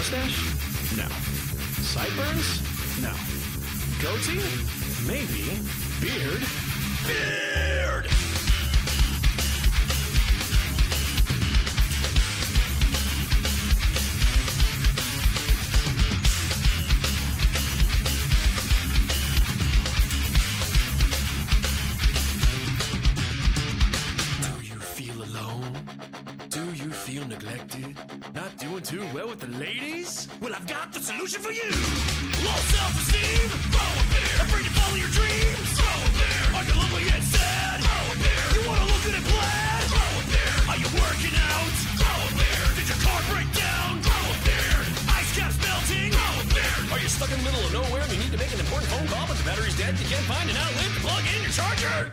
Mustache? No. Sideburns? No. Goatee? Maybe. Beard? Beard! Too well with the ladies? Well, I've got the solution for you. Low self-esteem? Throw a beer. Afraid to follow your dreams? Throw a beer. Are you lonely and sad? Throw a beer. You wanna look good and plaid? Throw a beer. Are you working out? Throw a beer. Did your car break down? Throw a beer. Ice caps melting? Throw a beer. Are you stuck in the middle of nowhere and you need to make an important phone call, but the battery's dead? You can't find an outlet to plug in your charger?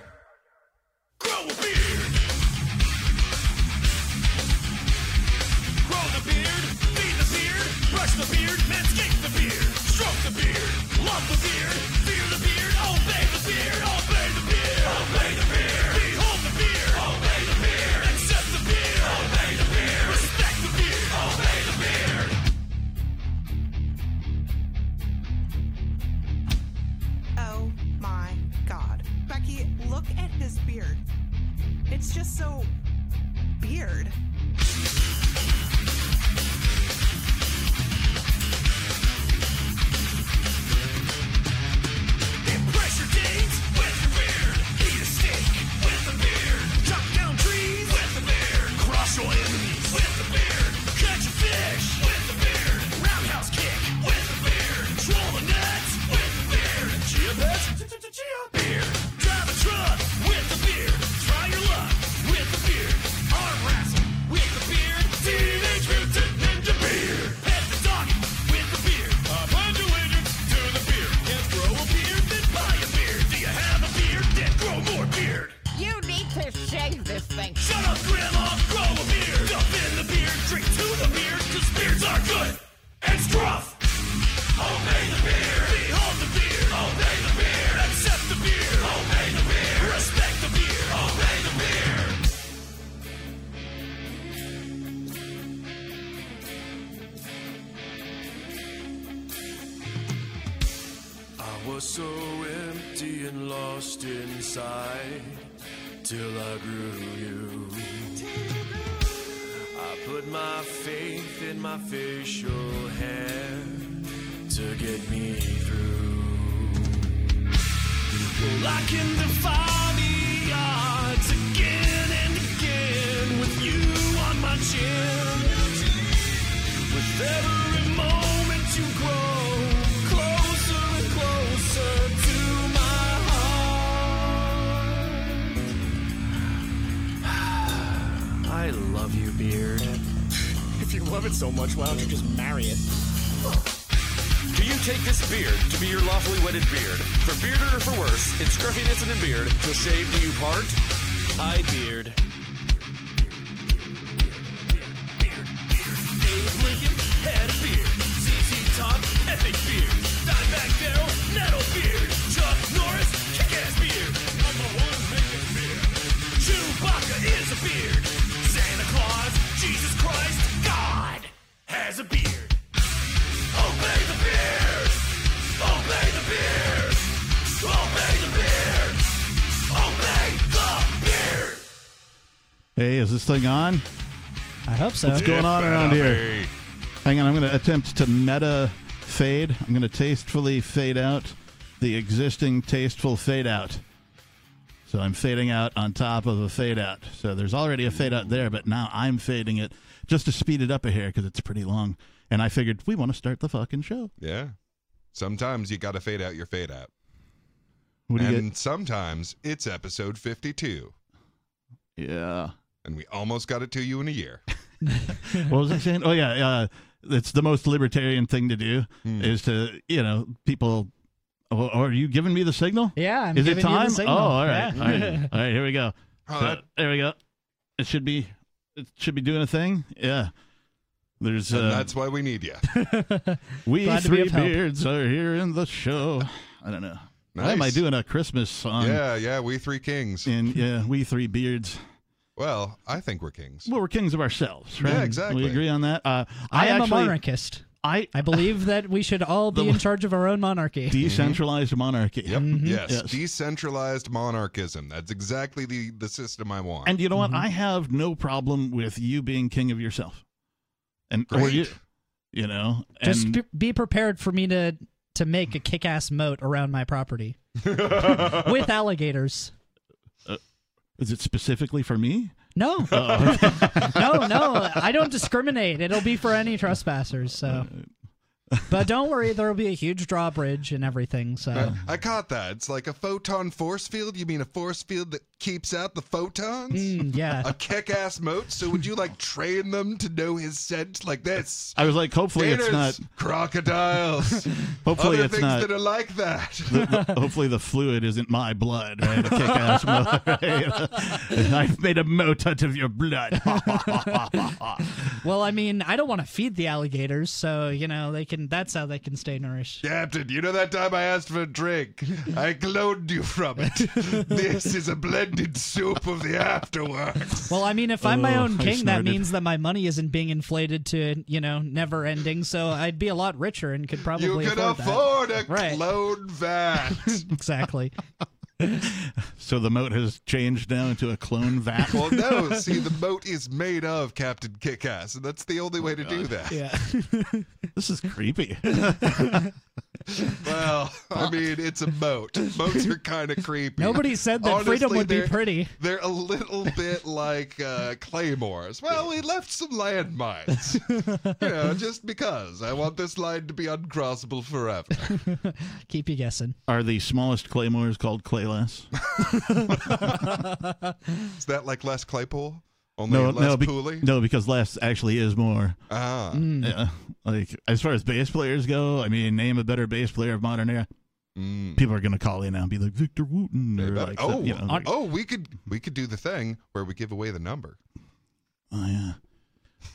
The beard, manscape the beard, stroke the beard, love the beard, fear the beard, obey the beard, obey the beard, obey the beard, behold the beard, obey the beard, accept the beard, obey the beard, respect the beard, obey the beard. Oh my god. Becky, look at his beard. It's just so beard. So much, why don't you just marry it? Do you take this beard to be your lawfully wedded beard? For bearded or for worse, in scruffiness and in beard, to shave do you part? I beard. Thing on? I hope so. What's going on around here? Hang on, I'm going to attempt to meta fade. I'm going to tastefully fade out the existing tasteful fade out. So I'm fading out on top of a fade out. So there's already a fade out there, but now I'm fading it just to speed it up a hair because it's pretty long. And I figured we want to start the fucking show. Yeah. Sometimes you got to fade out your fade out. What do you and sometimes it's episode 52. Yeah. And we almost got it to you in a year. what was I saying? Oh yeah, uh, it's the most libertarian thing to do Hmm. is to you know people. Oh, are you giving me the signal? Yeah, I'm Is it giving you the time? signal. Oh, all right, Yeah. all right, all right. Here we go. Oh, So, that- there we go. It should be. It should be doing a thing. Yeah. There's. And Uh, that's why we need you. we Glad to be three help. beards are here in the show. I don't know. Why am I doing a Christmas song? yeah, yeah, we three kings. And yeah, we three beards. Well, I think we're kings. Well, we're kings of ourselves, right? Yeah, exactly. We agree on that. Uh, I, am actually, a monarchist. I I believe that we should all be The- in charge of our own monarchy. decentralized monarchy. Yep. Yes. Yes. Decentralized monarchism. That's exactly the, the system I want. And you know what? Mm-hmm. I have no problem with you being king of yourself. And or you, you know, Just and be, be prepared for me to to make a kick-ass moat around my property with alligators. Is it specifically for me? No, Oh, no, no. I don't discriminate. It'll be for any trespassers. So, uh, but don't worry, there will be a huge drawbridge and everything. So, I caught that. It's like a photon force field. You mean a force field that keeps out the photons? Mm, yeah. A kick ass moat? So would you like train them to know his scent like this? I was like, hopefully it's not. Crocodiles, Hopefully other it's things not. that are like that. the, the, hopefully the fluid isn't my blood, right? A kick-ass moat, right? I've made a moat out of your blood. Well, I mean, I don't want to feed the alligators, so you know they can. That's how they can stay nourished. Captain, you know that time I asked for a drink? I cloned you from it. this is a blended soup of the afterworks. Well, I mean, if I'm my Oh, own king, that means that my money isn't being inflated to you know never ending. So I'd be a lot richer and could You probably can afford, that. afford a Right. clone vat. Exactly. So the moat has changed now into a clone vat. well, no, see, the moat is made of Captain Kickass, and that's the only way to do that. Yeah. This is creepy. Well, I mean, it's a moat. Moats are kind of creepy. Nobody said that freedom would be they're- pretty. They're a little bit like uh, claymores. Well, we left some landmines. you know, just because. I want this line to be uncrossable forever. Keep you guessing. Are the smallest claymores called clayless? Is that like Les Claypool? Only No, less no, be- Pooley? no, because less actually is more. Ah. Yeah, like as far as bass players go, I mean, name a better bass player of modern era. Mm. People are gonna call in now and be like Victor Wooten or like, oh, you know, like, oh, we could we could do the thing where we give away the number. oh yeah.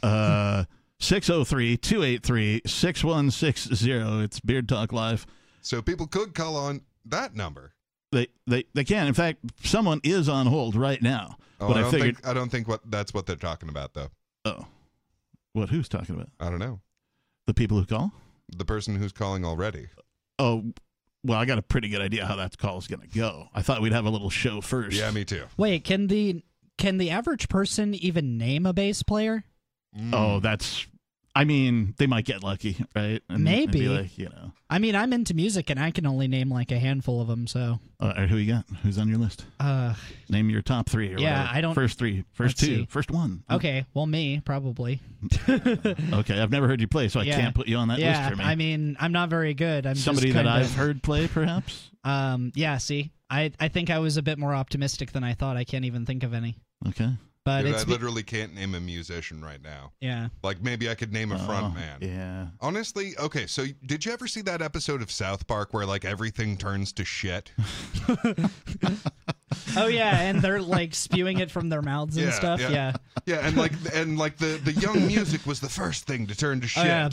Uh, 603-283-6160. It's Beard Talk Live. So people could call on that number. They they they can. In fact, someone is on hold right now. Oh, but I I, don't figured. think I don't think what that's what they're talking about though. oh, what? Who's talking about? I don't know. The people who call? The person who's calling already. Oh, well, I got a pretty good idea how that call is going to go. I thought we'd have a little show first. Yeah, me too. Wait, can the can the average person even name a bass player? Oh, that's. I mean, they might get lucky, right? And, and Maybe. be like, you know, I mean, I'm into music and I can only name like a handful of them. So, uh, all right, who you got? Who's on your list? uh, Name your top three. Or Yeah, whatever. I don't- First three, first two, see. first one. okay, well, me probably. Okay, I've never heard you play, so I Yeah. can't put you on that yeah, list for me. I mean, I'm not very good. I'm Somebody that I've heard play, perhaps. Um, yeah. See, I I think I was a bit more optimistic than I thought. I can't even think of any. Okay. But Dude, it's I be- literally can't name a musician right now. yeah. Like maybe I could name a front Oh, man. Yeah. Honestly, okay, so did you ever see that episode of South Park where like everything turns to shit? Oh yeah, and they're like spewing it from their mouths and Yeah, stuff. yeah. Yeah. Yeah, and like and like the the young music was the first thing to turn to shit. Oh, yeah.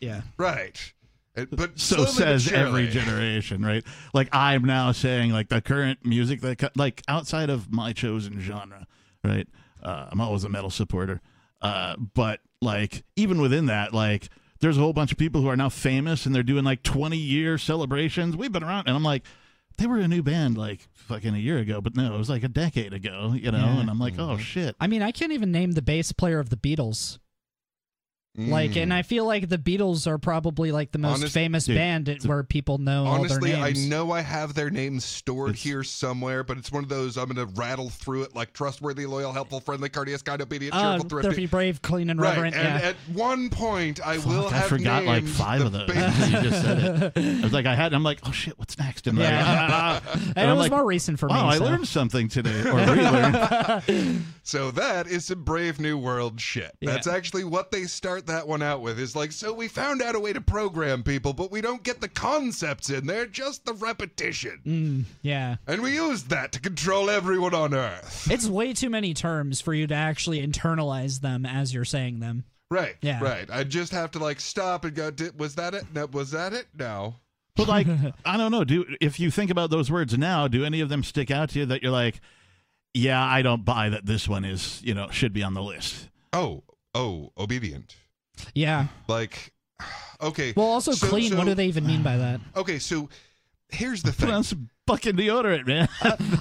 Yeah. Right. It- but so slowly but says every generation, right? Like I'm now saying, like the current music that, like outside of my chosen genre, right? Uh, I'm always a metal supporter, uh, but like even within that, like there's a whole bunch of people who are now famous and they're doing like 20 year celebrations. We've been around, and I'm like, they were a new band like fucking a year ago, but no, it was like a decade ago, you know. Yeah. And I'm like, Mm-hmm. oh shit. I mean, I can't even name the bass player of the Beatles. Like, Mm. and I feel like the Beatles are probably like the most Honest- famous Dude, band at- where people know Honestly, all their I know I have their names stored It's- here somewhere, but it's one of those I'm going to rattle through it like trustworthy, loyal, helpful, friendly, courteous, kind, obedient, Uh, cheerful, thrifty, thrifty. brave, clean, and Right, reverent. and yeah. at one point, I will Fuck, have I forgot like five of those. you just said it. I was like, I had. I'm like, oh shit, what's next? And then- Yeah. and and it I'm was like, more recent for wow, me. I so. learned something today, or relearned. So that is some brave new world shit. Yeah. That's actually what they start that one out with. Is like, so we found out a way to program people, but we don't get the concepts in there, just the repetition. Mm, yeah. And we used that to control everyone on Earth. It's way too many terms for you to actually internalize them as you're saying them. Right. Yeah. Right. I just have to like stop and go. Was that it? No. Was that it? No. But like, I don't know. Do if you think about those words now, do any of them stick out to you that you're like, yeah, I don't buy that this one is, you know, should be on the list. Oh. Oh. Obedient. Yeah. Like, okay. Well, also so- clean. what do they even mean by that? Okay, so here's the Put thing. on some fucking deodorant, man.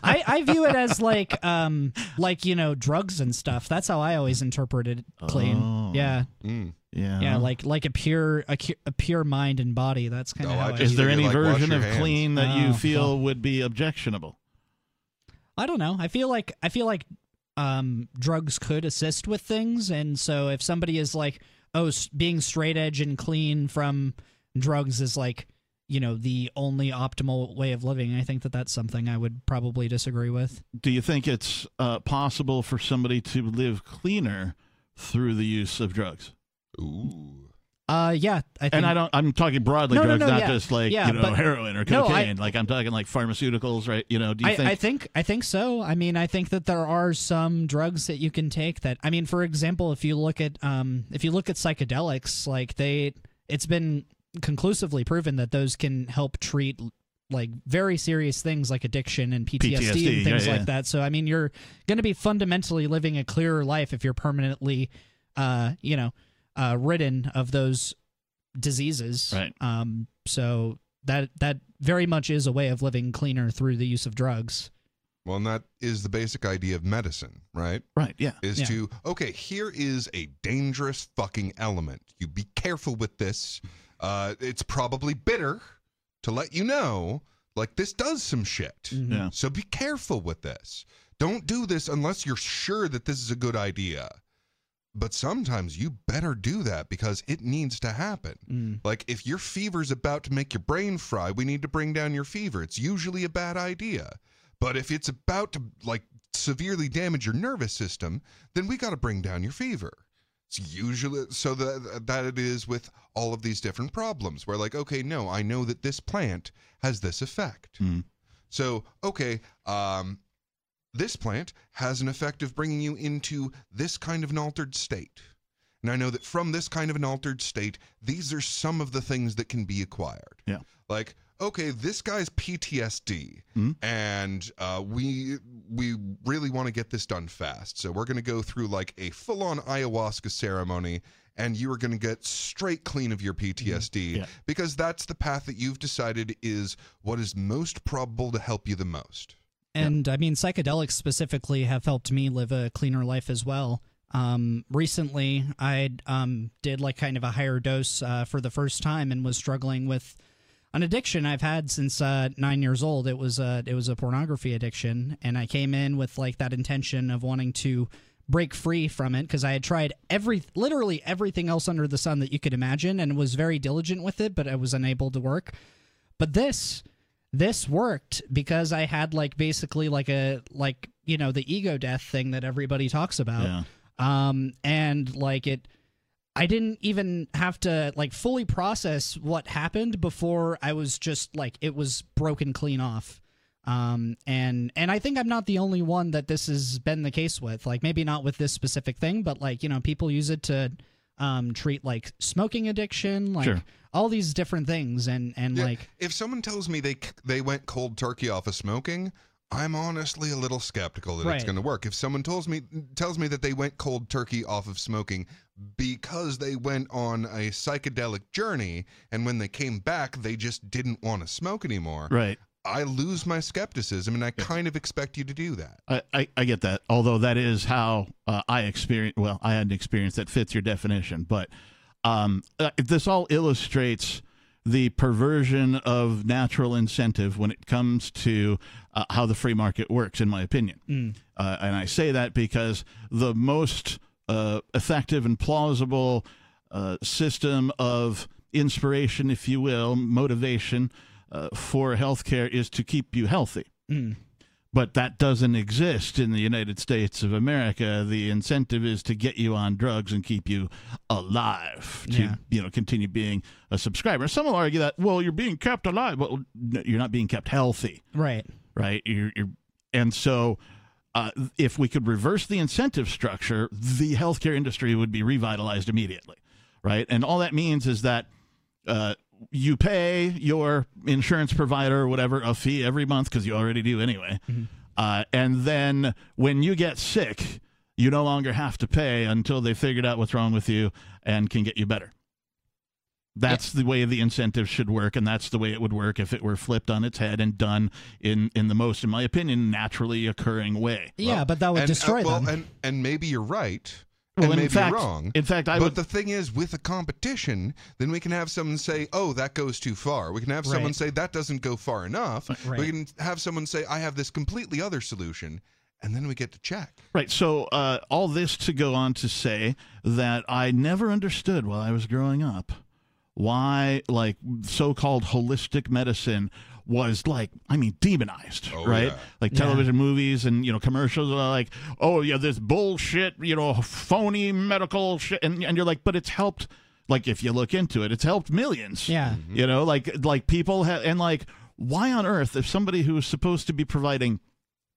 I, I view it as like um like you know drugs and stuff. That's how I always interpreted clean. Oh. Yeah, Mm. yeah. yeah, like like a pure a, a pure mind and body. That's kind of Oh, how I I just Is there any like, version of hands. clean that you Oh, feel well. would be objectionable? I don't know. I feel like I feel like um, drugs could assist with things, and so if somebody is like, oh, being straight edge and clean from drugs is like, you know, the only optimal way of living, I think that that's something I would probably disagree with. Do you think it's uh, possible for somebody to live cleaner through the use of drugs? Ooh. Uh, yeah, I think. And I don't. I'm talking broadly No, no, drugs, no, not yeah. just like Yeah, you know but- heroin or No, I- cocaine. like I'm talking like pharmaceuticals, right? You know, do you I, think? I think I think so. I mean, I think that there are some drugs that you can take that. I mean, for example, if you look at um, if you look at psychedelics, like they, it's been conclusively proven that those can help treat like very serious things like addiction and PTSD, PTSD, and things yeah. like that. So I mean, you're going to be fundamentally living a clearer life if you're permanently, uh, you know, uh, ridden of those diseases. Right. Um. So that that very much is a way of living cleaner through the use of drugs. Well, and that is the basic idea of medicine, right? right? Yeah. Is Yeah. to okay, here is a dangerous fucking element. You be careful with this. Uh, it's probably bitter to let you know, like this does some shit. Mm-hmm. Yeah. So be careful with this. Don't do this unless you're sure that this is a good idea. But sometimes you better do that because it needs to happen. Mm. Like if your fever's about to make your brain fry, we need to bring down your fever. It's usually a bad idea. But if it's about to like severely damage your nervous system, then we got to bring down your fever. It's usually so that that it is with all of these different problems where like okay, no, I know that this plant has this effect. Mm. So, okay, um this plant has an effect of bringing you into this kind of an altered state. And I know that from this kind of an altered state, these are some of the things that can be acquired. Yeah. Like, okay, this guy's PTSD, Hmm. and uh, we we really want to get this done fast. So we're going to go through like a full-on ayahuasca ceremony, and you are going to get straight clean of your PTSD Yeah. because that's the path that you've decided is what is most probable to help you the most. And I mean, psychedelics specifically have helped me live a cleaner life as well. Um, recently, I um, did like kind of a higher dose uh, for the first time and was struggling with an addiction I've had since uh, nine years old. It was a it was a pornography addiction, and I came in with like that intention of wanting to break free from it because I had tried every literally everything else under the sun that you could imagine and was very diligent with it, but I was unable to work. But this this worked because I had like basically like a like you know the ego death thing that everybody talks about. Yeah. Um and like it I didn't even have to like fully process what happened before I was just like it was broken clean off. Um and and I think I'm not the only one that this has been the case with. Like maybe not with this specific thing, but like, you know, people use it to um treat like smoking addiction, like Sure. All these different things and and Yeah, like if someone tells me they they went cold turkey off of smoking, I'm honestly a little skeptical that it's going to work. If someone tells me tells me that they went cold turkey off of smoking because they went on a psychedelic journey and when they came back they just didn't want to smoke anymore, Right. I lose my skepticism and I kind of expect you to do that. I, I, I get that. Although that is how uh, I experience. Well, I had an experience that fits your definition, but um, uh, this all illustrates the perversion of natural incentive when it comes to uh, how the free market works, in my opinion. Uh, and I say that because the most uh, effective and plausible uh, system of inspiration, if you will, motivation uh, for healthcare is to keep you healthy but that doesn't exist in the United States of America. The incentive is to get you on drugs and keep you alive to Yeah. you know continue being a subscriber. Some will argue that well, you're being kept alive, but you're not being kept healthy, right. right? You're, you're and so. Uh, if we could reverse the incentive structure, the healthcare industry would be revitalized immediately, right? And all that means is that uh, you pay your insurance provider or whatever a fee every month because you already do anyway. Uh, and then when you get sick, you no longer have to pay until they figured out what's wrong with you and can get you better. That's the way the incentive should work, and that's the way it would work if it were flipped on its head and done in in the most, in my opinion, naturally occurring way. Yeah, but that would and, destroy uh, well, them. and and maybe you're right. Well, and in maybe fact- wrong. in fact, I but would- the thing is, with a competition, then we can have someone say, "Oh, that goes too far." We can have someone say that doesn't go far enough. Right. We can have someone say, "I have this completely other solution," and then we get to check. Right. So uh, all this to go on to say that I never understood while I was growing up why like so-called holistic medicine was like I mean demonized, Oh, right? yeah. Like Yeah. television movies and you know commercials are like, oh yeah, this bullshit, you know, phony medical shit, and and you're like, but it's helped. Like if you look into it, it's helped millions. Yeah. Mm-hmm. You know, like like people have and like why on earth if somebody who is supposed to be providing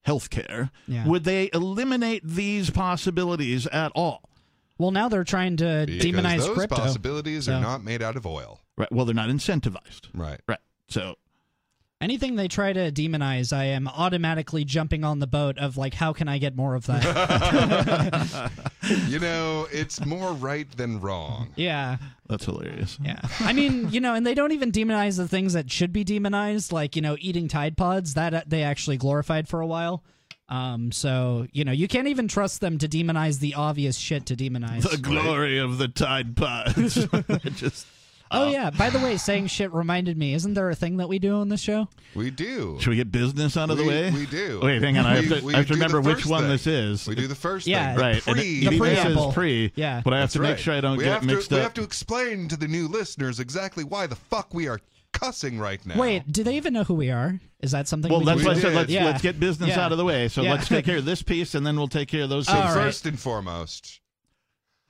health care Yeah. would they eliminate these possibilities at all? Well, now they're trying to Because demonize those crypto. possibilities So- are not made out of oil. Right. Well, they're not incentivized. Right. Right. So Anything they try to demonize, I am automatically jumping on the boat of like, how can I get more of that? you know, it's more right than wrong. yeah, that's hilarious. yeah. I mean, you know, and they don't even demonize the things that should be demonized, like you know, eating Tide Pods. That uh, they actually glorified for a while. Um, so you know, you can't even trust them to demonize the obvious shit to demonize. The glory of the Tide Pods. Just oh yeah. By the way, saying shit reminded me. Isn't there a thing that we do on this show? We do. should we get business out of the We- way? we do. Wait, hang on. I have to, we I have to do the remember which first one thing. this is. We do the first Yeah. thing. right. and Pre. it- The this preamble. is pre. Yeah. But I have That's to make right. sure I don't we get have mixed to, up. We have to explain to the new listeners exactly why the fuck we are cussing right now. Wait, do they even know who we are? Is that something? well, we that's do? why I said let's Yeah. let's get business Yeah. out of the way. So Yeah. let's take care of this piece, and then we'll take care of those. So All right. first and foremost,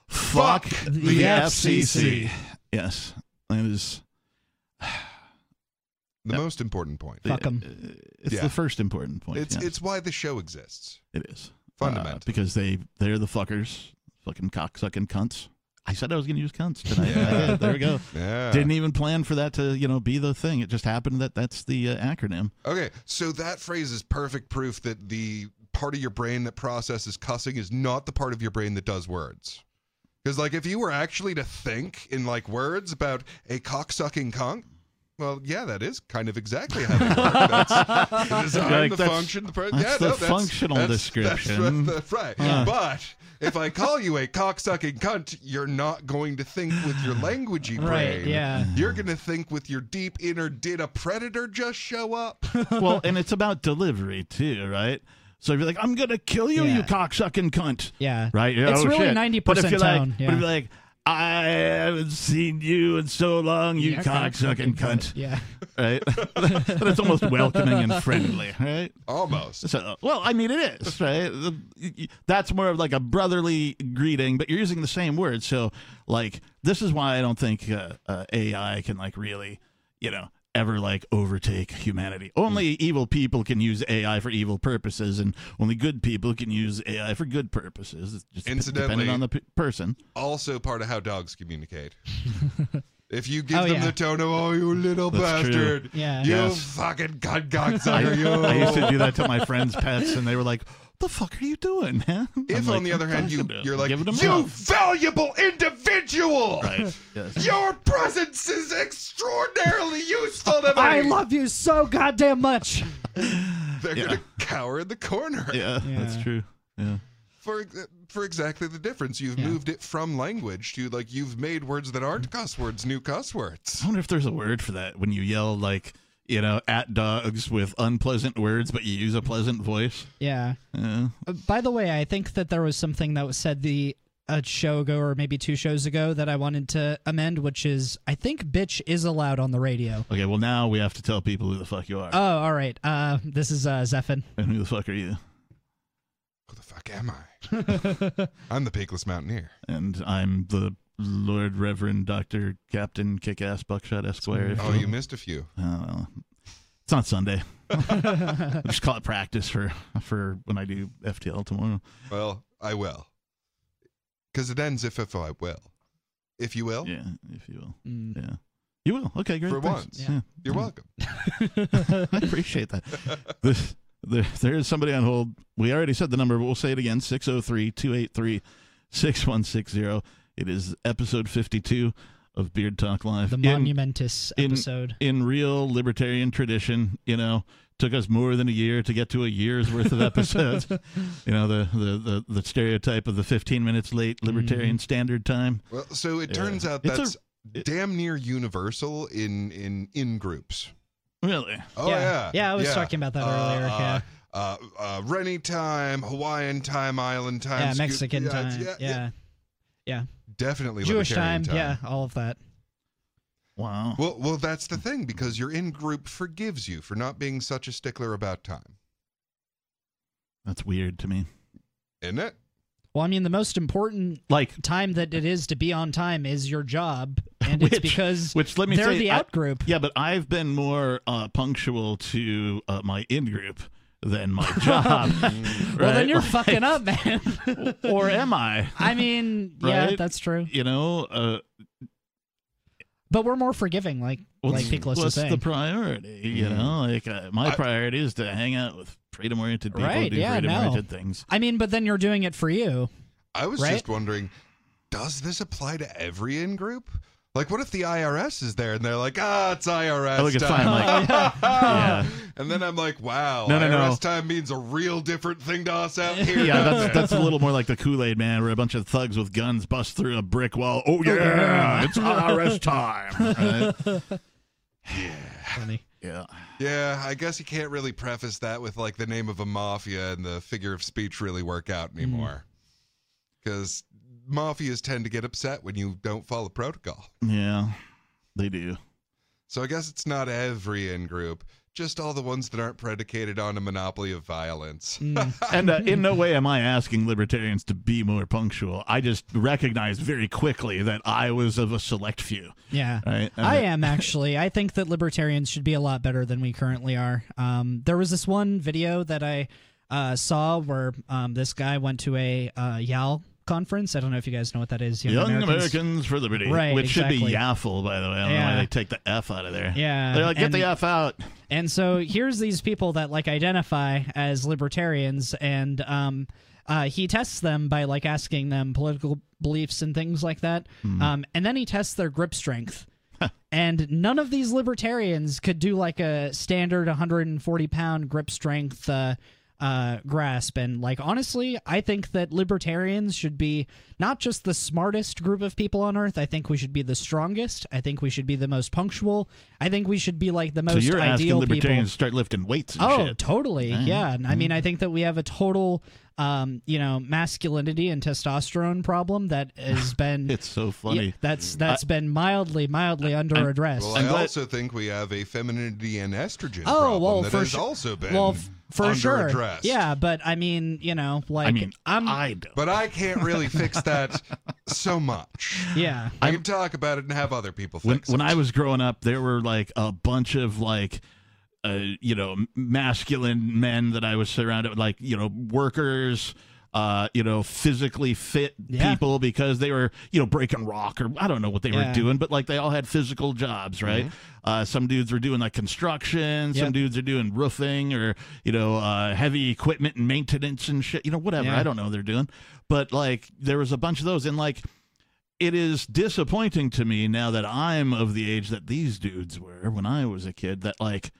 Fuck Fuck the, the FCC. Yes, that is. the Yep. most important point. Fuck 'em. It's Yeah. the first important point. It's yes. it's why the show exists. It is Fundamental. Uh, because they they're the fuckers, fucking cocksucking cunts. I said I was going to use cunts tonight. I did. There we go. Yeah. Didn't even plan for that to you know be the thing. It just happened that that's the uh, acronym. Okay, so that phrase is perfect proof that the part of your brain that processes cussing is not the part of your brain that does words. Because, like, if you were actually to think in like words about a cocksucking cunt, well, yeah, that is kind of exactly how they work. That's the design, Like, the that's- function, the per- that's yeah, the no, that's, functional that's, description. That's, that's right. But if I call you a cocksucking cunt, you're not going to think with your languagey brain. Right, yeah. You're going to think with your deep inner, did a predator just show up? well, and it's about delivery too, right? So if you're like, I'm gonna kill you, Yeah. you cocksucking cunt. Yeah. Right? It's oh, really 90% But if you're like, tone, but yeah. if you're like, I haven't seen you in so long, you Yeah, cocksucking cunt. Yeah. Right? but it's almost welcoming and friendly, right? Almost. So, well, I mean, it is right. The- y- y- That's more of like a brotherly greeting, but you're using the same word. So, like, this is why I don't think uh, uh, AI can like really, you know, ever like overtake humanity. Only mm. evil people can use AI for evil purposes, and only good people can use AI for good purposes. It's just dep- Incidentally- depending on the p- person. also part of how dogs communicate. if you oh, give Oh, them yeah. the tone of "Oh, you little That's true. bastard," Yeah. you Yes. fucking cunt I, cocksucker, you. I used to do that to my friends' pets, and they were like, "The fuck are you doing, man?" If I'm on the other hand you, you're like, giving "You love." valuable individual, right? Yes. your presence is extraordinarily useful to me." I love you so goddamn much. They're Yeah. gonna cower in the corner. Yeah, that's true. Yeah. For for exactly the difference, you've Yeah. moved it from language to like you've made words that aren't cuss words new cuss words. I wonder if there's a word for that when you yell like you know at dogs with unpleasant words, but you use a pleasant voice. Yeah. Yeah. Uh, By the way, I think that there was something that was said the a show ago or maybe two shows ago that I wanted to amend, which is I think bitch is allowed on the radio. Okay. Well, now we have to tell people who the fuck you are. Oh, all right. Uh, this is uh, Zephin. and who the fuck are you? Who the fuck am I? I'm the Peakless Mountaineer. And I'm the Lord Reverend Doctor Captain Kickass Buckshot Esquire. Oh, you missed a few. Oh, well. It's not Sunday. I just call it practice for for when I do FTL tomorrow. Well, I will. Because it ends if if I will. If you will, Yeah, if you will. Mm. Yeah, you will. Okay, great. For thanks. once. Yeah. you're welcome. I appreciate that. This, there, there is somebody on hold. We already said the number, but we'll say it again 603 283 6160. It is episode 52 of Beard Talk Live. The monumentous in, episode. in real libertarian tradition, you know, took us more than a year to get to a year's worth of episodes. you know, the, the, the, the stereotype of the 15 minutes late libertarian standard time. Well, so it Yeah. turns out It's a- that's damn near universal in in in groups. Really? Oh Yeah. yeah, Yeah, I was talking about that earlier, Uh, yeah. Uh, uh, Rennie time, Hawaiian time, island time, yeah, scoot- Mexican yeah, time. yeah, Yeah. yeah, Yeah. Definitely Jewish libertarian time. Yeah, all of that. Wow. Well, well, that's the thing because your in group forgives you for not being such a stickler about time, That's weird to me. isn't it? Well, I mean, the most important Like, time that it is to be on time is your job, and it's because which let me they're say, the out group. yeah, but I've been more uh, punctual to uh, my in group than my job. Well, then you're Right? fucking up, man. or am I? I mean, yeah, Right? that's true. You know, uh, But we're more forgiving, like like what's, Pickless is what's saying. the priority? You know, like uh, my I- priority is to hang out with freedom oriented people, Right, do yeah, freedom oriented no. things. I mean, but then you're doing it for you. I was Right? just wondering, does this apply to every in group? Like, what if the IRS is there and they're like, ah, it's IRS I look at time. fine, like, yeah. And then I'm like, wow, No, no, IRS no. time means a real different thing to us out here. Yeah, that's that's a little more like the Kool Aid Man, where a bunch of thugs with guns bust through a brick wall. Oh yeah, it's IRS time. Right? Funny. Yeah, Yeah, I guess you can't really preface that with like the name of a mafia and the figure of speech really work out Hmm. anymore. Because mafias tend to get upset when you don't follow protocol. yeah, they do. So I guess it's not every in group, just all the ones that aren't predicated on a monopoly of violence. And uh, in no way am I asking libertarians to be more punctual. I just recognize very quickly that I was of a select few. Yeah. Right? I Uh, am actually. I think that libertarians should be a lot better than we currently are. Um, there was this one video that I uh, saw where um, this guy went to a uh, YAL conference. I don't know if you guys know what that is. Young Americans. for Liberty, Right, which should be exactly. YAFL, by the way. I don't know why they take the F out of there. Yeah, They're like, get and- the F out. And so here's these people that like identify as libertarians, and um, uh, he tests them by like asking them political beliefs and things like that. Um, and then he tests their grip strength. and none of these libertarians could do like a standard 140 pound grip strength uh, uh, grasp. And like honestly, I think that libertarians should be not just the smartest group of people on earth. I think we should be the strongest. I think we should be the most punctual. I think we should be like the most So you're asking ideal libertarians people. to start lifting weights and Oh, shit. totally. Yeah. Yeah. And I mean, I think that we have a total, um, you know, masculinity and testosterone problem that has been. It's so funny. Yeah, that's that's been mildly, mildly under addressed. Well, I'm glad- also think we have a femininity and estrogen Oh, problem well, that for has su- also been well, f- for under sure. addressed. Yeah, but I mean, you know, like I mean, I'm. I don't. But I can't really fix that so much. yeah. I can talk about it and have other people when fix when it. I was growing up, there were like a bunch of like, uh, you know, masculine men that I was surrounded with, like you know, workers. Uh, you know, physically fit Yeah. people because they were, you know, breaking rock or I don't know what they Yeah. were doing, but like they all had physical jobs, right? Uh, some dudes were doing like construction, some Yep. dudes are doing roofing or you know, uh, heavy equipment and maintenance and shit. You know, whatever. Yeah. I don't know what they're doing, but like there was a bunch of those, and like it is disappointing to me now that I'm of the age that these dudes were when I was a kid that like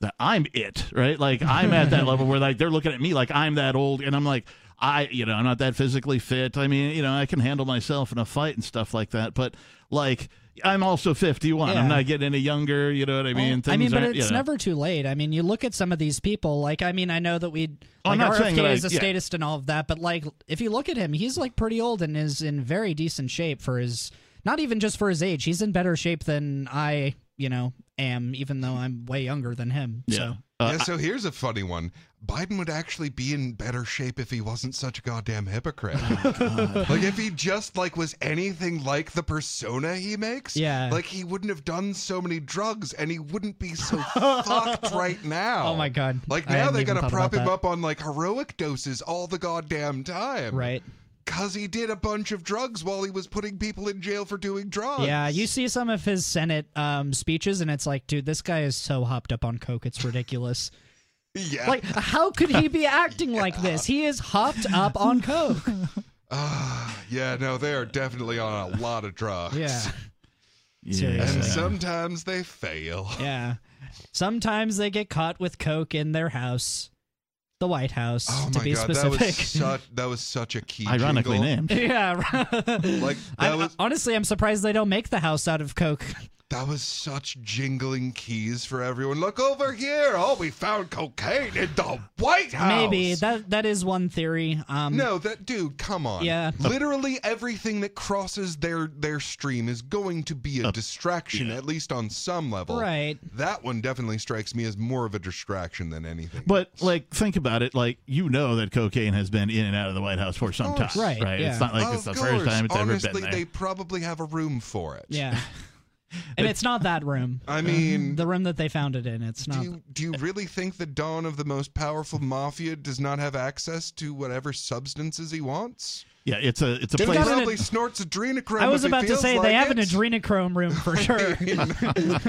that I'm it, right? Like I'm at that level where like they're looking at me like I'm that old and I'm like I you know, I'm not that physically fit. I mean, you know, I can handle myself in a fight and stuff like that, but like I'm also 51. Yeah. I'm not getting any younger, you know what I mean? Well, I mean, but it's you know. never too late. I mean, you look at some of these people. Like, I mean, I know that we Oh, I'm like not saying RFK that I- is a yeah. statist and all of that, but like, if you look at him, he's like pretty old and is in very decent shape for his. Not even just for his age, he's in better shape than I, you know, am. Even though I'm way younger than him. yeah. So Uh, yeah, so here's a funny one. Biden would actually be in better shape if he wasn't such a goddamn hypocrite. Oh, like if he just like was anything like the persona he makes, Yeah. like he wouldn't have done so many drugs and he wouldn't be so fucked right now. Oh my God. Like now they even gotta prop him that. up on like heroic doses all the goddamn time. right. Cause he did a bunch of drugs while he was putting people in jail for doing drugs. Yeah, you see some of his Senate um, speeches, and it's like, dude, this guy is so hopped up on coke, it's ridiculous. Yeah. Like, how could he be acting like this? He is hopped up on coke. Ah, yeah, no, they are definitely on a lot of drugs. Yeah. Seriously. And sometimes they fail. Yeah. Sometimes they get caught with coke in their house, the White House, Oh to be god, that specific. was such that was such a key. Ironically jingle. named. yeah. Like that I, was honestly, I'm surprised they don't make the house out of coke. That was such jingling keys for everyone. Look over here! Oh, we found cocaine in the White House. Maybe that that is one theory. Um, No, that dude, come on. Yeah. Literally everything that crosses their their stream is going to be a Uh, distraction, yeah. at least on some level. Right. That one definitely strikes me as more of a distraction than anything. But else. like, think about it. Like, you know that cocaine has been in and out of the White House for some time. Right, Right. yeah. It's not like of it's the course, first time it's honestly, ever been there. they probably have a room for it. Yeah. and it's not that room. I mean, The room that they found it in. It's do not. you, do you really think the Don of the most powerful mafia does not have access to whatever substances he wants? yeah, it's a it's a They've place. got an- Probably snorts adrenochrome. I was if he about to say like they have an adrenochrome room for sure.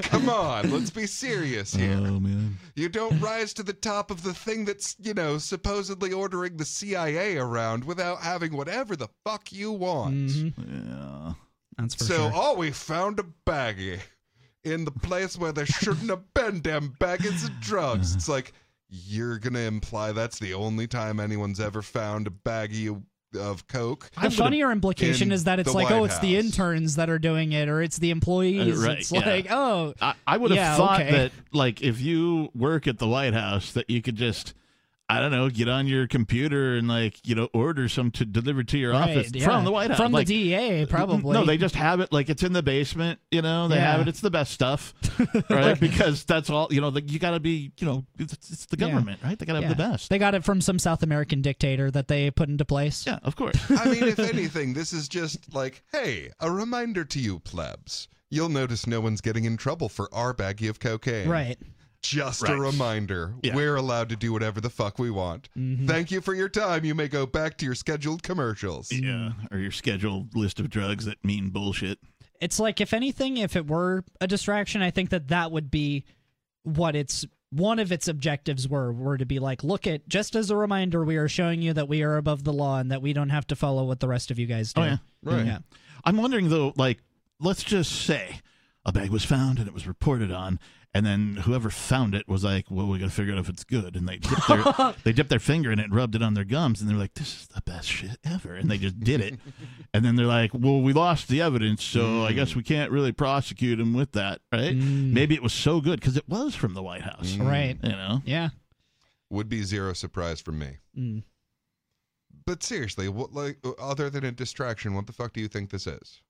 Come on, let's be serious here. Oh man. You don't rise to the top of the thing that's, you know, supposedly ordering the CIA around without having whatever the fuck you want. Mhm. Yeah. That's for so, sure. oh, we found a baggie in the place where there shouldn't have been damn baggies of drugs. It's like, you're going to imply that's the only time anyone's ever found a baggie of, of Coke? the funnier implication is that it's like, White oh, it's the interns that are doing it, or it's the employees. Uh, right, it's yeah. like, oh, I, I would have Yeah, thought okay. that, like, if you work at the White House, that you could just, I don't know, get on your computer and like, you know, order some to deliver to your right, office yeah. from the White House. from Like, the DEA, probably. No, they just have it like it's in the basement. You know, they Yeah. have it. It's the best stuff, right? because that's all. You know, the, you got to be. You know, it's, it's the Yeah. government, right? They got to Yeah. have the best. They got it from some South American dictator that they put into place. yeah, of course. I mean, if anything, this is just like, hey, a reminder to you plebs. You'll notice no one's getting in trouble for our baggie of cocaine. Right. Just Right. a reminder. Yeah. We're allowed to do whatever the fuck we want. Mm-hmm. Thank you for your time. You may go back to your scheduled commercials. Yeah, or your scheduled list of drugs that mean bullshit. It's like, if anything, if it were a distraction, I think that that would be what its one of its objectives were were to be like, look at just as a reminder, we are showing you that we are above the law and that we don't have to follow what the rest of you guys do. Oh yeah, Right. Yeah. I'm wondering though, like, let's just say a bag was found and it was reported on, and then whoever found it was like, "Well, we got to figure out if it's good," and they dipped their they dipped their finger in it, and rubbed it on their gums, and they're like, "This is the best shit ever," and they just did it, and then they're like, "Well, we lost the evidence, so I mm. guess we can't really prosecute him with that, right?" Mm. Maybe it was so good because it was from the White House, mm. Right. you know? Yeah. Would be zero surprise for me. Mm. But seriously, what like other than a distraction, what the fuck do you think this is?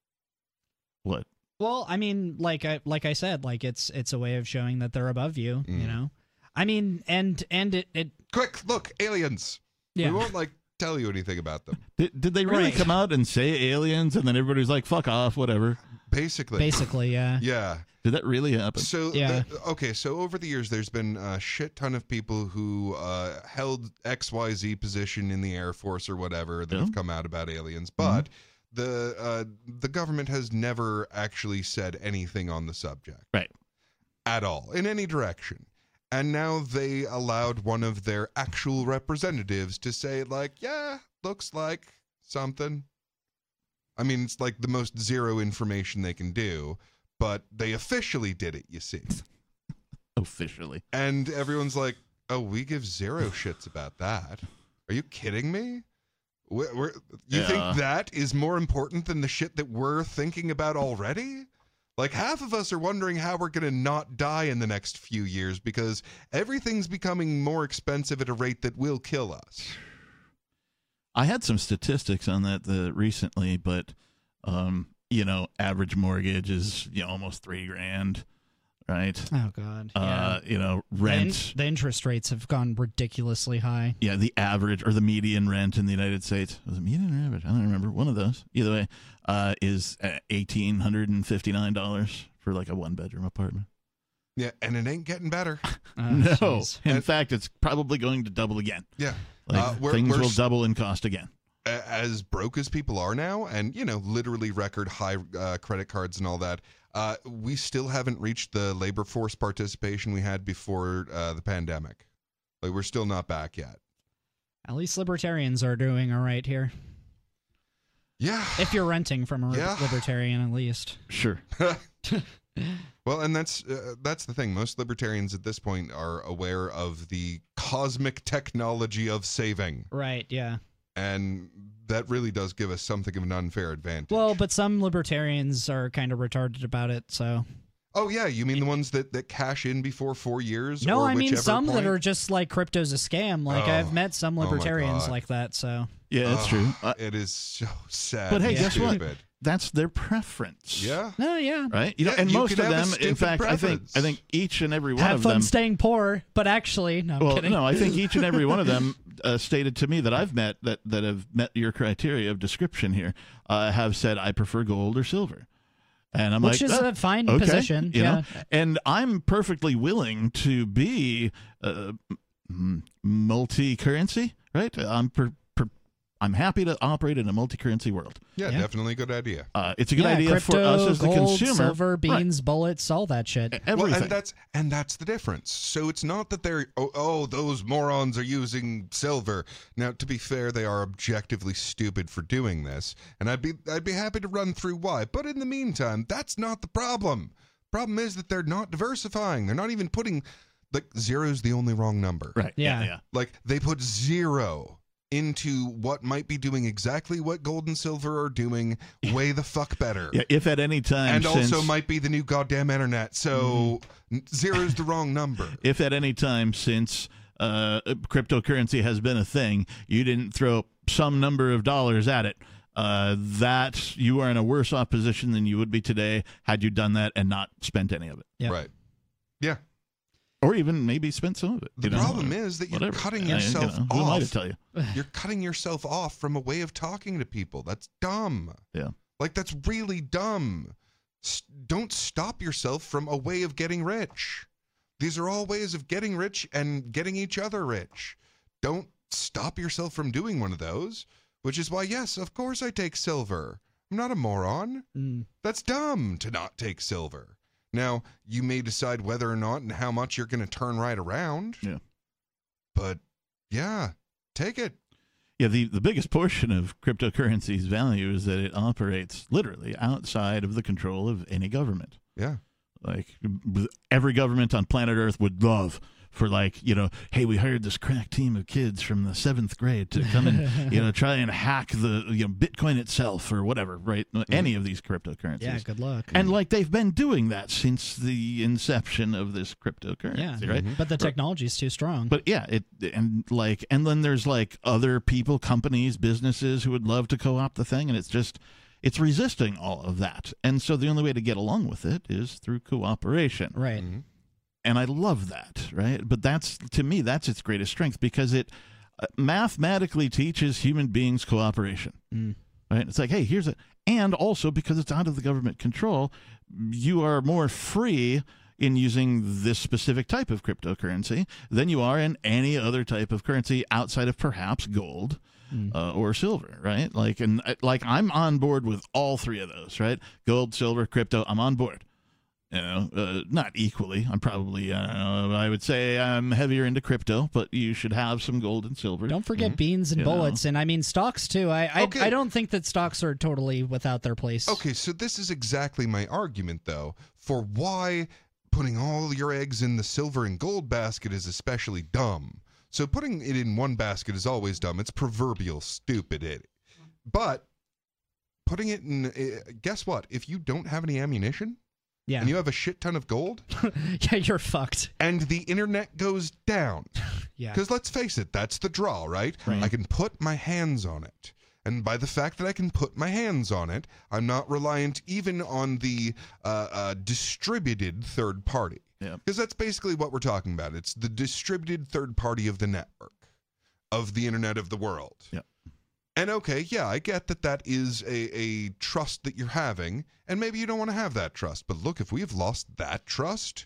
What? Well, I mean, like I like I said, like it's it's a way of showing that they're above you. You Mm. know. I mean, and and it it Quick, look, aliens. yeah. We won't like tell you anything about them. Did, did they really Right. come out and say aliens, and then everybody's like, "Fuck off," whatever? Basically. Basically, yeah. Yeah. Did that really happen? So Yeah. the- okay, so over the years, there's been a shit ton of people who uh, held X Y Z position in the Air Force or whatever that Yeah. have come out about aliens, but the uh, the government has never actually said anything on the subject Right. at all in any direction. And now they allowed one of their actual representatives to say, like, yeah, looks like something. I mean, it's like the most zero information they can do, but they officially did it, you see. Officially. And everyone's like, oh, we give zero shits about that. Are you kidding me? We're, we're, you Yeah. think that is more important than the shit that we're thinking about already? Like, half of us are wondering how we're going to not die in the next few years because everything's becoming more expensive at a rate that will kill us. I had some statistics on that uh, recently, but um, you know, average mortgage is you know almost three grand, right? Oh God. Yeah. Uh, you know, The in- rent. the interest rates have gone ridiculously high. Yeah, the average or the median rent in the United States was it median or average? I don't remember. One of those. Either way, uh, is eighteen hundred and fifty nine dollars for like a one bedroom apartment. Yeah, and it ain't getting better. Oh, no, jeez. in And- fact, it's probably going to double again. Yeah. Like Uh, we're- things we're will s- double in cost again. as broke as people are now, and you know, literally record high uh, credit cards and all that, uh, we still haven't reached the labor force participation we had before uh, the pandemic. Like, we're still not back yet. At least libertarians are doing all right here. Yeah. If you're renting from a Yeah. libertarian, at least. Sure. Well, and that's uh, that's the thing. Most libertarians at this point are aware of the cosmic technology of saving, Right. Yeah. and that really does give us something of an unfair advantage. Well, but some libertarians are kind of retarded about it. So oh yeah, you mean the ones that that cash in before four years? no, or I mean some point? that are just like crypto's a scam. Like Oh. I've met some Oh libertarians God. like that. So Yeah, that's Ugh, true. Uh, it is so sad. but hey, and guess what? Stupid. That's their preference. Yeah. no, yeah. Right. You know, Yeah, and you most of them, in stupid fact, I think. I think each and every one Have of them Have fun staying poor, but actually, no, I'm well, kidding. no, I think each and every one of them uh, stated to me that I've met that that have met your criteria of description here uh, have said I prefer gold or silver, and I'm Which like, is "Ah, a fine okay," position. you yeah. know, and I'm perfectly willing to be uh, multi-currency, right? I'm per, per, I'm happy to operate in a multi-currency world. Yeah, Yeah. definitely a good idea. Uh, it's a good yeah, idea crypto, for us as the gold, consumer. silver, Right. beans, bullets, all that shit. Everything. Well, and that's and that's the difference. So it's not that they're oh, oh those morons are using silver. Now, to be fair, they are objectively stupid for doing this, and I'd be I'd be happy to run through why. But in the meantime, that's not the problem. Problem is that they're not diversifying. They're not even putting like zero is the only wrong number. right. Yeah. yeah. Like they put zero into what might be doing exactly what gold and silver are doing way the fuck better. Yeah, if at any time And since, also might be the new goddamn internet. So Mm-hmm. n- zero's the wrong number. if at any time since uh, cryptocurrency has been a thing, you didn't throw some number of dollars at it, uh, that you are in a worse off position than you would be today had you done that and not spent any of it, Yep. Right. Yeah. Or even maybe spent some of it. The you know, problem or is that you're whatever. cutting I- you yourself know, Who am I to off. tell you? You're cutting yourself off from a way of talking to people. That's dumb. Yeah. Like that's really dumb. S- don't stop yourself from a way of getting rich. These are all ways of getting rich and getting each other rich. Don't stop yourself from doing one of those, which is why yes, of course I take silver. I'm not a moron. Mm. That's dumb to not take silver. Now, you may decide whether or not and how much you're going to turn right around. Yeah. But yeah, take it. Yeah, the, the biggest portion of cryptocurrency's value is that it operates literally outside of the control of any government. Yeah. like every government on planet earth would love for like you know hey we hired this crack team of kids from the seventh grade to come and you know try and hack the you know bitcoin itself or whatever right mm-hmm. any of these cryptocurrencies Yeah, good luck. and like they've been doing that since the inception of this cryptocurrency yeah, right mm-hmm. But the technology is too strong. but yeah, it and like and then there's like other people, companies, businesses who would love to co-opt the thing, and it's just it's resisting all of that. And so the only way to get along with it is through cooperation. right. Mm-hmm. And I love that, right? But that's to me that's its greatest strength because it uh, mathematically teaches human beings cooperation. Mm. Right? It's like, hey, here's a and also because it's out of the government control, you are more free in using this specific type of cryptocurrency than you are in any other type of currency outside of perhaps gold uh, or silver, right? Like, and uh, like I'm on board with all three of those, right? Gold, silver, crypto. I'm on board. You know, uh, not equally. I'm probably, uh, I would say I'm heavier into crypto, but you should have some gold and silver. Don't forget beans and You know. bullets, and I mean stocks too. I I, Okay. I don't think that stocks are totally without their place. Okay, so this is exactly my argument, though, for why putting all your eggs in the silver and gold basket is especially dumb. So putting it in one basket is always dumb. It's proverbial stupid. It, but putting it in, uh, guess what? If you don't have any ammunition Yeah, and you have a shit ton of gold, yeah, you're fucked. and the internet goes down, Yeah, Because let's face it, that's the draw, right? right? I can put my hands on it. And by the fact that I can put my hands on it, I'm not reliant even on the uh, uh, distributed third party. Yeah. Because that's basically what we're talking about. It's the distributed third party of the network, of the internet of the world. Yeah. And okay, yeah, I get that that is a, a trust that you're having, and maybe you don't want to have that trust. But look, if we have lost that trust,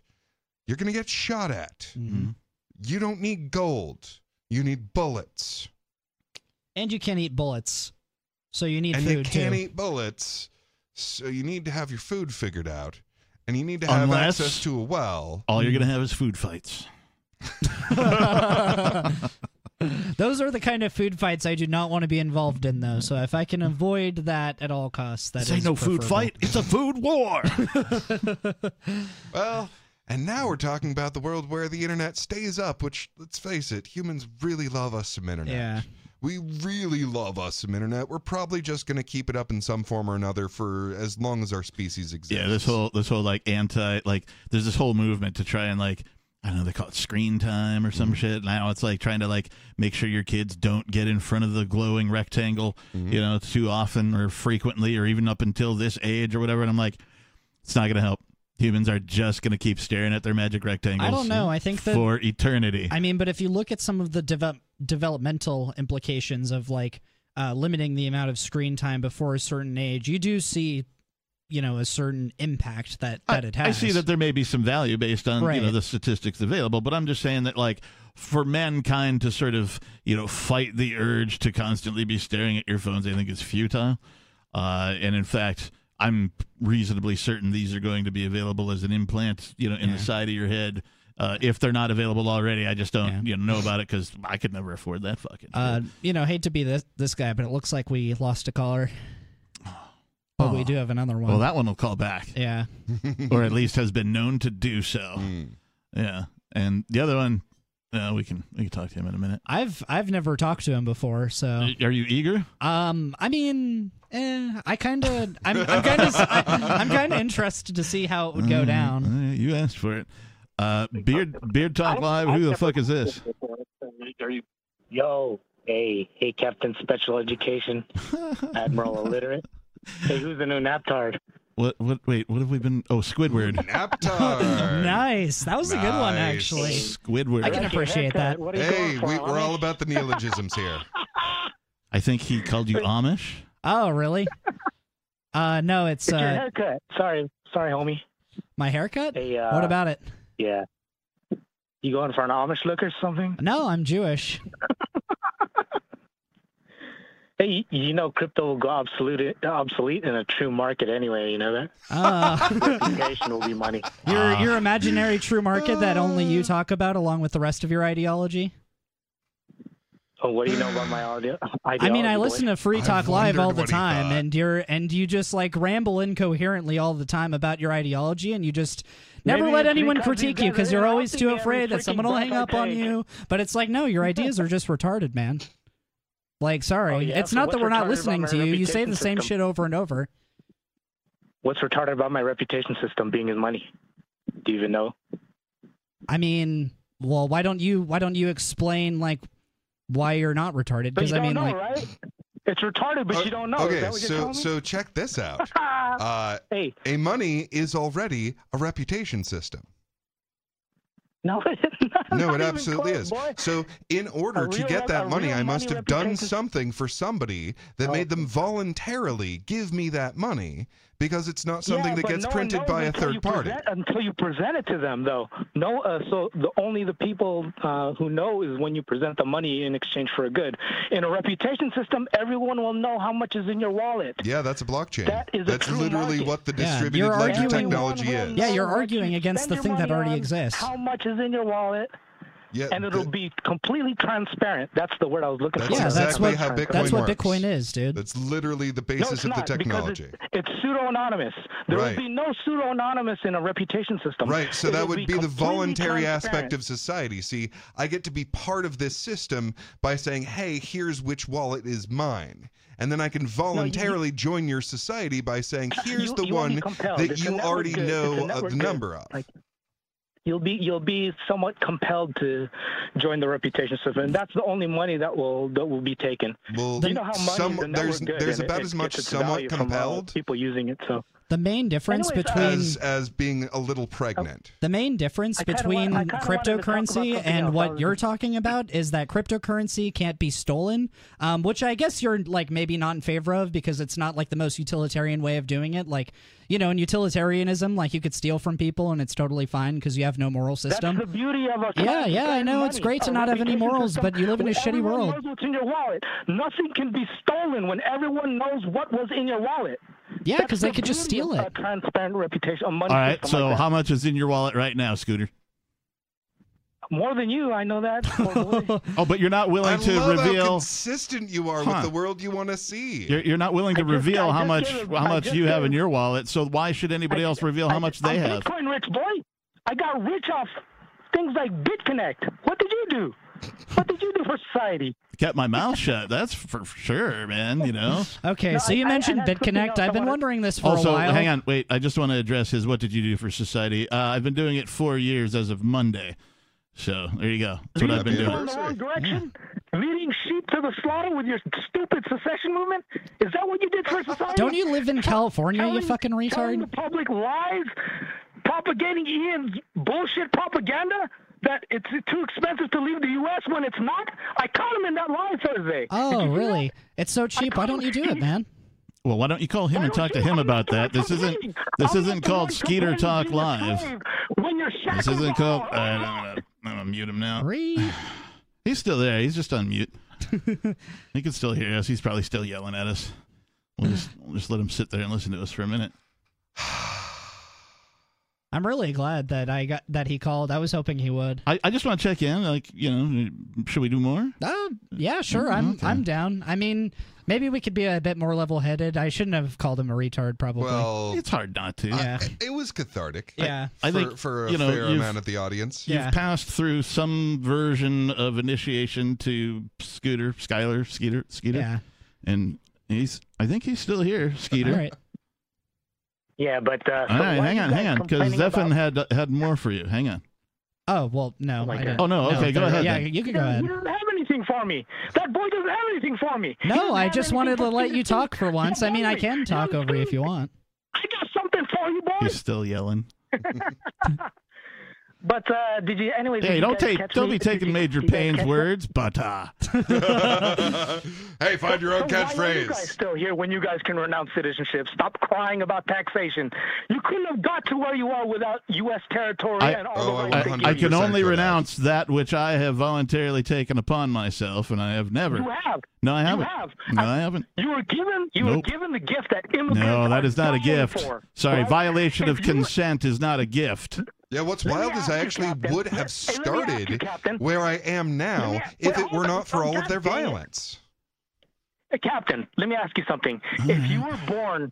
you're going to get shot at. Mm-hmm. You don't need gold. You need bullets. and you can't eat bullets, so you need and food you can't too. eat bullets. So you need to have your food figured out. And you need to have Unless- access to a well. All you're gonna have is food fights. Those are the kind of food fights I do not want to be involved in, though. So if I can avoid that at all costs, that This ain't is no food fight. It's a food war. Well, and now we're talking about the world where the internet stays up, which, let's face it, humans really love us some internet. Yeah. We really love us some internet. We're probably just going to keep it up in some form or another for as long as our species exists. yeah, this whole this whole like anti like there's this whole movement to try and like I don't know they call it screen time or some shit. Now it's like trying to like make sure your kids don't get in front of the glowing rectangle, you know, too often or frequently or even up until this age or whatever. And I'm like, it's not going to help. Humans are just going to keep staring at their magic rectangles. I don't know. I think that for eternity. I mean, but if you look at some of the develop developmental implications of like uh, limiting the amount of screen time before a certain age, you do see, you know, a certain impact that that I, it has. I see that there may be some value based on you know the statistics available, but I'm just saying that like for mankind to sort of you know fight the urge to constantly be staring at your phones, I think is futile. Uh, and in fact, I'm reasonably certain these are going to be available as an implant, you know, in the side of your head. Uh, if they're not available already, I just don't Yeah. you know, know about it because I could never afford that fucking. Uh, you know, hate to be this this guy, but it looks like we lost a caller. But we Oh. do have another one. well, that one will call back. yeah. or at least has been known to do so. Yeah, and the other one, uh, we can we can talk to him in a minute. I've I've never talked to him before, so Are you eager? um, I mean, eh, I kind of, I'm, I'm kind of, I'm kind of interested to see how it would go down. Uh, you asked for it. Uh, beard Beard Talk Live. Who the fuck is this? Are you? Yo, hey, hey, Captain Special Education, Admiral Illiterate. Hey, who's the new Naptard? What? What? Wait. What have we been? Oh, Squidward. Naptard. Nice, that was a good one Nice. actually. Squidward. I can appreciate that. What are you Hey, going for, we, we're Amish? all about the neologisms here. I think he called you Amish. Oh, really? Uh, no, it's It's your uh, haircut. Sorry, sorry, homie. my haircut. Hey, uh, What about it? Yeah. You going for an Amish look or something? No, I'm Jewish. Hey, you- you know crypto will go obsolete obsolete in a true market anyway. You know that Uh, reputation will be money. your your imaginary true market that only you talk about, along with the rest of your ideology. Oh, what do you know about my audio? I mean, I listen to Free I Talk Live all the time, and you're and you just like ramble incoherently all the time about your ideology, and you just never Maybe let anyone critique you because you're always too afraid that someone will hang I up on you. But it's like, no, your ideas are just retarded, man. Like, sorry, Oh, yeah? it's So not that we're not listening to you. You say reputation the same shit over and over. What's retarded about my reputation system being his money? Do you even know? I mean, well, why don't you why don't you explain like why you're not retarded? Because you I mean, know, like, right? It's retarded, but you don't know. Is Okay, that what you're so me? so check this out. Uh, hey, a money is already a reputation system. No, it's not, No, it absolutely close, is. Boy. So, in order to get that money, I must money have done something for somebody that Oh. made them voluntarily give me that money because it's not something yeah, that gets no printed by a third party. Present, until you present it to them, though. No, uh, so the only the people uh, who know is when you present the money in exchange for a good. In a reputation system, everyone will know how much is in your wallet. Yeah, that's a blockchain. That is a that's true literally market. what the Yeah, distributed you're ledger technology is. Yeah, you're arguing against the thing that already on, exists. How much is in your wallet? Yeah, and it'll th- be completely transparent. That's the word I was looking That's for. yeah, that's exactly what how Bitcoin that's what works. Bitcoin is, dude. That's literally the No, basis it's of the not, because technology. It's, it's pseudo anonymous. There Right. will be no pseudo anonymous in a reputation system. Right, so It that would be, the voluntary aspect of society. See, I get to be part of this system by saying, "Hey, here's which wallet is mine." And then I can voluntarily join your society by saying, "Here's You- the you one that It's you already good. Know uh, the number of." Like, you'll be you'll be somewhat compelled to join the reputation system, and that's the only money that will that will be taken. Well, you know how money some- is a there's good, there's about it as much somewhat uh, compelled people using it. So The main difference Anyways, uh, between as as being a little pregnant. The main difference between wa- I kinda wanted to cryptocurrency and else. What was- you're talking about is that cryptocurrency can't be stolen, um, which I guess you're like maybe not in favor of because it's not like the most utilitarian way of doing it. Like, you know, in utilitarianism, like you could steal from people and it's totally fine because you have no moral system. That's the beauty of a Yeah, yeah, I know. It's great to a not have any morals, system but you live in a shitty world. Knows what's in your wallet. Nothing can be stolen when everyone knows what was in your wallet. Yeah, because they the could just beauty steal of it. A transparent reputation, a money All right. So like how much is in your wallet right now, Scooter? More than you, I know that. Oh, but you're not willing I to love how reveal. consistent you are Huh. with the world you want to see. You're, you're not willing to just- reveal how much gave- how much just you have gave- in your wallet. So why should anybody else reveal how I- much they I'm have? Bitcoin rich boy. I got rich off things like BitConnect. What did you do? What did you do for society? Kept my mouth shut. That's for sure, man. You know. Okay, No, so you I- I- mentioned I BitConnect. I I've been wondering this for Also, a while. hang on, wait. I just want to address his. What did you do for society? Uh, I've been doing it four years as of Monday. So there you go. That's what I've been doing. Going the wrong Anniversary. direction, leading sheep to the slaughter with your stupid secession movement. Is that what you did for society? Don't you live in California, you Telling- fucking Telling retard? the public lies, propagating Ian's bullshit propaganda that it's too expensive to leave the U.S. when it's not. I caught him in that lie Thursday. Oh, Did Oh, really? that? It's so cheap. Why don't you do it, man? Well, why don't you call him Why and don't talk to him I'm about that? This isn't this I'm isn't called Skeeter Talk Live. When you're This isn't called. up- All right, I'm gonna, I'm gonna mute him now. Re- He's still there. He's just on mute. he can still hear us. He's probably still yelling at us. We'll just we'll just let him sit there and listen to us for a minute. I'm really glad that I got that he called. I was hoping he would. I, I just want to check in. Like, you know, should we do more? Oh, yeah, sure. I'm okay. I'm down. I mean, maybe we could be a bit more level-headed. I shouldn't have called him a retard. Probably. Well, It's hard not to. Yeah. I- it was cathartic. Yeah. I for, think, for a you know, fair you've- amount of the audience. You've Yeah. passed through some version of initiation to Scooter, Skyler, Skeeter, Skeeter, yeah. and he's. I think he's still here, Skeeter. All right. Yeah, but uh, All so right, hang on, hang on, because complaining Zephan about- had had more for you. Hang on. Oh well, no. Oh my I God. didn't. Oh, no, okay, go ahead Yeah, then. you can go ahead. You don't have anything for me. That boy doesn't have anything for me. No, I just wanted to let you talk for once. I mean, I can talk over you if you want. I got something for you, boy. He's still yelling. But uh, did you, anyways? Hey, don't take, catch don't me? be taking you- Major did you Payne's catch me? words, but uh, hey, find your own So Why are you guys still here when you guys can renounce citizenship? Stop crying about taxation. You couldn't have got to where you are without U.S. territory I- and all Oh, I the rights want I can only for that. renounce that which I have voluntarily taken upon myself, and I have never. You have. No, I haven't. have. No, I- I haven't. You were given. You Nope. were given the gift that immigrants. No, that is not a gift. For, Sorry, right? violation of If you were- consent is not a gift. Yeah, what's wild is I actually Captain. would have Let- hey, let me ask you, started where I am now me- if it were on. not for all of their God damn it. violence. Hey, Captain, let me ask you something. If you mm. were born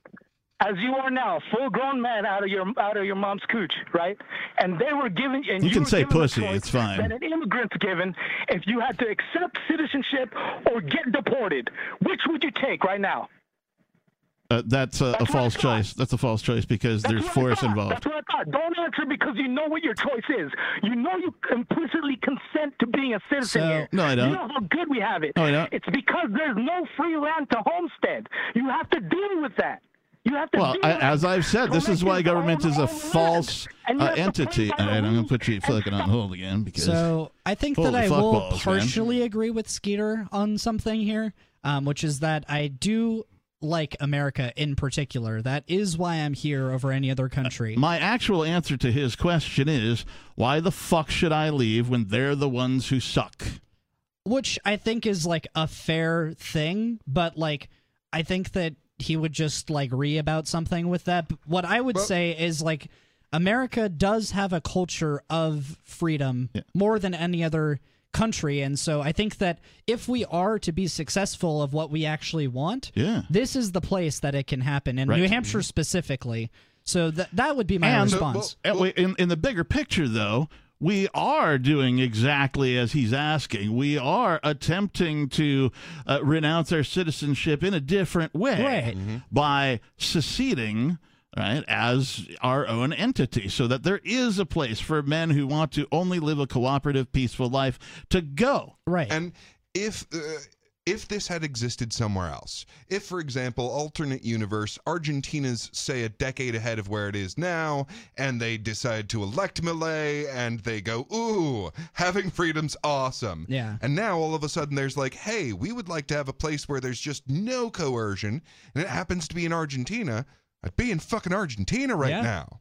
as you are now, full grown man out of your out of your mom's cooch, right? And they were given and You you can say pussy, it's fine. That an immigrant's given if you had to accept citizenship or get deported. Which would you take right now? Uh, that's a, a That's what I false choice. That's a false choice because That's there's force thought. involved. That's what I thought. Don't answer because you know what your choice is. You know you implicitly consent to being a citizen So- here. No, I don't. You know how good we have it. No, I don't. It's because there's no free land to homestead. You have to deal with that. You have to Well, deal I, with as it. I've said, this is why government is a false. And uh, entity. play by All the right, I'm going to put you and fucking on hold again because So I think that I will balls, man. partially agree with Skeeter on something here, um, which is that I do like America in particular. That is why I'm here over any other country. my actual answer to his question is why the fuck should I leave when they're the ones who suck? which I think is like a fair thing, but like I think that he would just like re about something with that. But What I would Well- say is like America does have a culture of freedom Yeah. more than any other country, and so I think that if we are to be successful of what we actually want, Yeah. this is the place that it can happen in Right. New Hampshire specifically. So that that would be my And- response. Uh, wait, in, in the bigger picture, though, we are doing exactly as he's asking. We are attempting to uh, renounce our citizenship in a different way Right. by seceding. Right, as our own entity, so that there is a place for men who want to only live a cooperative, peaceful life to go. right. And if uh, if this had existed somewhere else, if for example, alternate universe, Argentina's say a decade ahead of where it is now, and they decide to elect Milei, and they go, "Ooh, having freedom's awesome." Yeah. And now all of a sudden there's like, "Hey, we would like to have a place where there's just no coercion," and it happens to be in Argentina. I'd be in fucking Argentina right Yeah. now.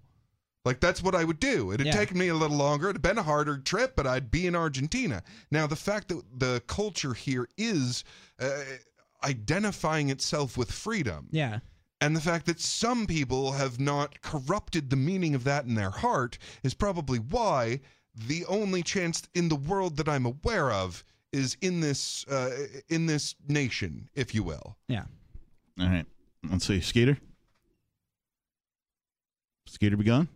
Like that's what I would do. It'd Yeah. taken me a little longer. It'd been a harder trip, but I'd be in Argentina. Now, the fact that the culture here is uh, identifying itself with freedom, yeah. and the fact that some people have not corrupted the meaning of that in their heart, is probably why the only chance in the world that I'm aware of is in this uh, in this nation, if you will. Yeah. All right. Let's see. Skeeter? Skeeter be gone?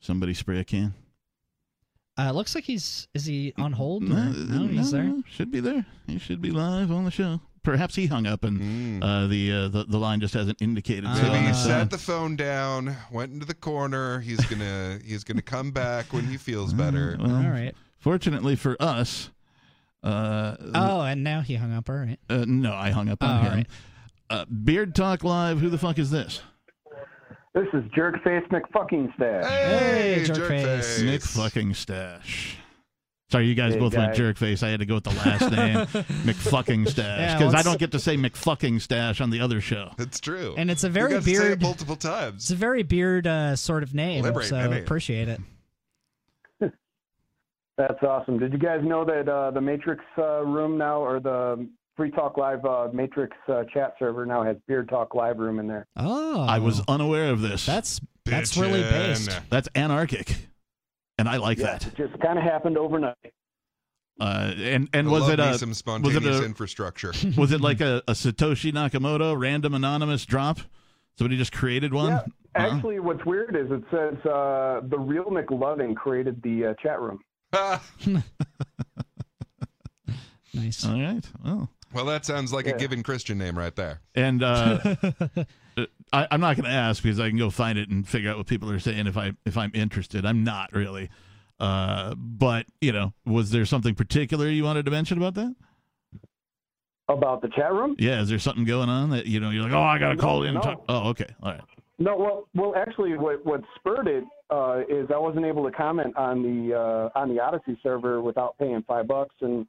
Somebody spray a can. Uh, looks like he's is he on hold? or- No, no, he's no, there. no, Should be there. He should be live on the show. Perhaps he hung up and uh, the, uh, the the line just hasn't indicated. so Mm. Maybe on he his sat the phone down, went into the corner. He's gonna he's gonna come back when he feels better. Well, All right. Fortunately for us, uh, Oh, and now he hung up. All right. uh, no, I hung up Oh, on all him. right. Uh, Beard Talk Live. Who the fuck is this? This is Jerkface McFucking Stash. Hey, Jerkface. Nick fucking Stash. Sorry, you guys Hey, both went guys. jerk face. I had to go with the last name, McFucking Stash, Yeah, because I don't get to say McFucking Stash on the other show. It's true. And it's a You very got to say it beard. multiple times. It's a very beard uh, sort of name. Liberate so my name. appreciate it. That's awesome. Did you guys know that uh, the Matrix uh, room now, or the Free Talk Live uh, Matrix uh, chat server now has Beard Talk Live room in there? Oh, I was unaware of this. That's that's really based. That's anarchic, and I like Yeah, that. it just kind of happened overnight. Uh, and and I was love it me a some was it spontaneous a infrastructure? was it like a, a Satoshi Nakamoto random anonymous drop? Somebody just created one. Yeah, Wow. actually, what's weird is it says uh, the real McLovin created the uh, chat room. Nice. All right. Well, well, that sounds like Yeah. a given Christian name right there. and uh, I, I'm not going to ask because I can go find it and figure out what people are saying if I if I'm interested. I'm not really. Uh, but you know, was there something particular you wanted to mention about that? About the chat room? Yeah, is there something going on that you know you're like, oh, I got to call in. And no. talk. Oh, okay, all right. No, well, well, actually, what what spurred it uh, is I wasn't able to comment on the uh, on the Odysee server without paying five bucks, and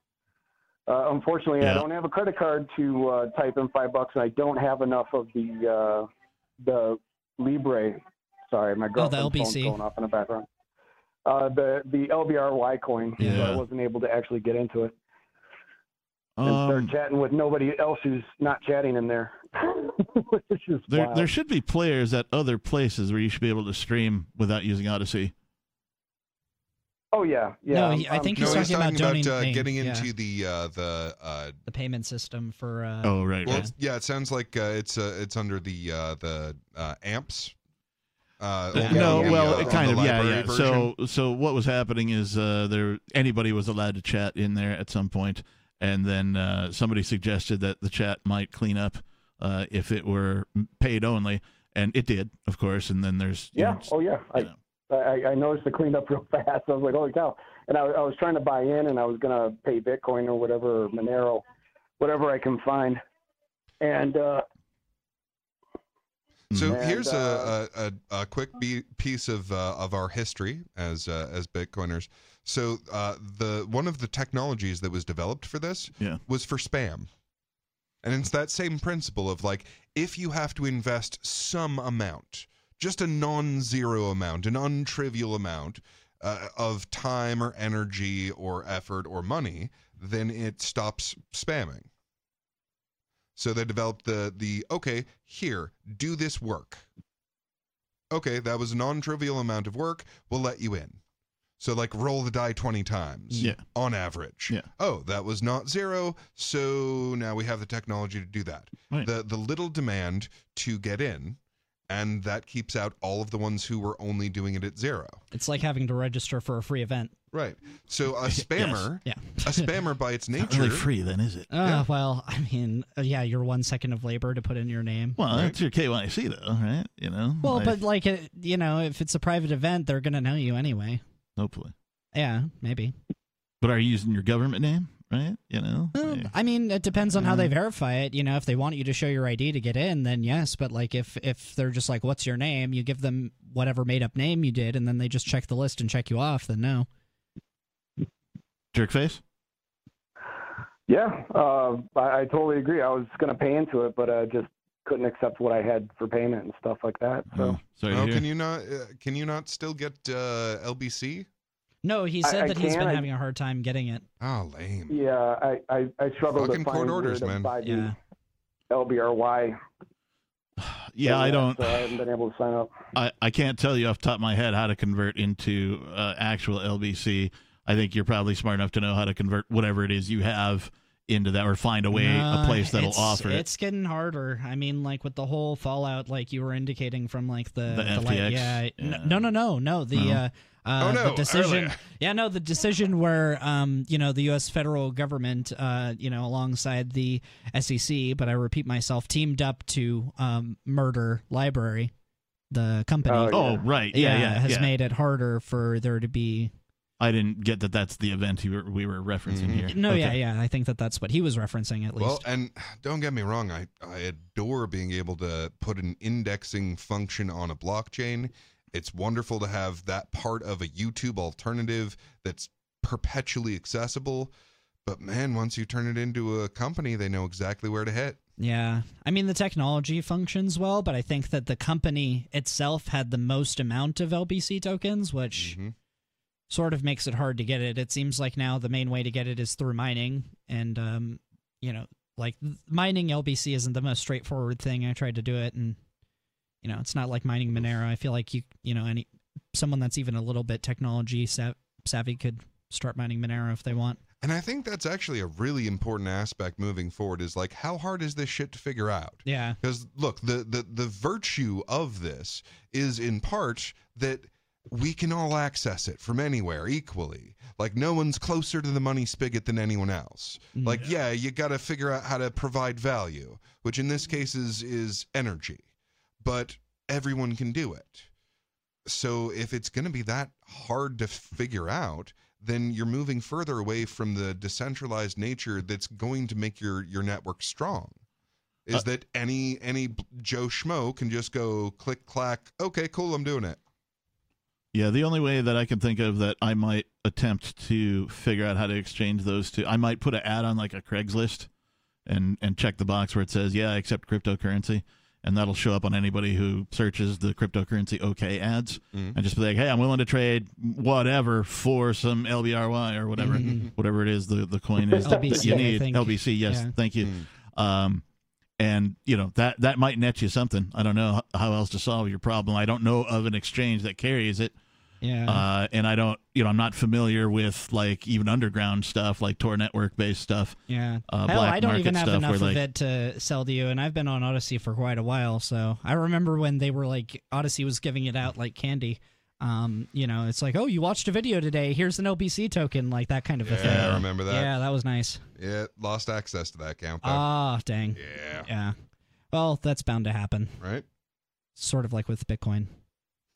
uh, unfortunately, Yeah. I don't have a credit card to uh, type in five bucks, and I don't have enough of the uh, the LBRY. Sorry, my Oh, the girlfriend's phone's LBC. going off in the background. Uh, the the LBRY coin, so Yeah. I wasn't able to actually get into it and start Um, chatting with nobody else who's not chatting in there. There wild. there should be players at other places where you should be able to stream without using Odysee. Oh yeah, yeah. No, I'm- he- I I'm think No, he's he's talking about about, uh, donating- getting yeah. into the uh, the uh, The payment system for. Uh, Oh, right, well, right. it's- yeah. It sounds like uh, it's uh, it's under the uh, the uh, amps. No, the, well, uh, on kind of, yeah, yeah. version. So, so what was happening is uh, there anybody was allowed to chat in there at some point, and then uh, somebody suggested that the chat might clean up uh, if it were paid only, and it did, of course. And then there's you Yeah. know, Oh yeah. I, you know. I I noticed the cleanup real fast. I was like, holy cow! And I, I was trying to buy in, and I was gonna pay Bitcoin or whatever, or Monero, whatever I can find. And uh, So And, here's uh, a, a, a, a quick be- piece of uh, of our history as uh, as Bitcoiners. So uh, the one of the technologies that was developed for this Yeah. was for spam, and it's that same principle of like if you have to invest some amount, just a non-zero amount, an untrivial amount uh, of time or energy or effort or money, then it stops spamming. So they developed the the okay, here, do this work. Okay, that was a non-trivial amount of work. We'll let you in. So like roll the die 20 times Yeah. on average. Yeah. Oh, that was not zero. So now we have the technology to do that. Right. The the little demand to get in and that keeps out all of the ones who were only doing it at zero. It's like having to register for a free event. Right. So a spammer, Yeah. a spammer by its not nature really free, then, is it? Uh, Well, I mean, uh, yeah, your one second of labor to put in your name. Well, Right. that's your KYC, though, right? You know. Well, Like, but like, you know, if it's a private event, they're gonna know you anyway. hopefully. Yeah, maybe. But are you using your government name, right? You know. Well, Like- I mean, it depends on how they verify it. You know, if they want you to show your ID to get in, then yes. But like, if if they're just like, "What's your name?" You give them whatever made up name you did, and then they just check the list and check you off. Then no. Jerkface. yeah, uh, I, I totally agree. I was gonna pay into it, but I just couldn't accept what I had for payment and stuff like that. So. Oh, sorry Oh, can you not uh, can you not still get uh, LBC? No, he said I that he's can, been I- having a hard time getting it. Oh, lame. Yeah, I, I, I struggle Fucking to court find orders, where to man. buy the Yeah. LBRY. Yeah, I don't. So I haven't been able to sign up. I, I can't tell you off the top of my head how to convert into uh, actual LBC. I think you're probably smart enough to know how to convert whatever it is you have into that, or find a way, Nah, a place that'll offer it. It's getting harder. I mean, like with the whole Fallout, like you were indicating from like the The light- FTX? yeah, Yeah. No, no, no, no. The No. uh, uh, Oh, no, the decision. earlier. Yeah, no, the decision where um, you know, the U.S. federal government, uh, you know, alongside the SEC, but I repeat myself, teamed up to um, murder LBRY, the company. Oh, oh, right. Yeah, yeah. has yeah. made it harder for there to be. I didn't get that that's the event you we were referencing Mhm. here. No, yeah, yeah. I think that that's what he was referencing at least. Well, and don't get me wrong, I, I adore being able to put an indexing function on a blockchain. It's wonderful to have that part of a YouTube alternative that's perpetually accessible. But man, once you turn it into a company, they know exactly where to hit. Yeah. I mean, the technology functions well, but I think that the company itself had the most amount of LBC tokens, which Mhm. sort of makes it hard to get it. It seems like now the main way to get it is through mining. And, um, you know, like mining LBC isn't the most straightforward thing. I tried to do it, and, you know, it's not like mining Monero. I feel like you, you know, any someone that's even a little bit technology sav- savvy could start mining Monero if they want. And I think that's actually a really important aspect moving forward is like how hard is this shit to figure out? Yeah. Because look, the, the the virtue of this is in part that we can all access it from anywhere equally. Like no one's closer to the money spigot than anyone else. Mm. Like yeah, you got to figure out how to provide value, which in this case is is energy. But everyone can do it. So if it's going to be that hard to figure out, then you're moving further away from the decentralized nature that's going to make your your network strong. Is Uh, that any any Joe Schmo can just go click clack? Okay, cool, I'm doing it. Yeah, the only way that I can think of that I might attempt to figure out how to exchange those two, I might put an ad on like a Craigslist and and check the box where it says, "Yeah, I accept cryptocurrency." And that'll show up on anybody who searches the cryptocurrency OK ads, Mhm. and just be like, "Hey, I'm willing to trade whatever for some LBRY or whatever, Mhm. whatever it is the the coin is that LBC, you need." LBC, yes, Yeah. thank you. Mm. Um, and you know that that might net you something. I don't know how else to solve your problem. I don't know of an exchange that carries it. Yeah. Uh, and I don't, you know, I'm not familiar with like even underground stuff, like Tor network based stuff. Yeah. uh, Hell, I don't even have stuff enough where, of like- it to sell to you, and I've been on Odysee for quite a while. So I remember when they were like Odysee was giving it out like candy. Um, you know, it's like, oh, you watched a video today. Here's an LBC token, like that kind of a thing. Yeah, I remember that. Yeah, that was nice. Yeah, lost access to that account though. Ah, dang. yeah. Yeah. Well, that's bound to happen. Right. Sort of like with Bitcoin.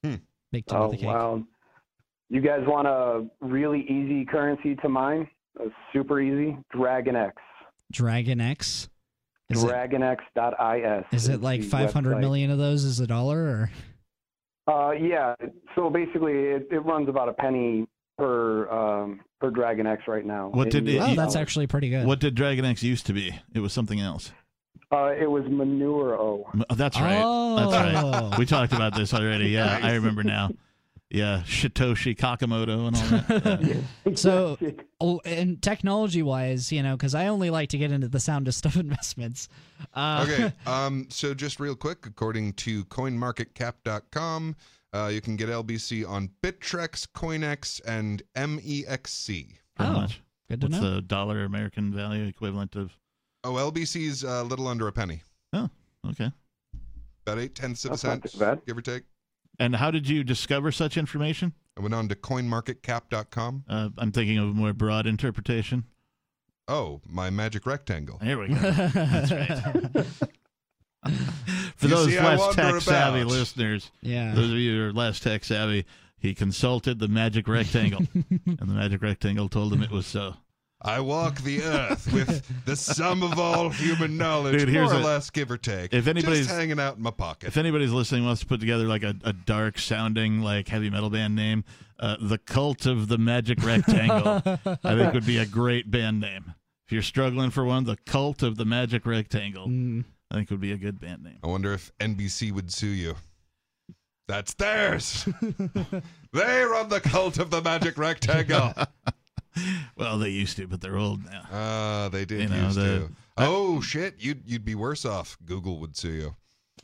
Hmm. Baked into Oh the cake. wow! You guys want a really easy currency to mine? Uh, super easy. Dragon X. Dragon X. Is it, DragonX.is. is it like 500 million of those is a dollar or? Uh, yeah. So basically, it, it runs about a penny per um, per Dragon X right now. What did In it- Oh, that's actually pretty good. What did Dragon X used to be? It was something else. Uh, it was Manuro. That's right. That's right. Oh. We talked about this already. Yeah, I remember now. Yeah, Shitoshi Kakamoto and all that. Yeah. So, oh, and technology wise, you know, because I only like to get into the sound of stuff investments. Uh, okay. Um, so just real quick, according to coinmarketcap.com, uh, you can get LBC on Bittrex, CoinEx, and E MEXC. Pretty Oh, much. good to What's know. the dollar American value equivalent of? Oh, LBC's a little under a penny. Oh, okay. About eight tenths of a That's not cent, give or take. And how did you discover such information? I went on to coinmarketcap.com. Uh, I'm thinking of a more broad interpretation. Oh, my magic rectangle. There we go. That's right. For You those see, less wander tech savvy about. listeners, yeah. those of you who are less tech savvy, he consulted the magic rectangle, and the magic rectangle told him it was so. I walk the earth with the sum of all human knowledge, Dude, here's more or a- less, give or take. if anybody's- just hanging out in my pocket. If anybody's listening wants to put together like a, a dark sounding like heavy metal band name, uh, the Cult of the Magic Rectangle, I think would be a great band name. If you're struggling for one, the Cult of the Magic Rectangle, Mm. I think would be a good band name. I wonder if NBC would sue you. That's theirs. they run the cult of the magic rectangle. Well, they used to, but they're old now. Ah, they did You know, used the- to. Oh shit, you'd you'd be worse off. Google would sue you.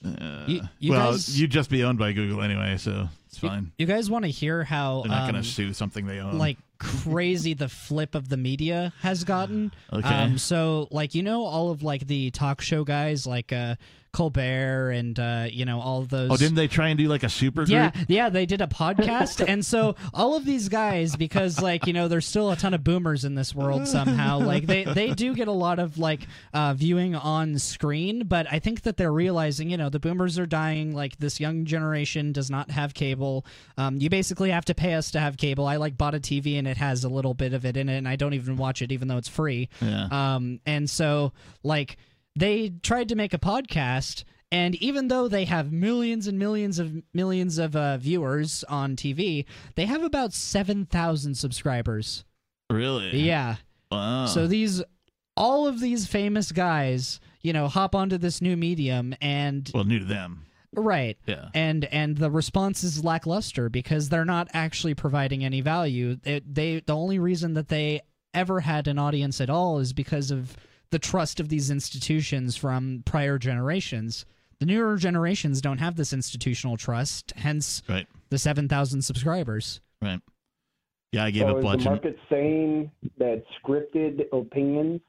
Uh, You- you well, guys- you'd just be owned by Google anyway, so it's fine. You guys want to hear how They're not um, going to sue something they own. like crazy the flip of the media has gotten. Okay. Um, so like you know all of like the talk show guys like uh Colbert and uh you know all of those oh, didn't they try and do like a super group? yeah, yeah, they did a podcast, and so all of these guys, because like you know, there's still a ton of boomers in this world somehow. Like they they do get a lot of like uh, viewing on screen, but I think that they're realizing, you know, the boomers are dying. Like this young generation does not have cable. Um, you basically have to pay us to have cable. I like bought a TV and it has a little bit of it in it, and I don't even watch it, even though it's free. Yeah. Um, and so like they tried to make a podcast and even though they have millions and millions of millions of uh, viewers on TV, they have about 7,000 subscribers. Really? Yeah. Wow. So these all of these famous guys, you know, hop onto this new medium and well, new to them. Right. Yeah. And and the response is lackluster because they're not actually providing any value. It, they the only reason that they ever had an audience at all is because of the trust of these institutions from prior generations. The newer generations don't have this institutional trust, hence Right. the 7,000 subscribers. Right. Yeah, I gave so up is the watching. market saying that scripted opinions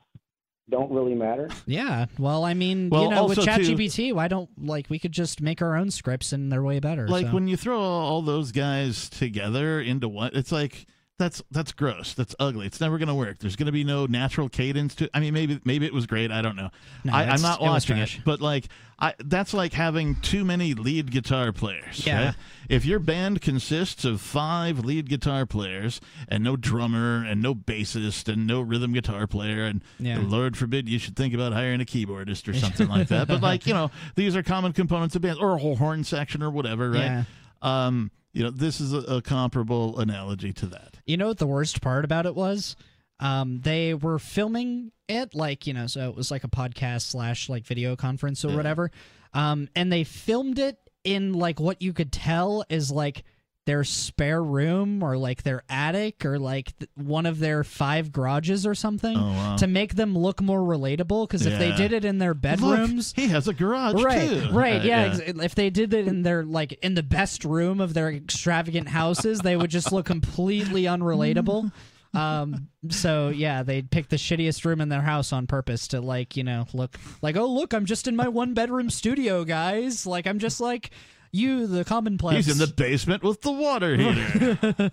don't really matter? Yeah, well, I mean, Well, you know, with also, too- ChatGPT, why don't like we could just make our own scripts and they're way better. Like so. when you throw all those guys together into one, it's like that's that's gross. That's ugly. It's never going to work. There's going to be no natural cadence to. I mean, maybe maybe it was great. I don't know. No, I, I'm not watching it, but like, I that's like having too many lead guitar players. Yeah. right? If your band consists of five lead guitar players and no drummer and no bassist and no rhythm guitar player and Yeah. Lord forbid you should think about hiring a keyboardist or something like that. But like you know, these are common components of bands or a whole horn section or whatever, right? Yeah. Um, you know, this is a, a comparable analogy to that. You know what the worst part about it was? Um, they were filming it like you know, so it was like a podcast slash like video conference or whatever. Um, and they filmed it in like what you could tell is like their spare room or like their attic or like th- one of their five garages or something Oh, wow. to make them look more relatable. Because if they did it in their bedrooms, Look, he has a garage right too. right yeah, ex- if they did it in their like in the best room of their extravagant houses they would just look completely unrelatable um so yeah they'd pick the shittiest room in their house on purpose to like you know look like oh look i'm just in my one bedroom studio guys like i'm just like you the common commonplace He's in the basement with the water heater.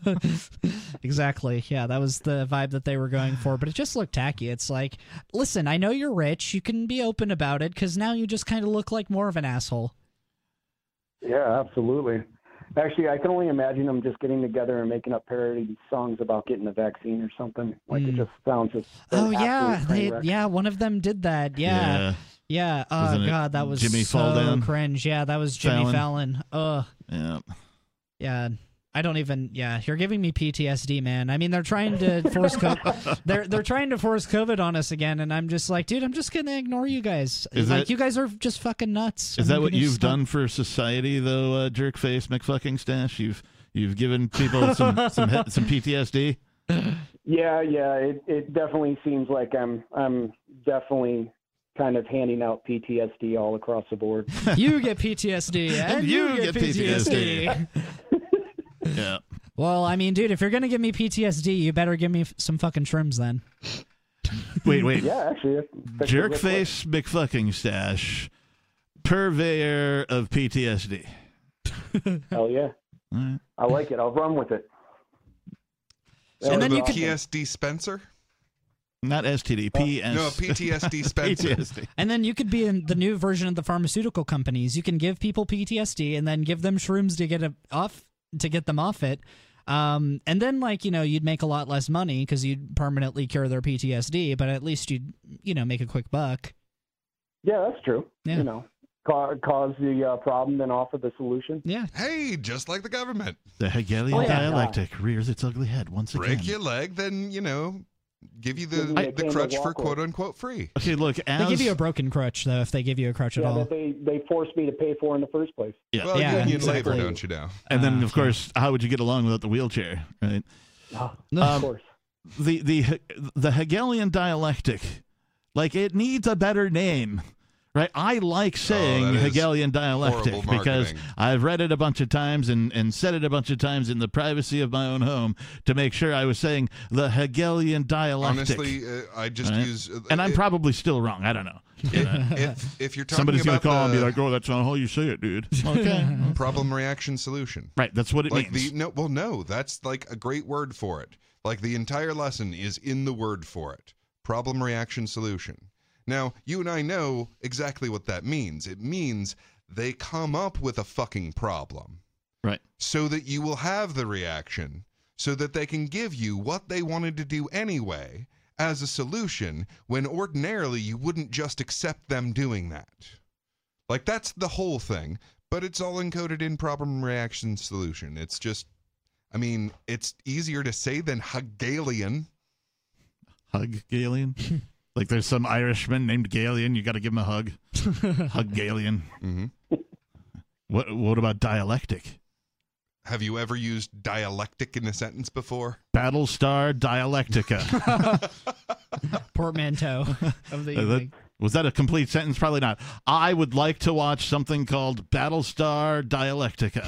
exactly yeah that was the vibe that they were going for but it just looked tacky it's like listen i know you're rich you can be open about it because now you just kind of look like more of an asshole Yeah, absolutely. Actually, I can only imagine them just getting together and making up parody songs about getting a vaccine or something. Like it hmm. just sounds just. Oh yeah, they yeah, one of them did that. Yeah. Yeah. Oh Wasn't god, that was Jimmy so Fallon? cringe. Yeah, that was Jimmy Fallon? Fallon. Ugh. yeah. Yeah. I don't even yeah, you're giving me PTSD, man. I mean, they're trying to force COVID they're they're trying to force COVID on us again and I'm just like, dude, I'm just going to ignore you guys. Is like that- you guys are just fucking nuts. Is I'm that what you've stop- done for society, though, uh, jerkface McFucking stash? You've you've given people some some he- some PTSD. Yeah, yeah. It it definitely seems like I'm I'm definitely kind of handing out PTSD all across the board. You get PTSD and, you you, get get PTSD. Yeah. well, I mean, dude, if you're going to give me PTSD, you better give me f- some fucking trims then. Wait, wait. Yeah, actually. that's- that's a. Jerkface McFucking stash, purveyor of PTSD. Hell yeah. All right. I like it. I'll run with it. That And then you awesome. could- PSD Spencer? Not STD, PS. No, PTSD Spencer. PTSD. And then you could be in the new version of the pharmaceutical companies. You can give people PTSD and then give them shrooms to get it off to get them off it. Um, and then like you know you'd make a lot less money because you'd permanently cure their PTSD, but at least you'd you know make a quick buck. Yeah, that's true. Yeah. You know, ca- cause the uh, problem, then offer the solution. Yeah. Hey, just like the government. The Hegelian Oh, yeah. dialectic rears its ugly head once again. Break your leg, then, you know, give you the, Give you the crutch for quote unquote free. Okay, look, as They give you a broken crutch though if they give you a crutch at all. that they they forced me to pay for in the first place. yeah. Well, Yeah, union exactly. labor, don't you know? and then Ah, of course, how would you get along without the wheelchair, right? of Um, course. the the the Hegelian dialectic, like it needs a better name, Right, I like saying Oh, Hegelian dialectic because. I've read it a bunch of times and, and said it a bunch of times in the privacy of my own home to make sure I was saying the Hegelian dialectic. Honestly, uh, I just right? use. Uh, and I'm it- probably still wrong. I don't know. if if you're talking Somebody's about gonna call and be like, "Oh, that's not how you say it, dude." Okay, problem reaction solution. right. That's what it like means. the no well no that's like a great word for it like the entire lesson is in the word for it problem reaction solution now you and i know exactly what that means. It means they come up with a fucking problem. Right. so that you will have the reaction so that they can give you what they wanted to do anyway as a solution when ordinarily you wouldn't just accept them doing that. Like that's the whole thing but it's all encoded in problem reaction solution. It's just i mean it's easier to say than hegelian. Hug Galian. like there's some Irishman named Galian. You got to give him a hug. hug Galian. Mhm. What What about dialectic? have you ever used dialectic in a sentence before Battlestar Dialectica. Portmanteau of the that- evening. was that a complete sentence? Probably not. I would like to watch something called Battlestar Dialectica.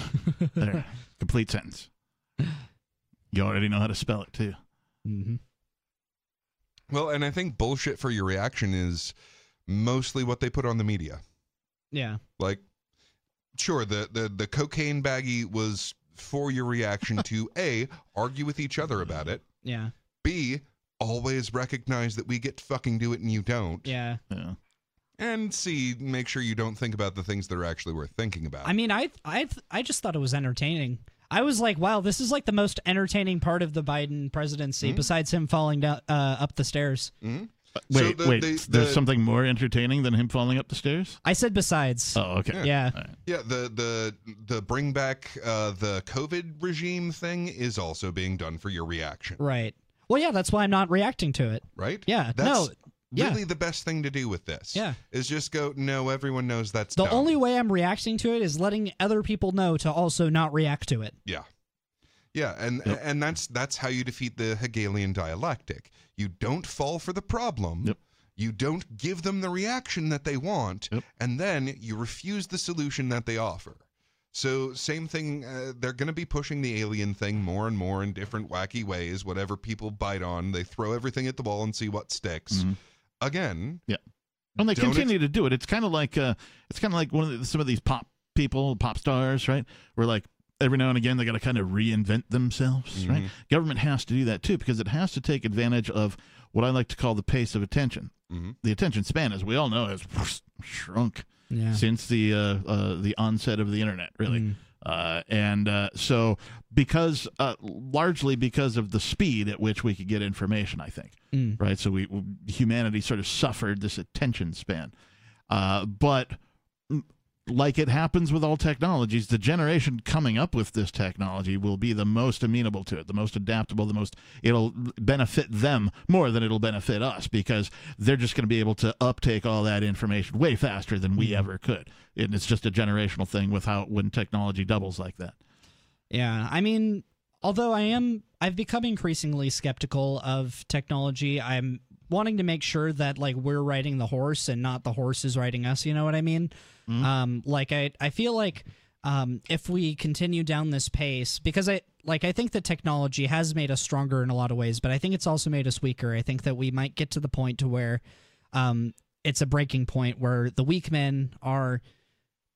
there, complete sentence. You already know how to spell it too. hmm well and i think bullshit for your reaction is mostly what they put on the media Yeah. Like, sure, the the the cocaine baggie was for your reaction to a argue with each other about it. Yeah. B always recognize that we get to fucking do it and you don't. Yeah. Yeah. And C make sure you don't think about the things that are actually worth thinking about. I mean, I I I just thought it was entertaining. I was like, wow, this is like the most entertaining part of the Biden presidency, Mhm. besides him falling down uh, up the stairs. Mhm. Wait, the- wait. the- there's the- something more entertaining than him falling up the stairs. I said besides. Oh, okay. Yeah. All right. Yeah, the the the bring back uh, the COVID regime thing is also being done for your reaction, Right. Well, yeah, that's why I'm not reacting to it. right? Yeah. That's no. Yeah. really the best thing to do with this. Yeah. is just go. No, everyone knows that's The dumb." only way I'm reacting to it is letting other people know to also not react to it. Yeah. Yeah, and Yep. and that's that's how you defeat the Hegelian dialectic. You don't fall for the problem. Yep. You don't give them the reaction that they want, Yep. and then you refuse the solution that they offer. So same thing. Uh, they're going to be pushing the alien thing more and more in different wacky ways. Whatever people bite on, they throw everything at the wall and see what sticks. Mhm. Again, Yeah. And they Don't continue to do it. It's kind of like uh, it's kind of like one of the, some of these pop people, pop stars, right? Where like every now and again they got to kind of reinvent themselves, right? Mhm. Government has to do that too because it has to take advantage of what I like to call the pace of attention. Mhm. The attention span, as we all know, has shrunk Yeah. since the uh, uh, the onset of the internet, really. Mm. Uh, and uh, so, because uh, largely because of the speed at which we could get information, I think, Mm. right? So we humanity sort of suffered this attention span, uh, but like it happens with all technologies, the generation coming up with this technology will be the most amenable to it, the most adaptable, the most it'll benefit them more than it'll benefit us because they're just going to be able to uptake all that information way faster than we mm-hmm. ever could. And it's just a generational thing with how when technology doubles like that. Yeah, I mean, although I am, I've become increasingly skeptical of technology. I'm wanting to make sure that like we're riding the horse and not the horse is riding us. You know what I mean? Um, like I, I feel like um, if we continue down this pace, because I like I think the technology has made us stronger in a lot of ways, but I think it's also made us weaker. I think that we might get to the point to where um, it's a breaking point where the weak men are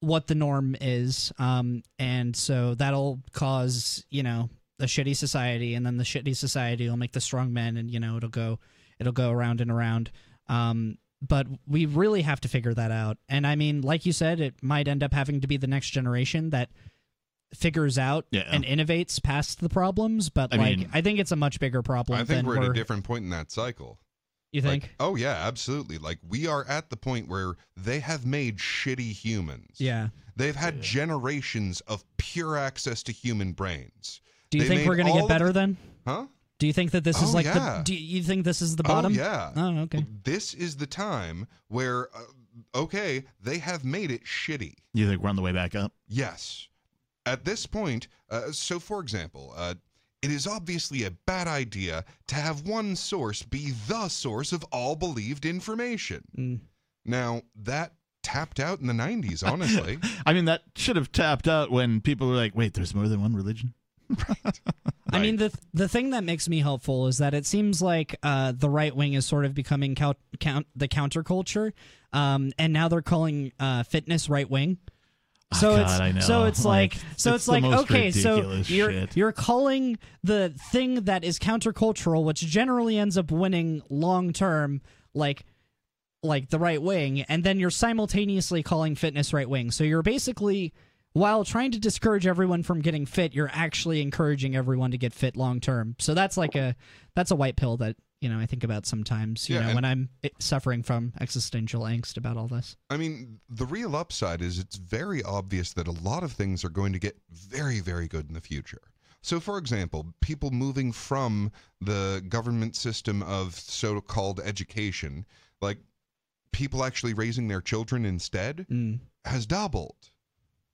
what the norm is um and so that'll cause you know a shitty society and then the shitty society will make the strong men and you know it'll go it'll go around and around um but we really have to figure that out and i mean like you said it might end up having to be the next generation that figures out Yeah. and innovates past the problems but I like mean- i think it's a much bigger problem I think than we're at a different point in that cycle. you think Like, oh yeah, absolutely. Like we are at the point where they have made shitty humans. yeah They've had generations of pure access to human brains. do you They think we're gonna get better the- then Huh? Do you think that this is Oh, like yeah. the do you think this is the bottom Oh yeah. oh okay This is the time where uh, okay, they have made it shitty. You think we're on the way back up? Yes. At this point, uh, so for example, uh, it is obviously a bad idea to have one source be the source of all believed information. Mm. Now, that tapped out in the 90s, honestly. I mean, that should have tapped out when people were like, "Wait, there's more than one religion." I mean, the the thing that makes me hopeful is that it seems like uh, the right wing is sort of becoming count, count the counterculture, um, and now they're calling uh, fitness right wing. So Oh, it's God, I know. so it's like, Like, so it's it's like okay, so you're shit. you're calling the thing that is countercultural, which generally ends up winning long term, like like the right wing, and then you're simultaneously calling fitness right wing. So you're basically while trying to discourage everyone from getting fit, you're actually encouraging everyone to get fit long term. So that's like a that's a white pill that you know I think about sometimes. You Yeah, know when I'm suffering from existential angst about all this. I mean, the real upside is it's very obvious that a lot of things are going to get very, very good in the future. So, for example, people moving from the government system of so called education, like people actually raising their children instead, Mm. has doubled.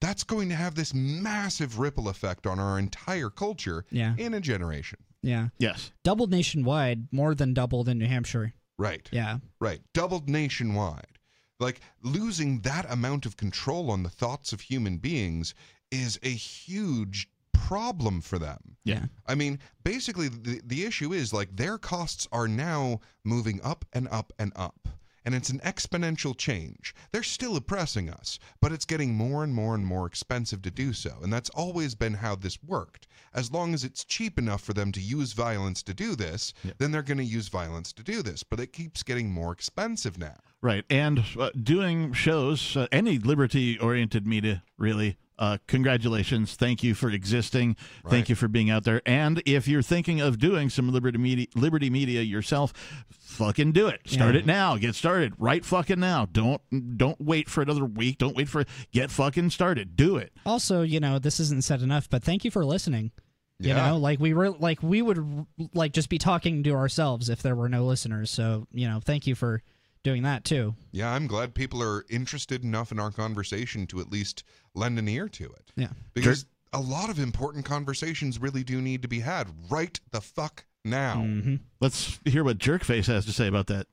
That's going to have this massive ripple effect on our entire culture Yeah. in a generation. Yeah. Yes. Doubled nationwide, more than doubled in New Hampshire. Right. Yeah. Right. Doubled nationwide. Like losing that amount of control on the thoughts of human beings is a huge problem for them. Yeah. I mean, basically the the issue is like their costs are now moving up and up and up. And it's an exponential change. They're still oppressing us, but it's getting more and more and more expensive to do so. And that's always been how this worked. As long as it's cheap enough for them to use violence to do this, then they're going to use violence to do this. But it keeps getting more expensive now. Right. And uh, doing shows, uh, any liberty oriented media, really. Uh, congratulations. Thank you for existing. Right. Thank you for being out there. And if you're thinking of doing some liberty media, liberty media yourself, fucking do it. Start Yeah. it now. Get started right fucking now. Don't don't wait for another week. Don't wait for get fucking started. Do it. Also, you know, this isn't said enough, but thank you for listening. You Yeah. know, like we were like we would like just be talking to ourselves if there were no listeners. So, you know, thank you for doing that too. Yeah, I'm glad people are interested enough in our conversation to at least lend an ear to it. Yeah. Because a lot of important conversations really do need to be had right the fuck now. Mm-hmm. Let's hear what Jerkface has to say about that.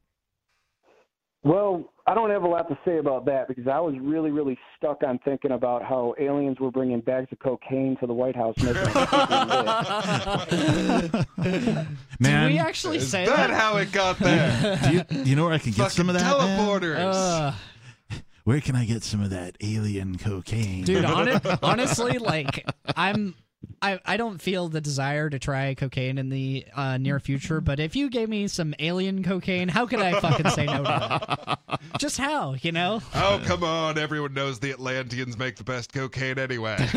Well, I don't have a lot to say about that because I was really, really stuck on thinking about how aliens were bringing bags of cocaine to the White House. Man, Did we actually Is say that that? how it got there? do you, do you know where I can get some of that? man? teleporters. Where can I get some of that alien cocaine? dude, hon- honestly, like I'm I, I don't feel the desire to try cocaine in the uh, near future, but if you gave me some alien cocaine, how could I fucking say no to it? Just how, you know? oh, come on. Everyone knows the Atlanteans make the best cocaine anyway.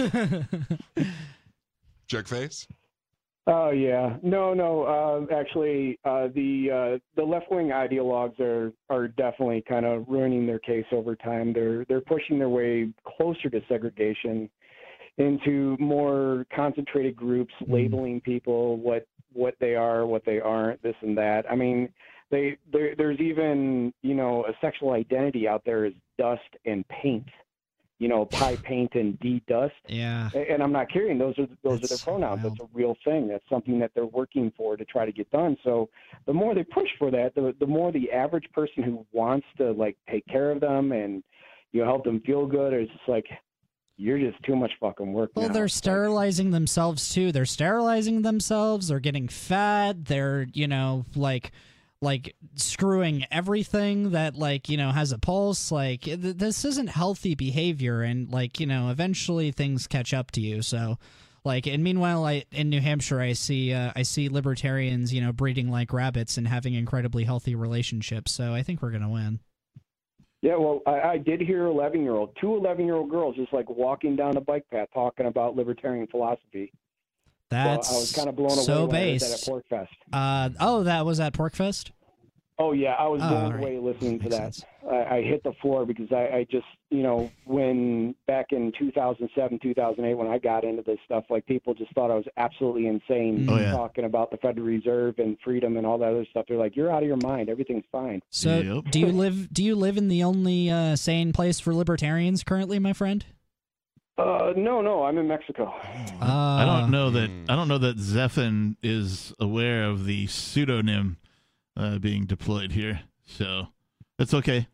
Jerkface? Oh yeah, no, no. Uh, actually, uh, the uh, the left wing ideologues are are definitely kind of ruining their case over time. They're they're pushing their way closer to segregation, into more concentrated groups, labeling people what what they are, what they aren't, this and that. I mean, they there's even you know a sexual identity out there is dust and paint. You know, pie paint and D dust. Yeah. And I'm not kidding. Those are those That's are their pronouns. wild. That's a real thing. That's something that they're working for to try to get done. So the more they push for that, the the more the average person who wants to like take care of them and you know help them feel good is just like you're just too much fucking work. Well, now. they're sterilizing themselves too. They're sterilizing themselves. They're getting fat. They're, you know, like like screwing everything that like, you know, has a pulse. Like th- this isn't healthy behavior and like, you know, eventually things catch up to you. So like and meanwhile I in New Hampshire I see uh, I see libertarians, you know, breeding like rabbits and having incredibly healthy relationships. So I think we're going to win. Yeah, well, I, I did hear 11 year old, two 11 year old girls just like walking down a bike path talking about libertarian philosophy. That's so I was kind of blown away so when I heard that based. at Porkfest. Uh, oh, that was at Porkfest? Oh yeah, I was Oh, blown all right. away listening to that. I, I hit the floor because I, I just, you know, when back in 2007, 2008, when I got into this stuff, like people just thought I was absolutely insane Oh, yeah. talking about the Federal Reserve and freedom and all that other stuff. They're like, you're out of your mind. Everything's fine. So, Yep. do you live? Do you live in the only uh, sane place for libertarians currently, my friend? Uh, no, no, I'm in Mexico. Uh, I don't know that Hmm. I don't know that Zephin is aware of the pseudonym uh, being deployed here. So that's okay.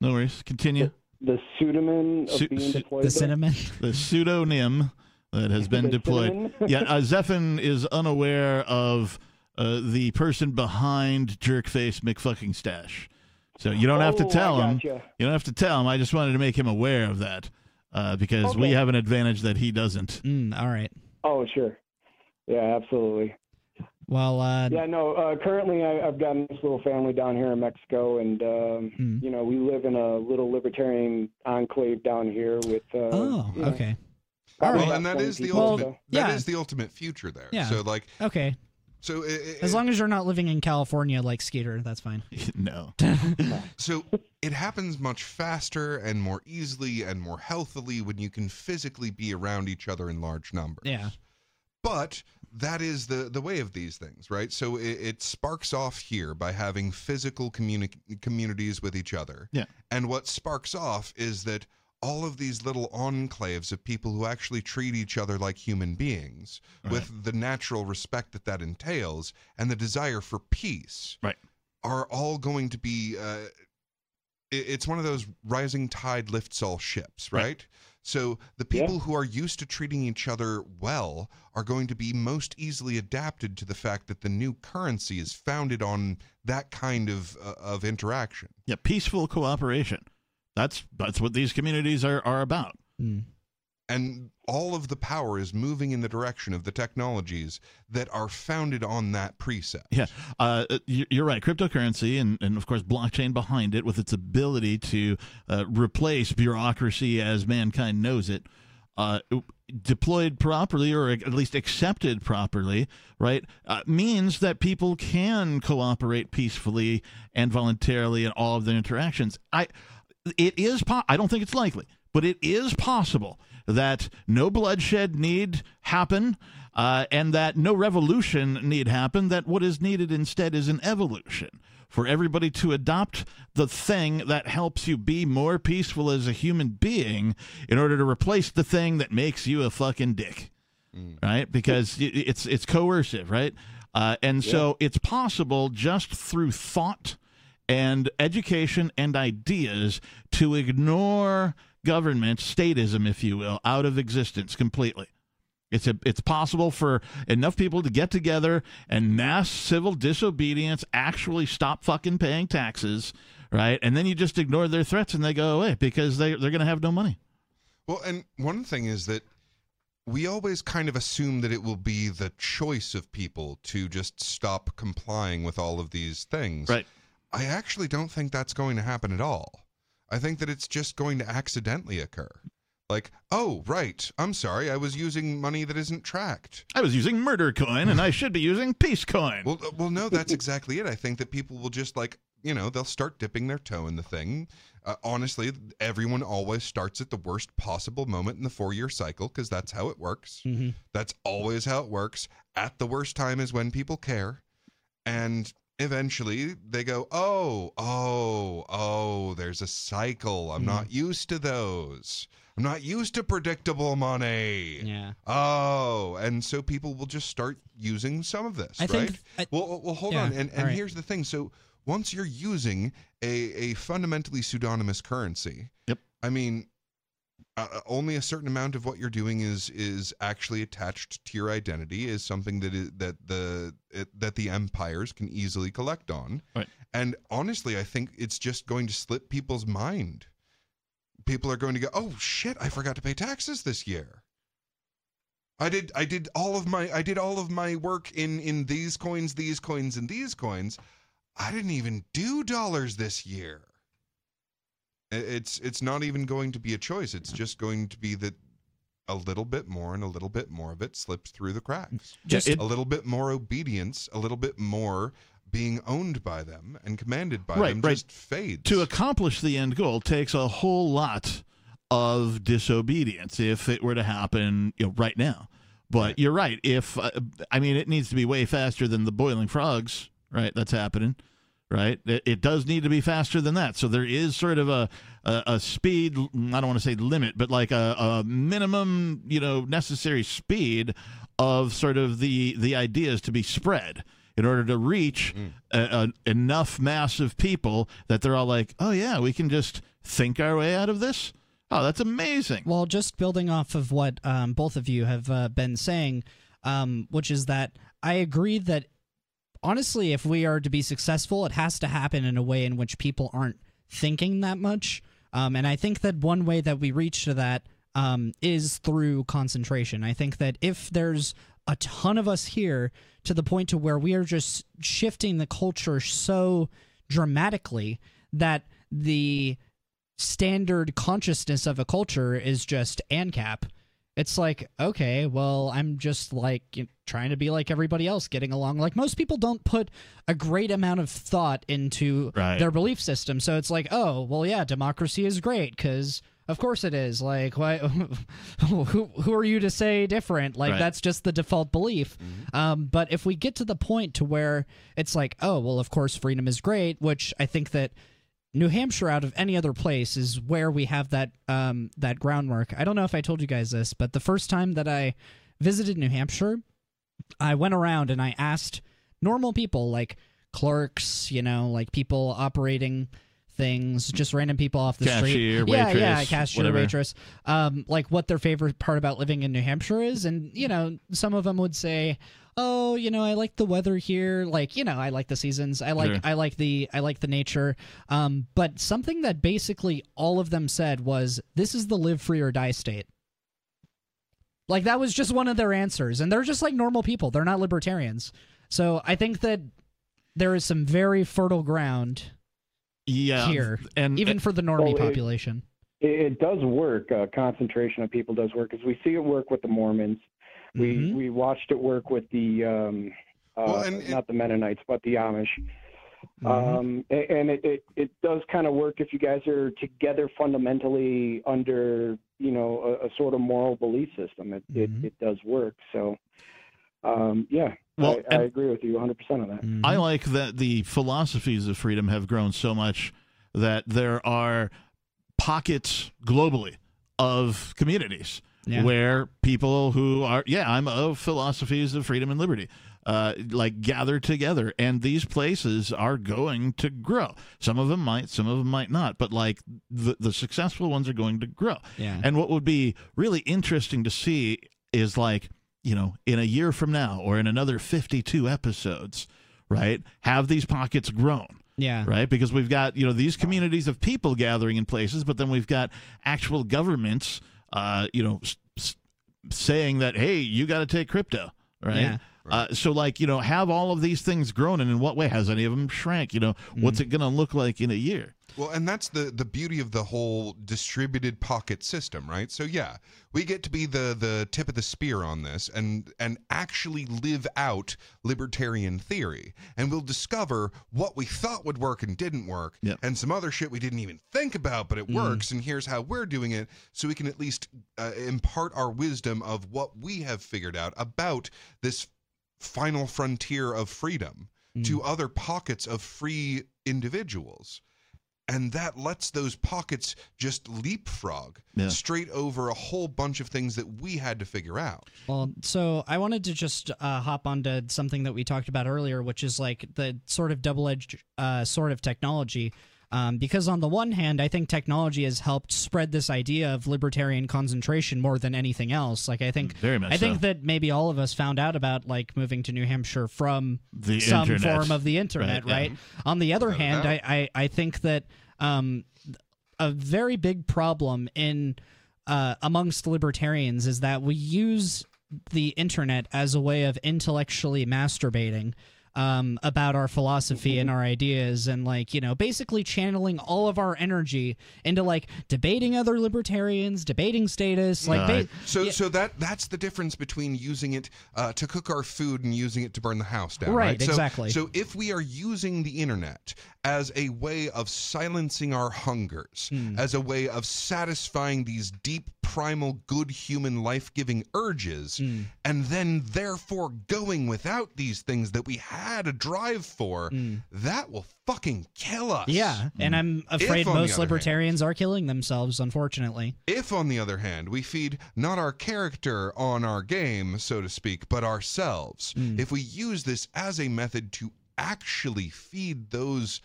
No worries. Continue. the pseudonym of Su- being deployed. The there? cinnamon. the pseudonym that has been deployed. cinnamon? yeah, uh, Zephin is unaware of uh, the person behind Jerkface McFucking Stash. So you don't have to Oh, tell I him. You don't have to tell him. I just wanted to make him aware of that uh, because we have an advantage that he doesn't. Mm, all right. Oh, sure. Yeah, absolutely. Well, uh, Yeah, no. Uh, currently, I, I've got this little family down here in Mexico, and um, Mm. you know, we live in a little libertarian enclave down here with. Uh, oh, you know, okay. All right. Well, and that is the people, ultimate. so- That yeah. is the ultimate future there. Yeah. So like, Okay. So it, it- As long as you're not living in California like Skeeter, that's fine. no. So it happens much faster and more easily and more healthily when you can physically be around each other in large numbers. Yeah. But that is the the way of these things, right? So it, it sparks off here by having physical communi- communities with each other. Yeah. And what sparks off is that all of these little enclaves of people who actually treat each other like human beings with the natural respect that that entails and the desire for peace Right. are all going to be uh, it's one of those rising tide lifts all ships right, Right. so the Yeah. people who are used to treating each other well are going to be most easily adapted to the fact that the new currency is founded on that kind of uh, of interaction Yeah, peaceful cooperation. That's that's what these communities are, are about. Mm. and all of the power is moving in the direction of the technologies that are founded on that precept Yeah, uh, you- you're right. Cryptocurrency and, and of course blockchain behind it, with its ability to uh, replace bureaucracy as mankind knows it, uh, deployed properly or at least accepted properly, right, uh, means that people can cooperate peacefully and voluntarily in all of their interactions. I, it is. Po- I don't think it's likely, but it is possible that no bloodshed need happen uh, and that no revolution need happen, that what is needed instead is an evolution for everybody to adopt the thing that helps you be more peaceful as a human being in order to replace the thing that makes you a fucking dick. Right? Because it's it's coercive, right? Uh, and so it's possible just through thought and education and ideas to ignore government, statism, if you will, out of existence completely. It's a, it's possible for enough people to get together and mass civil disobedience actually stop fucking paying taxes, right? And then you just ignore their threats and they go away because they they're going to have no money. Well, and one thing is that we always kind of assume that it will be the choice of people to just stop complying with all of these things. Right. I actually don't think that's going to happen at all. I think that it's just going to accidentally occur. Like, oh, right. I'm sorry. I was using money that isn't tracked. I was using murder coin and I should be using peace coin. Well, uh, well, no, that's exactly it. I think that people will just like, you know, they'll start dipping their toe in the thing. Uh, honestly, everyone always starts at the worst possible moment in the four-year cycle because that's how it works. Mhm. That's always how it works. At the worst time is when people care, and eventually they go, "Oh, oh, oh, there's a cycle. I'm hmm. not used to those. I'm not used to predictable money." Yeah. Oh, and so people will just start using some of this, I right? think- I- well, well, hold Yeah, on. And, and right. here's the thing. So once you're using a, a fundamentally pseudonymous currency, Yep. I mean, uh, only a certain amount of what you're doing is is actually attached to your identity is something that is that the it, that the empires can easily collect on. Right. And honestly, I think it's just going to slip people's mind. People are going to go, "Oh shit, I forgot to pay taxes this year." I did I did all of my I did all of my work in in these coins, these coins and these coins. I didn't even do dollars this year. It's it's not even going to be a choice. It's just going to be that a little bit more and a little bit more of it slips through the cracks. Just- it- a little bit more obedience, a little bit more being owned by them and commanded by Right, them right. just fades. to accomplish the end goal takes a whole lot of disobedience if it were to happen you know, right now. But you're right. If uh, I mean, it needs to be way faster than the boiling frogs, right? That's happening, right? It, it does need to be faster than that. So there is sort of a a, a speed. I don't want to say limit, but like a, a minimum, you know, necessary speed of sort of the the ideas to be spread in order to reach a, a, enough mass of people that they're all like, oh yeah, we can just think our way out of this? Oh, that's amazing. Well, just building off of what um, both of you have uh, been saying, um, which is that I agree that honestly, if we are to be successful, it has to happen in a way in which people aren't thinking that much. Um, and I think that one way that we reach to that um, is through concentration. I think that if there's a ton of us here to the point to where we are just shifting the culture so dramatically that the standard consciousness of a culture is just ANCAP. It's like, okay, well, I'm just like you know, trying to be like everybody else, getting along. Like most people don't put a great amount of thought into Right. their belief system. So it's like, oh, well, yeah, democracy is great because of course it is. Like, why? who who are you to say different? Like Right. that's just the default belief. Um, but if we get to the point to where it's like, oh, well, of course freedom is great, which I think that New Hampshire, out of any other place, is where we have that um, that groundwork. I don't know if I told you guys this, but the first time that I visited New Hampshire, I went around and I asked normal people, like clerks, you know, like people operating things, just random people off the Cashier, street. Yeah, yeah, cashier, whatever. waitress. Um, like what their favorite part about living in New Hampshire is, and you know, some of them would say, "Oh, you know, I like the weather here. Like, you know, I like the seasons. I like, Sure. I like the, I like the nature." Um, but something that basically all of them said was, "This is the live free or die state." Like that was just one of their answers, and they're just like normal people. They're not libertarians. So I think that there is some very fertile ground Yeah, here, and even for the normie Well, population. It, it does work. Uh, concentration of people does work because we see it work with the Mormons. We Mhm. we watched it work with the um, uh, Well, and it- not the Mennonites, but the Amish. Mhm. Um, a- and it, it, it does kind of work if you guys are together fundamentally under, you know, a, a sort of moral belief system. It, Mhm. it, it does work. So, um, yeah, Well, I, I agree with you 100% on that. Mhm. I like that the philosophies of freedom have grown so much that there are pockets globally of communities Yeah. where people who are yeah i'm of philosophies of freedom and liberty uh, like gather together and these places are going to grow some of them might some of them might not but like the, the successful ones are going to grow Yeah. and what would be really interesting to see is like, you know, in a year from now or in another 52 episodes, right? Have these pockets grown? Yeah. Right? Because we've got, you know, these communities of people gathering in places, but then we've got actual governments, uh, you know, s- s- saying that, hey, you got to take crypto, right? Yeah. Uh, so, like, you know, have all of these things grown, and in what way has any of them shrank? You know, what's it going to look like in a year? Well, and that's the the beauty of the whole distributed pocket system, right? So yeah, we get to be the the tip of the spear on this and and actually live out libertarian theory. And we'll discover what we thought would work and didn't work Yep. and some other shit we didn't even think about but it works and here's how we're doing it so we can at least uh, impart our wisdom of what we have figured out about this final frontier of freedom to other pockets of free individuals and that lets those pockets just leapfrog Yeah. straight over a whole bunch of things that we had to figure out. Well, so I wanted to just uh, hop onto something that we talked about earlier, which is like the sort of double-edged uh, sword of technology. Um, because on the one hand, I think technology has helped spread this idea of libertarian concentration more than anything else. Like I think, Very much I think so. that maybe all of us found out about like moving to New Hampshire from The some internet. form of the internet, Right, yeah. On the other Without hand. I, I, I think that um, a very big problem in uh, amongst libertarians is that we use the internet as a way of intellectually masturbating um, about our philosophy and our ideas and like you know basically channeling all of our energy into like debating other libertarians debating status like ba- Right. So, Yeah. so that that's the difference between using it uh, to cook our food and using it to burn the house down. Right, Right, So- exactly. So, if we are using the internet as a way of silencing our hungers, Hmm. as a way of satisfying these deep, primal, good human, life-giving urges, Hmm. and then therefore going without these things that we had a drive for, that will fucking kill us. Hmm. yeah and i'm afraid on the most other hand- libertarians are killing themselves unfortunately If, on the other hand, we feed not our character on our game, so to speak, but ourselves, if we use this as a method to actually feed those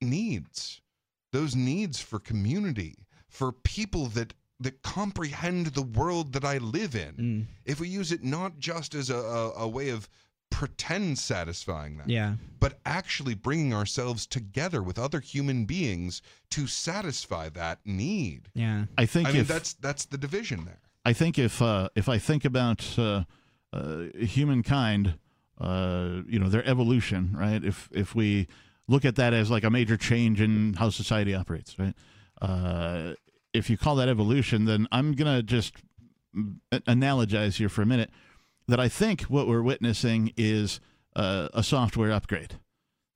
needs, those needs for community, for people that that comprehend the world that I live in. Mm. If we use it not just as a, a, a way of pretend satisfying that, Yeah. but actually bringing ourselves together with other human beings to satisfy that need. Yeah. I think I mean if that's that's the division there. I think if uh, if I think about uh, uh, humankind, uh, you know, their evolution, right? If if we look at that as like a major change in how society operates, right? If you call that evolution, then I'm gonna just mm, analogize here for a minute that I think what we're witnessing is uh, a software upgrade,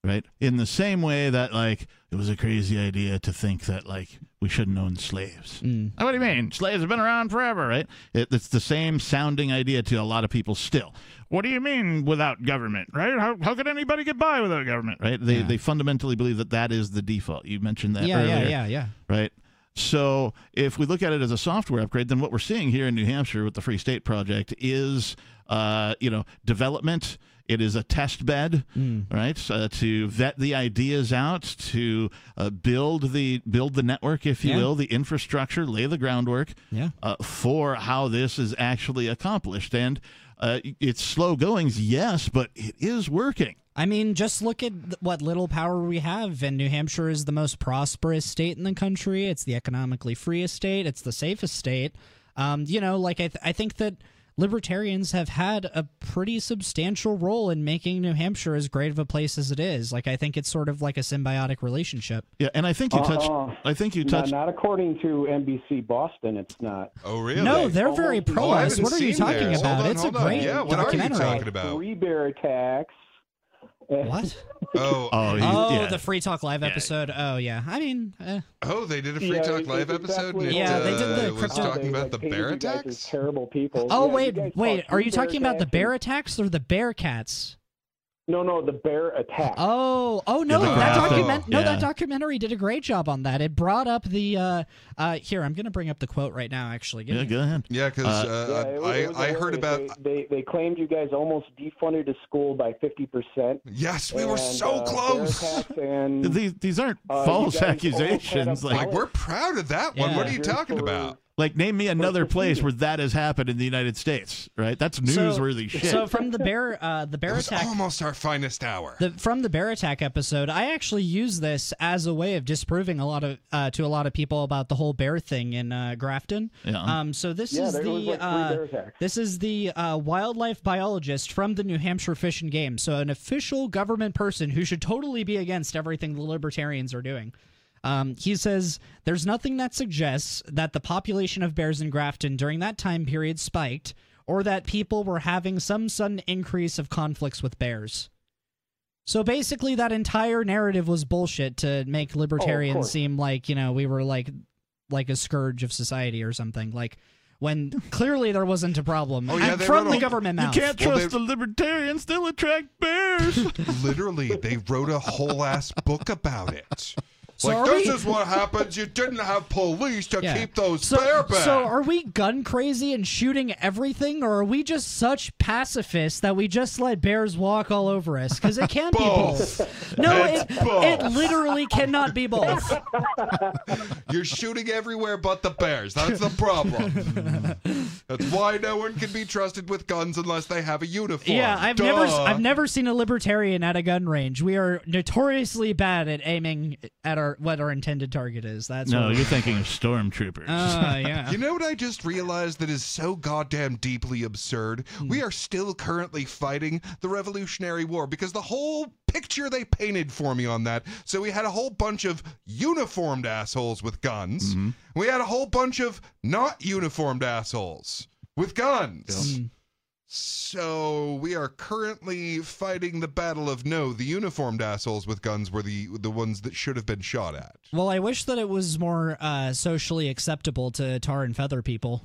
right? In the same way that like it was a crazy idea to think that like we shouldn't own slaves. Mm. What do you mean? Slaves have been around forever, right? It, it's the same sounding idea to a lot of people still. What do you mean without government, right? How, how could anybody get by without government, right? They, Yeah. they fundamentally believe that that is the default. You mentioned that Yeah, earlier yeah, yeah, yeah. right? So if we look at it as a software upgrade, then what we're seeing here in New Hampshire with the Free State Project is, uh, you know, development. It is a test bed, right, uh, to vet the ideas out, to uh, build the build the network, if you Yeah. will, the infrastructure, lay the groundwork Yeah. uh, for how this is actually accomplished. And uh, it's slow goings, yes, but it is working. I mean, just look at what little power we have. And New Hampshire is the most prosperous state in the country. It's the economically freest state. It's the safest state. Um, you know, like I, th- I think that libertarians have had a pretty substantial role in making New Hampshire as great of a place as it is. Like I think it's sort of like a symbiotic relationship. Yeah, and I think you touched. Uh-uh. I think you Not, touched. not according to NBC Boston. It's not. Oh really? No, they're very pro Oh, I us. haven't What are you talking theirs. about? Hold on, it's hold a on. great Yeah, what are you documentary. talking about? Three bear attacks. What? Oh, Oh, Oh, yeah. the Free Talk Live episode. Oh yeah. I mean, uh, oh, they did a free Yeah, talk it- live it- episode. exactly and it, Yeah, they did the uh, was crypto- talking They, about like, the painted bear you guys as attacks. Terrible people. oh Yeah, wait, wait. Are you talking about the bear attacks or the bear cats? No, no, the bear attack. Oh, oh no, the that document, no, yeah. that documentary did a great job on that. It brought up the, uh, uh, here I'm gonna bring up the quote right now. Actually, Give yeah, me- go ahead. Yeah, because Uh, uh, Yeah, it was- it was I I heard about. They, they they claimed you guys almost defunded a school by fifty percent. Yes, we were so uh, close. And These these aren't Uh, false guys almost had a accusations. Like Like we're proud of that one. Yeah. What are you talking for- about? Like name me another place where that has happened in the United States. Right? That's newsworthy shit. So from the bear, uh, the It bear was attack. almost our finest hour. The, from the bear attack episode, I actually use this as a way of disproving a lot of uh, to a lot of people about the whole bear thing in uh, Grafton. Yeah. Um. So this Yeah, is the like uh, this is the uh, wildlife biologist from the New Hampshire Fish and Game. So an official government person who should totally be against everything the libertarians are doing. Um, he says there's nothing that suggests that the population of bears in Grafton during that time period spiked, or that people were having some sudden increase of conflicts with bears. So basically, that entire narrative was bullshit to make libertarians course. seem like you know we were like like a scourge of society or something. Like when clearly there wasn't a problem Oh, yeah, from the a- government you can't trust they- the libertarians; they'll attract bears. Literally, they wrote a whole ass book about it. So like this we- is what happens. You didn't have police to Yeah. keep those so, bear back. so are we gun crazy and shooting everything, or are we just such pacifists that we just let bears walk all over us? Because it can't be Both. both. No, it, both. it literally cannot be both. You're shooting everywhere but the bears. That's the problem. That's why no one can be trusted with guns unless they have a uniform. Yeah, I've Duh. never I've never seen a libertarian at a gun range. We are notoriously bad at aiming at our what our intended target is. That's no, what you're thinking of stormtroopers. Uh, yeah. You know what I just realized that is so goddamn deeply absurd? Hmm. We are still currently fighting the Revolutionary War because the whole picture they painted for me on that. So we had a whole bunch of uniformed assholes with guns. Mm-hmm. We had a whole bunch of not uniformed assholes with guns. Mm. So we are currently fighting the battle of no, the uniformed assholes with guns were the the ones that should have been shot at. Well, I wish that it was more uh, socially acceptable to tar and feather people,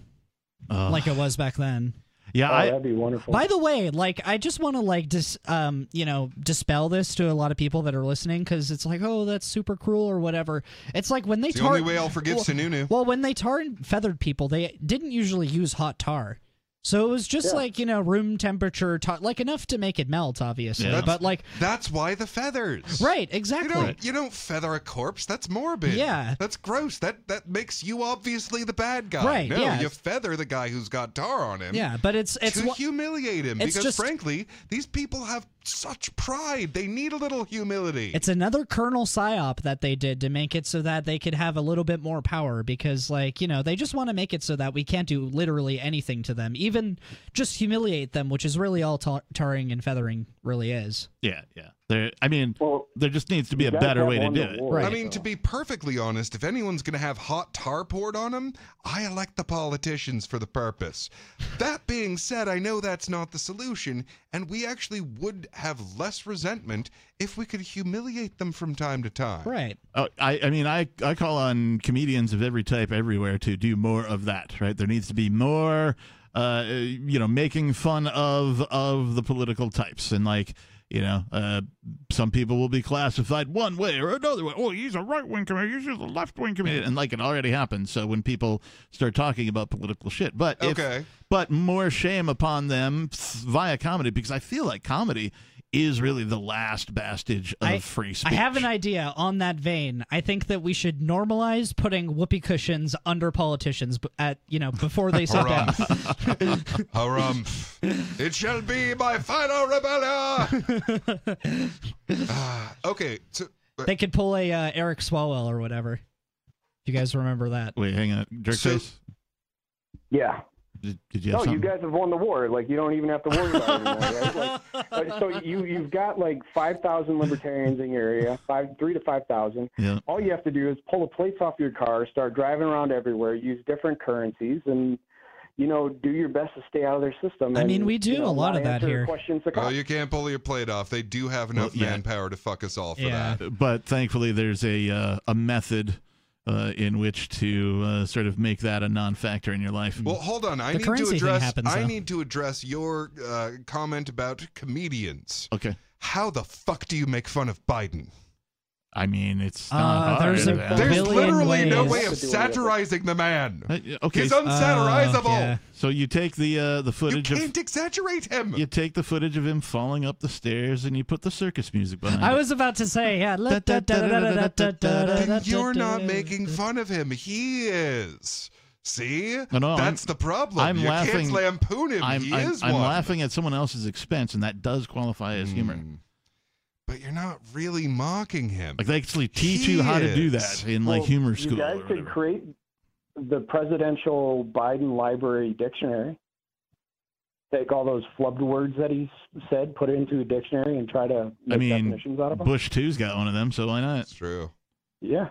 Uh, like it was back then. yeah, oh, I, that'd be wonderful. By the way, like I just want to like dis um you know dispel this to a lot of people that are listening because it's like oh that's super cruel or whatever. It's like when they It's the only way I'll forgive well, Sununu. Well, when they tar and feathered people, they didn't usually use hot tar. So it was just Yeah. like you know room temperature, to- like enough to make it melt, obviously. Yeah. But like, That's why the feathers. right, You exactly. don't, you don't feather a corpse. That's morbid. Yeah. That's gross. That that makes you obviously the bad guy. Right, No, yeah. you feather the guy who's got tar on him. Yeah, but it's it's to wa- humiliate him it's because just- frankly, these people have such pride. They need a little humility. It's another Colonel psyop that they did to make it so that they could have a little bit more power because, like, you know, they just want to make it so that we can't do literally anything to them, even just humiliate them, which is really all tar- tarring and feathering really is. Yeah, yeah. There, I mean, Well, there just needs to be a better way to do it. Right. I mean, to be perfectly honest, if anyone's going to have hot tar poured on them, I elect the politicians for the purpose. That being said, I know that's not the solution, and we actually would have less resentment if we could humiliate them from time to time. Right. Oh, I, I mean, I, I call on comedians of every type everywhere to do more of that. Right? There needs to be more, uh, you know, making fun of of the political types and like. You know, uh, some people will be classified one way or another way. Oh, he's a right wing comedian. He's a left wing comedian, and like it already happens. So when people start talking about political shit, but if, Okay. but more shame upon them via comedy because I feel like comedy is really the last bastage of I, free speech. I have an idea on that vein. I think that we should normalize putting whoopee cushions under politicians at you know before they sit down. Harumph. it shall be my final rebellion. Ah, okay, so they could pull a uh, Eric Swalwell or whatever. If you guys remember that. Wait, hang on, jerk So- Yeah. Did, did you have No, you guys have won the war. Like you don't even have to worry about it anymore. Right? Like, uh, so you you've got like five thousand libertarians in your area, five three to five thousand. Yeah. All you have to do is pull the plates off your car, start driving around everywhere, use different currencies, and you know do your best to stay out of their system. I and, mean, we do you know, a lot of that answer here. Questions that well, come- you can't pull your plate off. They do have enough Well, yeah. manpower to fuck us all for Yeah. that. But thankfully, there's a uh, a method uh, in which to uh, sort of make that a non-factor in your life. Well, hold on. I The need to address. happens, I need to address your uh, comment about comedians. okay. How the fuck do you make fun of Biden? I mean, it's Uh, not there's hard, a. There's billion literally no way of To do with it. satirizing the man. Uh, okay, He's unsatirizable. Uh, yeah. so you take the uh, the footage of can't exaggerate him. you take the footage of him falling up the stairs and you put the circus music behind I it. was about to say, yeah. You're not making fun of him. He is. See? No, no, That's the problem. I'm you laughing- can't lampoon him. I'm, he I'm, is I'm one. laughing at someone else's expense, and that does qualify as humor. Mm. But you're not really mocking him. Like they actually teach He you how to do that in like humor school. You guys could create the presidential Biden library dictionary. Take all those flubbed words that he said, put it into a dictionary, and try to make I mean, definitions out of them. Bush two's got one of them, so why not? It's true. yeah.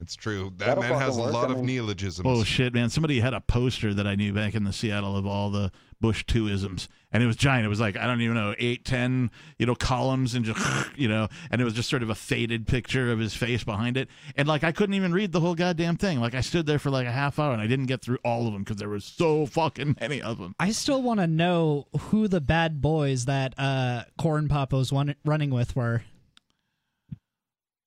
It's true. That That'll man has a lot I of mean- neologisms. Oh shit, man! Somebody had a poster that I knew back in the Seattle of all the Bush two isms, and it was giant. It was like I don't even know eight, ten, you know, columns and just you know, and it was just sort of a faded picture of his face behind it, and like I couldn't even read the whole goddamn thing. Like I stood there for like a half hour and I didn't get through all of them because there was so fucking many of them. I still want to know who the bad boys that uh, Corn Pop was one- running with were.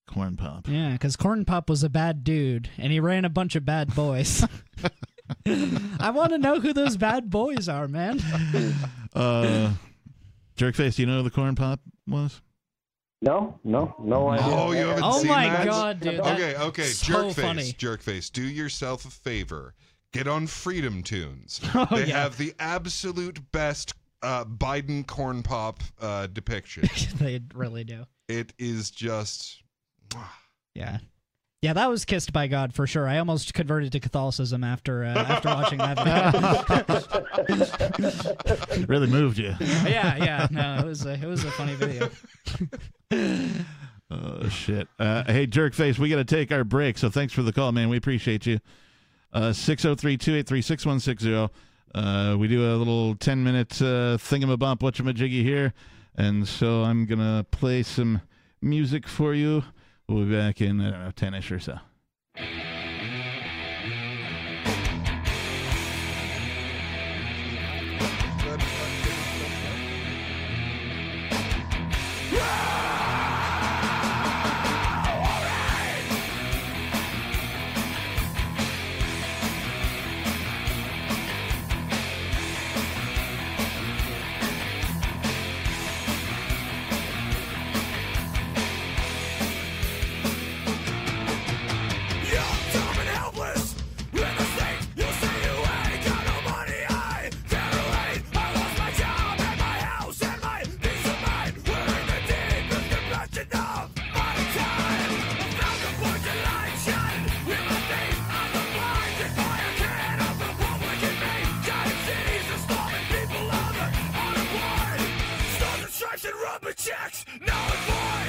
Corn pop. Yeah, because Corn Pop was a bad dude, and he ran a bunch of bad boys. I want to know who those bad boys are, man. Uh, Jerkface, do you know who the corn pop was? No, no, no idea. Oh, you haven't Oh seen my that? god, dude! Okay, okay, so jerkface, funny. jerkface. Do yourself a favor. Get on FreedomToons. Oh, they yeah. have the absolute best uh, Biden corn pop uh, depiction. they really do. it is just. Yeah. Yeah, that was kissed by God for sure. I almost converted to Catholicism after uh, after watching that video. Really moved you. yeah, yeah. No, it was a, it was a funny video. Oh shit! Uh, hey, Jerkface, we got to take our break. So thanks for the call, man. We appreciate you. Uh, Six zero three two eight three six one six zero. Uh, we do a little ten minute uh, thingamabomp whatchamajiggy here, and so I'm gonna play some music for you. We'll be back in uh, I don't know ten ish or so. Number checks, no void.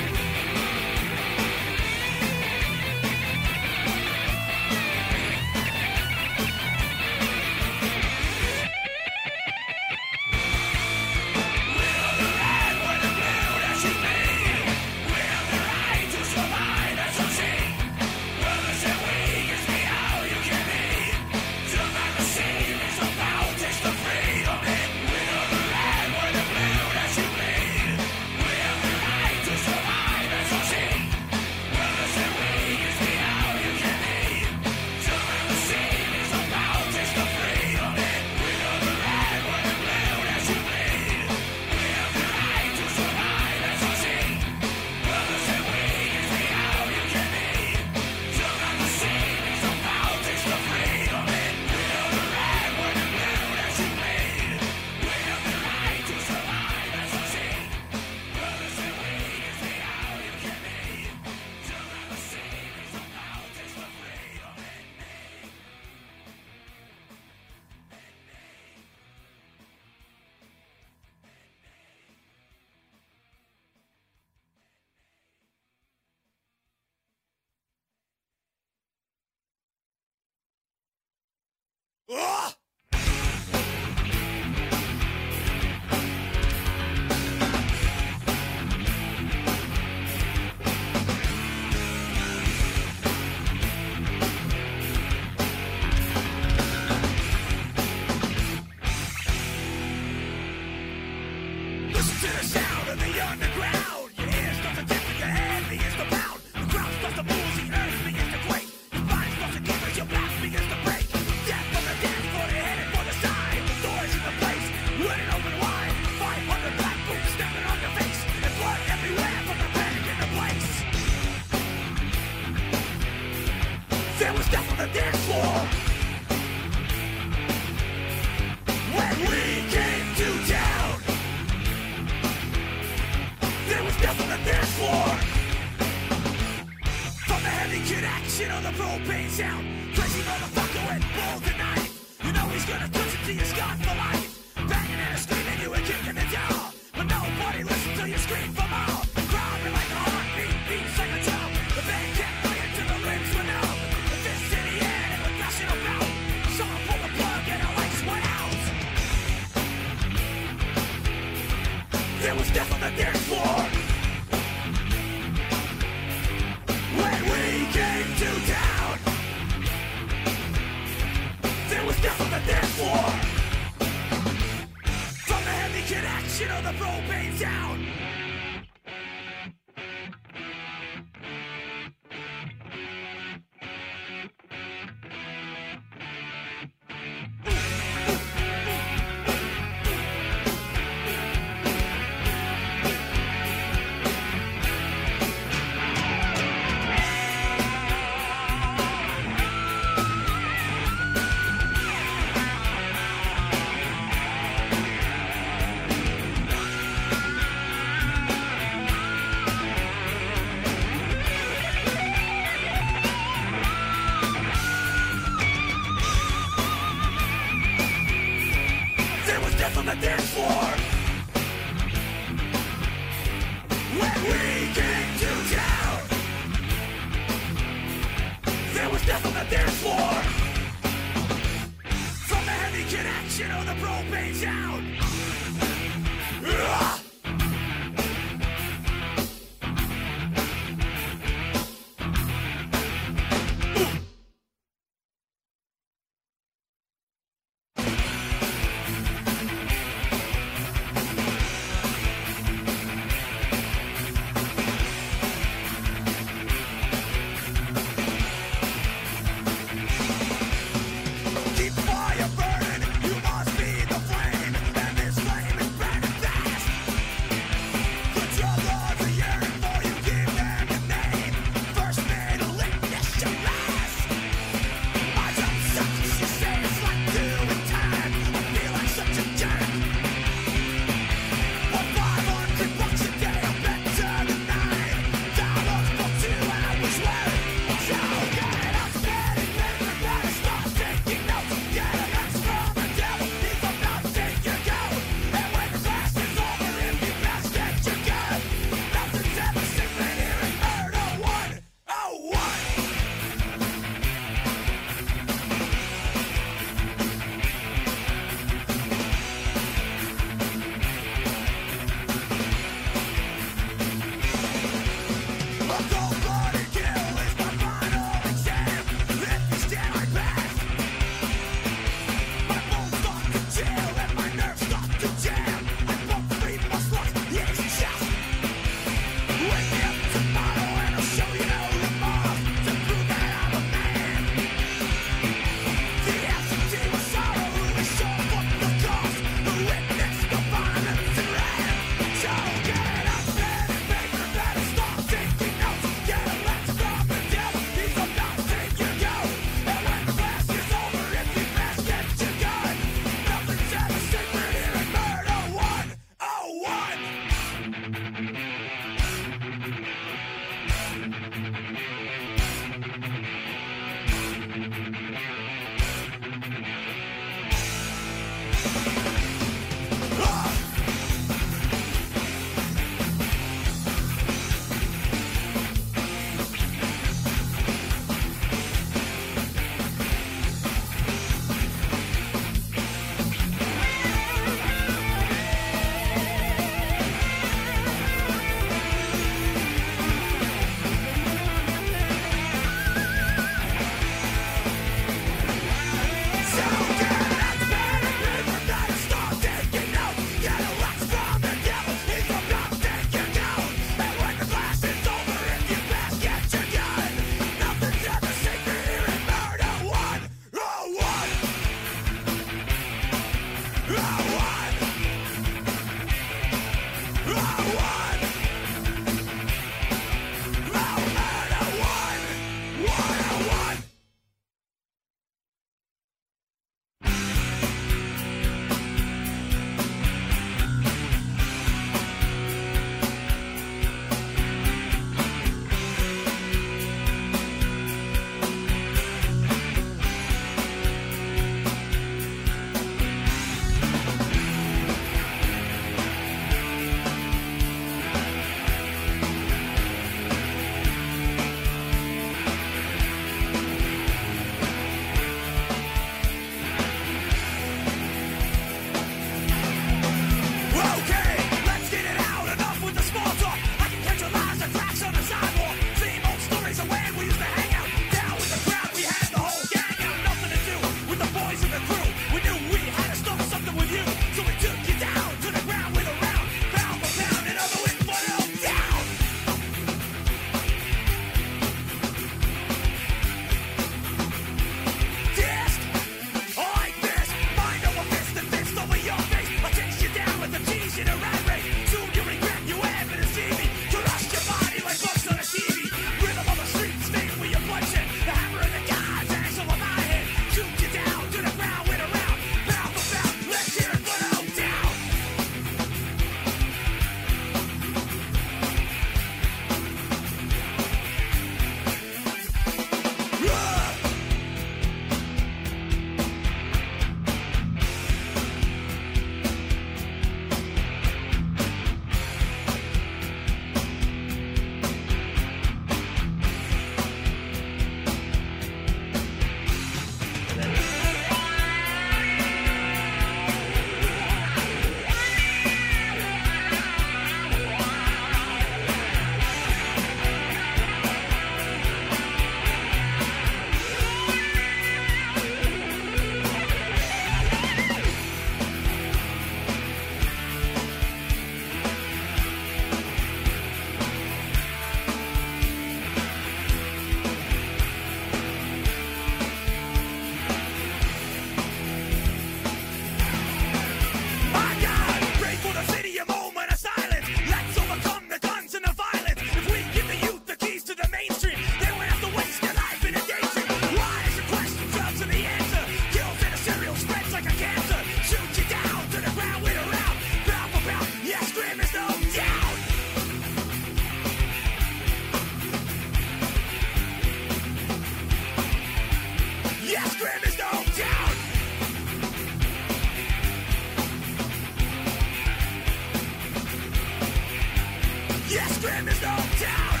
Yes, Graham is the hometown.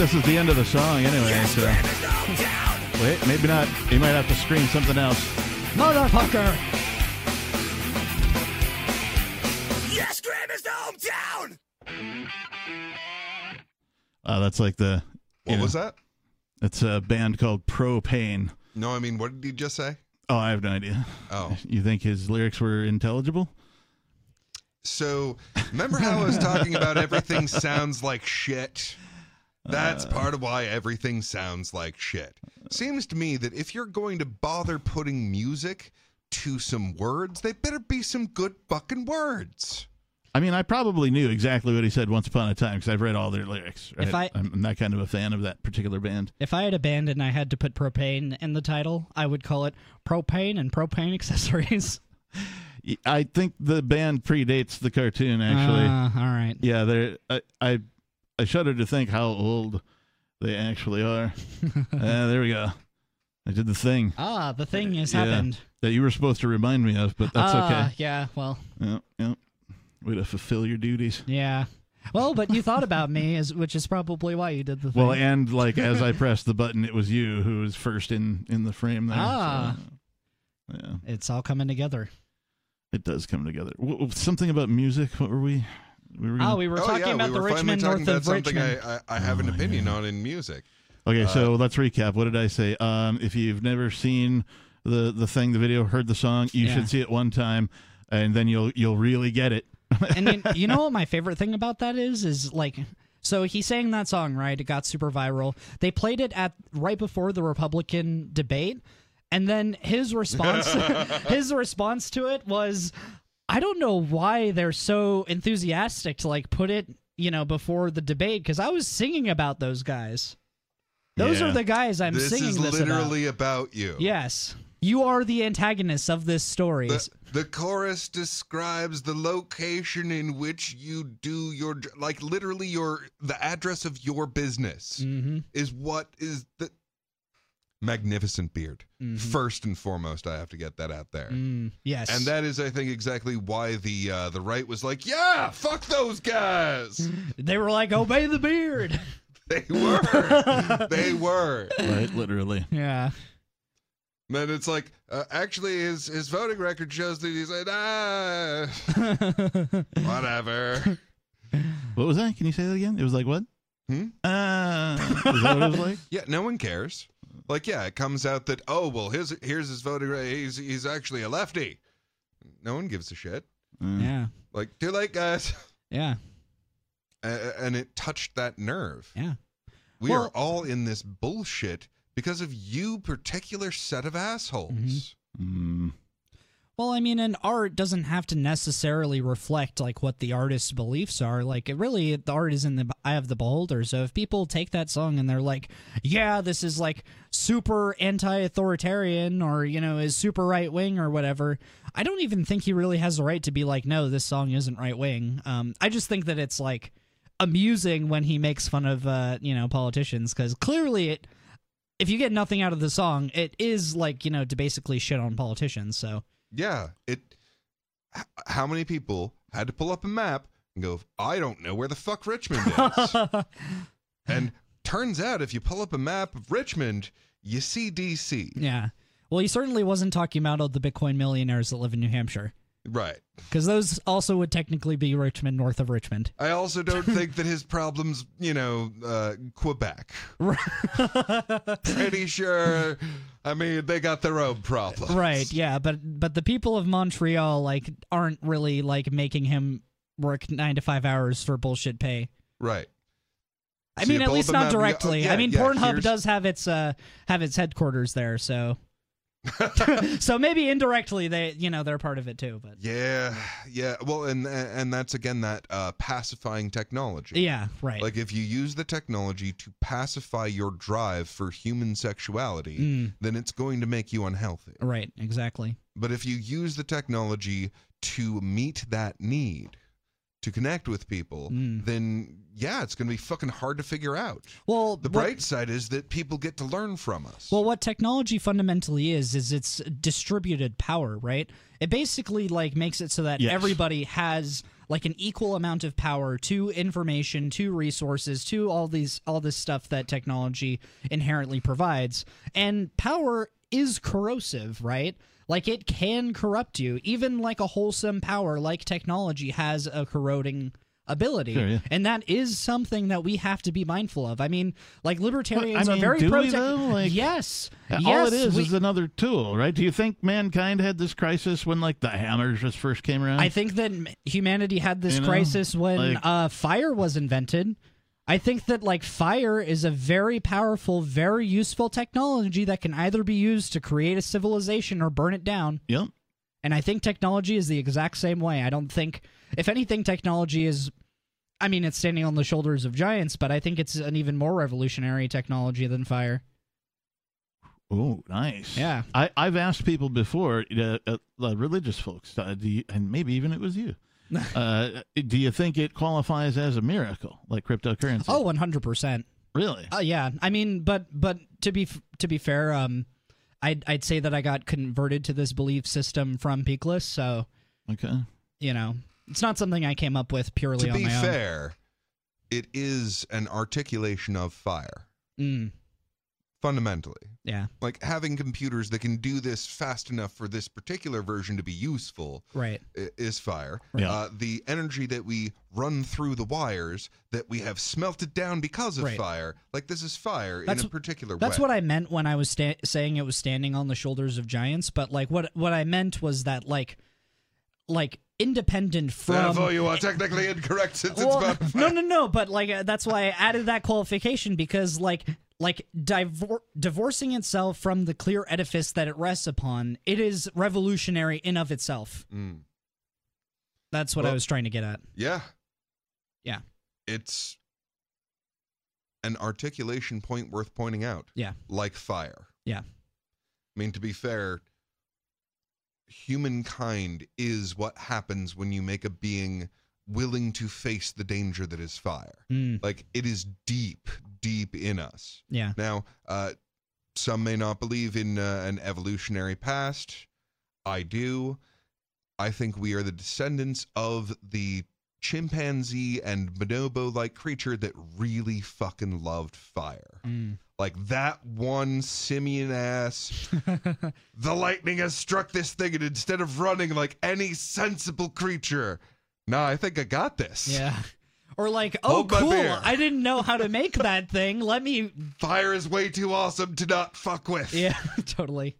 This is the end of the song anyway. So wait, maybe not. You might have to scream something else. Motherfucker! Yes, Graham is the hometown. Uh, that's like the. What know, was that? It's a band called Propane. No, I mean, what did he just say? Oh, I have no idea. Oh. You think his lyrics were intelligible? So, remember how I was talking about everything sounds like shit? That's part of why everything sounds like shit. Seems to me that if you're going to bother putting music to some words, they better be some good fucking words. I mean, I probably knew exactly what he said once upon a time because I've read all their lyrics. If? I- I'm not kind of a fan of that particular band. If I had a band and I had to put propane in the title, I would call it Propane and Propane Accessories. I think the band predates the cartoon. Actually, Ah, all right. yeah, they're. I, I I shudder to think how old they actually are. uh, there we go. I did the thing. Ah, the thing has Yeah, happened. that you were supposed to remind me of, but that's ah, okay. Yeah, well, Yeah, yeah. Way to fulfill your duties. yeah. Well, but you thought about me, as, which is probably why you did the thing. Well, and like as I pressed the button, it was you who was first in in the frame there. Ah. so, yeah, it's all coming together. it does come together. W- something about music. What were we? We were. Oh, gonna- we were oh, talking yeah, about we the Richmond north about of something Richmond. I, I, I have an Oh, opinion yeah. on in music. Okay, Uh, so let's recap. What did I say? Um, if you've never seen the the thing, the video, heard the song, you Yeah. should see it one time, and then you'll you'll really get it. and you, you know what my favorite thing about that is is like so he sang that song right it got super viral they played it at right before the republican debate and then his response his response to it was i don't know why they're so enthusiastic to like put it you know before the debate because i was singing about those guys those Yeah. are the guys i'm this singing is this literally about, you. yes you are the antagonists of this story The, the chorus describes the location in which you do your like literally your the address of your business mm-hmm. is what is the magnificent beard. First and foremost, I have to get that out there. mm, yes And that is, I think, exactly why the uh, the right was like, "Yeah, fuck those guys." they were like obey the beard they were, they were. right, literally. yeah Then it's like, uh, actually, his his voting record shows that he's like, ah, whatever. What was that? Can you say that again? It was like what? Hmm? Uh, is that what it was like? Yeah, no one cares. Like, yeah, it comes out that oh well, here's here's his voting record. He's he's actually a lefty. No one gives a shit. Uh, yeah Like, too late, guys. yeah and it touched that nerve. Yeah. We Well- are all in this bullshit because of you particular set of assholes. mm, Well, I mean, an art doesn't have to necessarily reflect like what the artist's beliefs are. Like, it really, the art is in the eye of the beholder. So if people take that song and they're like, "Yeah, this is like super anti-authoritarian," or you know, is super right wing or whatever, I don't even think he really has the right to be like, "No, this song isn't right wing." Um, I just think that it's like amusing when he makes fun of uh, you know politicians because clearly it. If you get nothing out of the song, it is like you know to basically shit on politicians. So. Yeah, it. h- How many people had to pull up a map and go, "I don't know where the fuck Richmond is," and turns out if you pull up a map of Richmond, you see DC. Yeah. Well, he certainly wasn't talking about all the Bitcoin millionaires that live in New Hampshire, Right. because those also would technically be Richmond, north of Richmond. I also don't think that his problems, you know, uh, Quebec. Pretty sure. I mean, they got their own problems. Right. Yeah. But but the people of Montreal like aren't really like making him work nine to five hours for bullshit pay. Right. I So mean, at least not directly. yeah, I mean, yeah, Pornhub does have its uh have its headquarters there, so so maybe indirectly they you know they're part of it too. But Yeah, yeah. Well, and and that's again that uh, pacifying technology. yeah, right. Like if you use the technology to pacify your drive for human sexuality, Mm. then it's going to make you unhealthy. right, exactly. But if you use the technology to meet that need, to connect with people, Mm. then yeah, it's going to be fucking hard to figure out. Well, The what- bright side is that people get to learn from us. Well, what technology fundamentally is is it's distributed power, right? It basically like makes it so that Yes. everybody has like an equal amount of power to information, to resources, to all these all this stuff that technology inherently provides. And power is corrosive, right? Like it can corrupt you. Even like a wholesome power like technology has a corroding ability. Sure, yeah. And that is something that we have to be mindful of. I mean, like libertarians I mean, are very do pro? Like- yes. All yes, it is we- is another tool, right? Do you think mankind had this crisis when like the hammers just first came around? I think that humanity had this You know, crisis when like- uh, fire was invented. I think that like fire is a very powerful, very useful technology that can either be used to create a civilization or burn it down. Yep. And I think technology is the exact same way. I don't think, if anything, technology is. I mean, it's standing on the shoulders of giants, but I think it's an even more revolutionary technology than fire. Oh, nice. Yeah. I, I've asked people before, uh, uh, religious folks, uh, do you, and maybe even it was you. uh, do you think it qualifies as a miracle, like cryptocurrency? Oh, 100%. really? Uh, yeah, I mean, but but to be f- to be fair, um, I'd I'd say that I got converted to this belief system from Peakless, so Okay. you know, it's not something I came up with purely to on be my fair, it is an articulation of fire. Mm, fundamentally. yeah, Like having computers that can do this fast enough for this particular version to be useful right. is fire. Uh, the energy that we run through the wires that we have smelted down because of Right. fire, like this is fire That's in a particular That's way. what I meant when I was sta- saying it was standing on the shoulders of giants. But like, what what I meant was that like, like independent from. Therefore, you are technically incorrect since Well, it's about no, no, no. But like, uh, that's why I added that qualification because like, like divor- divorcing itself from the clear edifice that it rests upon, it is revolutionary in of itself. Mm. That's what I was trying to get at. Yeah. Yeah. It's an articulation point worth pointing out. Yeah. Like fire. Yeah. I mean, to be fair, humankind is what happens when you make a being willing to face the danger that is fire. Mm, Like, it is deep, deep in us. yeah. Now, uh, some may not believe in uh, an evolutionary past. I do. I think we are the descendants of the chimpanzee and bonobo like creature that really fucking loved fire. Mm. Like that one simian ass. the lightning has struck this thing, and instead of running like any sensible creature, nah, I think I got this. Yeah. Or like, oh, Hold my cool! beer. I didn't know how to make that thing. Let me. Fire is way too awesome to not fuck with. Yeah, totally.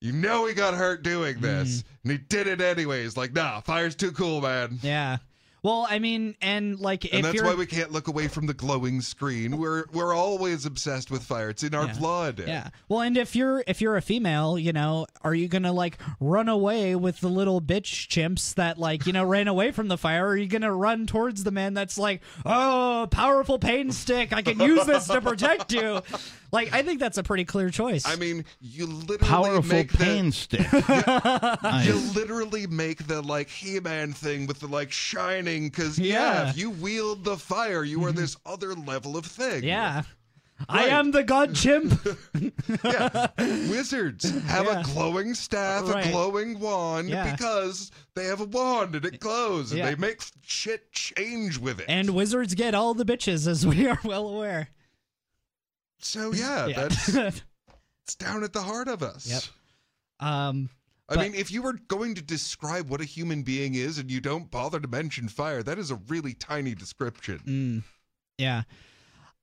You know he got hurt doing this, Mm. and he did it anyways. Like, nah, fire's too cool, man. Yeah. Well, I mean, and like, if and that's why we can't look away from the glowing screen. We're we're always obsessed with fire. It's in our Yeah. blood. Yeah. Well, and if you're if you're a female, you know, are you gonna like run away with the little bitch chimps that like you know ran away from the fire? Or are you gonna run towards the man that's like, oh, powerful pain stick, I can use this to protect you? Like, I think that's a pretty clear choice. I mean, you literally Powerful make pain the, stick. you Nice. literally make the like He-Man thing with the like shining because yeah. Yeah. Mm-hmm. if you wield the fire, you are this other level of thing. yeah. I am the god chimp. yeah. Wizards have Yeah. a glowing staff, Right. a glowing wand Yeah. because they have a wand and it glows and Yeah. they make shit change with it. and wizards get all the bitches, as we are well aware. So yeah, that's it's down at the heart of us. Yep. um. I But- mean, if you were going to describe what a human being is and you don't bother to mention fire, that is a really tiny description. Mm, yeah.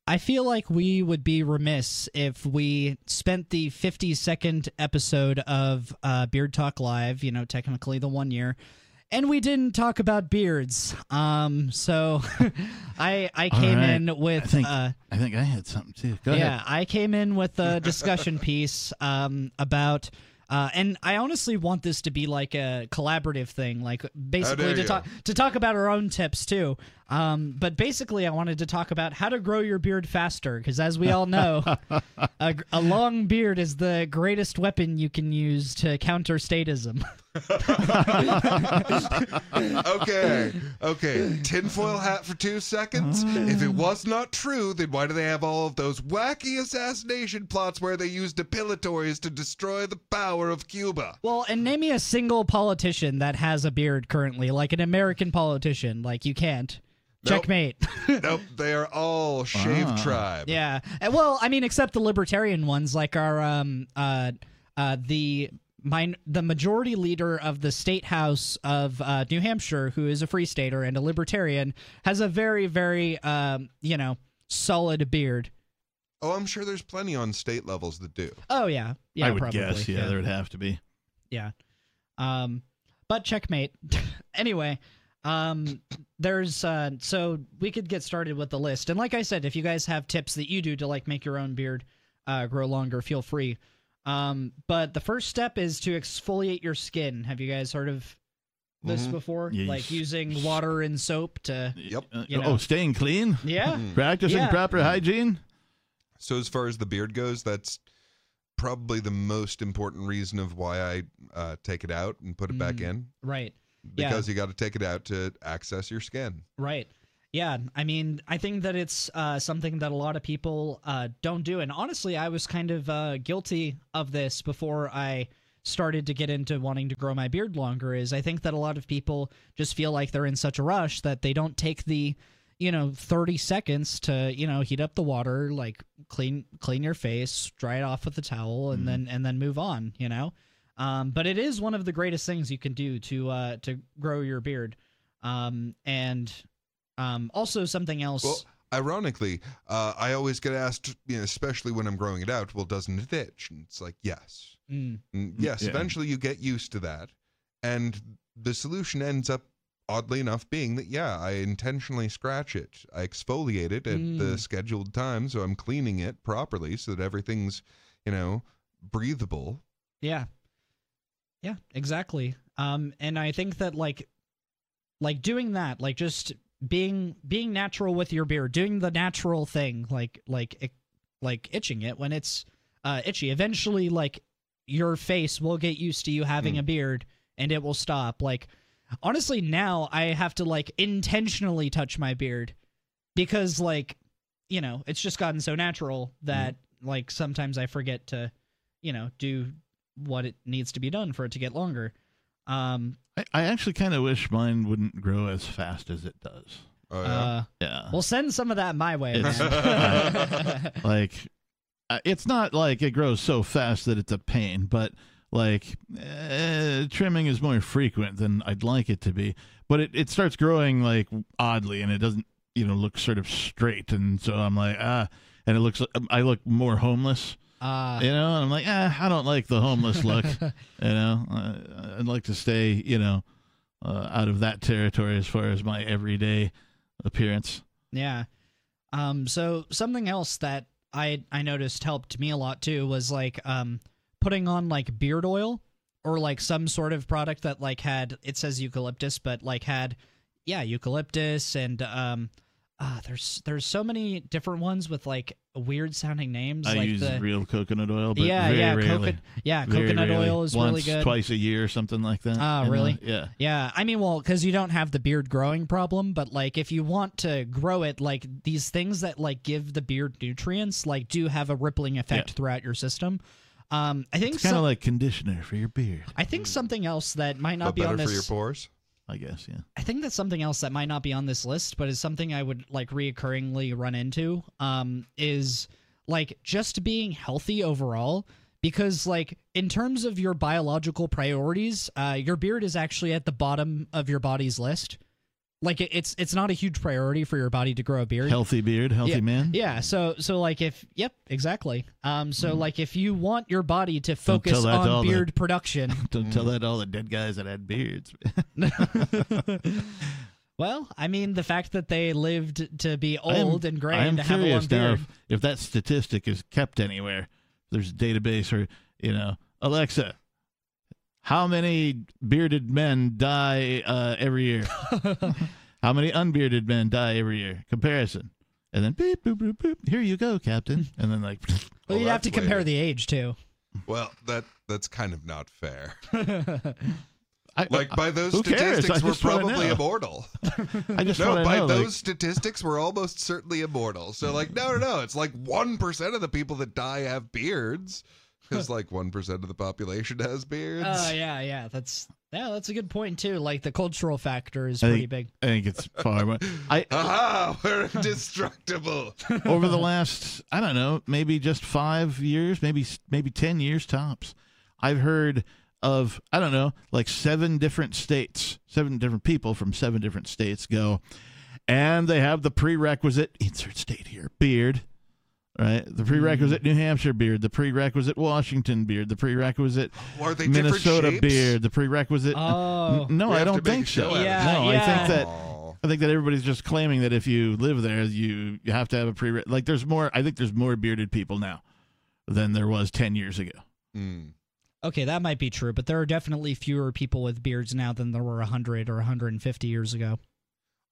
I feel like we would be remiss if we spent the 50 second episode of uh, Beard Talk Live, you know, technically the one year, and we didn't talk about beards. Um, so I I came right. in with I think, uh, I think I had something too. Go yeah, ahead. I came in with a discussion piece um, about. Uh, and I honestly want this to be like a collaborative thing, like basically to you. talk to talk about our own tips too. Um, but basically, I wanted to talk about how to grow your beard faster, because as we all know, a, a long beard is the greatest weapon you can use to counter statism. okay, okay. Tinfoil hat for two seconds. If it was not true, then why do they have all of those wacky assassination plots where they use depilatories to destroy the power of Cuba? Well, and name me a single politician that has a beard currently, like an American politician. Like you can't. Nope. Checkmate. nope, they are all shave Ah. tribe. yeah. Uh, Well, I mean, except the libertarian ones, like our um uh uh the min- the majority leader of the state house of uh, New Hampshire, who is a free stater and a libertarian, has a very very um you know solid beard. Oh, I'm sure there's plenty on state levels that do. Oh yeah, yeah. I would probably. guess. Yeah, there would have to be. Yeah. Um but checkmate. anyway, um there's uh so we could get started with the list. And like I said, if you guys have tips that you do to like make your own beard uh grow longer, feel free. Um but the first step is to exfoliate your skin. Have you guys heard of this Mhm. before? Yeah, like s- using water and soap to Yep. Uh, You oh, staying clean, Yeah. practicing Yeah. proper hygiene. So as far as the beard goes, that's probably the most important reason of why I uh, take it out and put it back Mm. in Right. Yeah. because you got to take it out to access your skin. Right. Yeah, I mean, I think that it's uh, something that a lot of people uh, don't do, and honestly, I was kind of uh, guilty of this before I started to get into wanting to grow my beard longer. Is I think that a lot of people just feel like they're in such a rush that they don't take the, you know, thirty seconds to you know heat up the water, like clean clean your face, dry it off with a towel, and then and then move on. You know, um, but it is one of the greatest things you can do to uh, to grow your beard. Um, and um, also something else. Well, ironically, uh, I always get asked, you know, especially when I'm growing it out, well, doesn't it itch? And it's like, yes. Mm, yes, yeah. eventually you get used to that. And the solution ends up, oddly enough, being that, yeah, I intentionally scratch it. I exfoliate it at the Mm. scheduled time, so I'm cleaning it properly so that everything's, you know, breathable. yeah. Yeah, exactly. Um, and I think that like, like doing that, like just being being natural with your beard, doing the natural thing, like like it, like itching it when it's uh, itchy. Eventually, like your face will get used to you having Mm. a beard, and it will stop. Like honestly, now I have to like intentionally touch my beard because like you know it's just gotten so natural that like sometimes I forget to you know do what it needs to be done for it to get longer. Um, I, I actually kind of wish mine wouldn't grow as fast as it does. Oh, yeah. uh, Yeah. well, send some of that my way, It's- man. like uh, it's not like it grows so fast that it's a pain but like uh, trimming is more frequent than i'd like it to be but it, it starts growing like oddly and it doesn't you know look sort of straight and so i'm like ah and it looks i look more homeless uh, you know and i'm like ah i don't like the homeless look you know I, i'd like to stay you know uh, out of that territory as far as my everyday appearance Yeah. Um so something else that I I noticed helped me a lot too was like um putting on like beard oil or like some sort of product that like had it says eucalyptus but like had yeah, eucalyptus and um uh there's there's so many different ones with like weird sounding names i like use the real coconut oil but yeah, very yeah, rarely. coconut yeah, Very coconut rarely. oil is Once, really good. twice a year or something like that. Ah, you know? really? Yeah. Yeah, I mean, well, because you don't have the beard growing problem, but like if you want to grow it, like these things that like give the beard nutrients, like do have a rippling effect Yeah. throughout your system. Um, I think It's kind of some- like conditioner for your beard, I think something else that might not but be better on for your pores. I guess. Yeah. I think that's something else that might not be on this list, but is something I would like reoccurringly run into. Um, is like just being healthy overall. Because like in terms of your biological priorities, uh, your beard is actually at the bottom of your body's list. Like it's it's not a huge priority for your body to grow a beard. Healthy beard, healthy yeah, man. Yeah. So so like if yep exactly. Um. So like if you want your body to focus tell that to all on the- beard production. Don't tell that to all the dead guys that had beards. well, I mean the fact that they lived to be I am- old and gray I am and to have a long curious beard. if, if that statistic is kept anywhere. There's a database or you know, Alexa, how many bearded men die uh, every year? how many unbearded men die every year? Comparison. And then beep boop boop boop. Here you go, Captain. And then like Well, you'd have to that's compare later. the age too. Well, that that's kind of not fair. I, Like by those who cares? Statistics, we're probably immortal. I just no, by know. those like, statistics, we're almost certainly immortal. So, like, no, no, no. It's like one percent of the people that die have beards, because like one percent of the population has beards. Oh yeah, yeah. That's yeah, that's a good point too. Like the cultural factor is I pretty think, big. I think it's far more. I Aha! We're indestructible. over the last I don't know maybe just five years maybe maybe ten years tops I've heard of I don't know like seven different states seven different people from seven different states go and they have the prerequisite insert state here beard right the prerequisite New Hampshire beard the prerequisite Washington beard the prerequisite Are they Minnesota beard the prerequisite Oh. N- no I don't think so out of Yeah, no I think that I think that everybody's just claiming that if you live there, you you have to have a pre. Like there's more. I think there's more bearded people now than there was ten years ago. Mm. Okay, that might be true, but there are definitely fewer people with beards now than there were 100 or 150 years ago.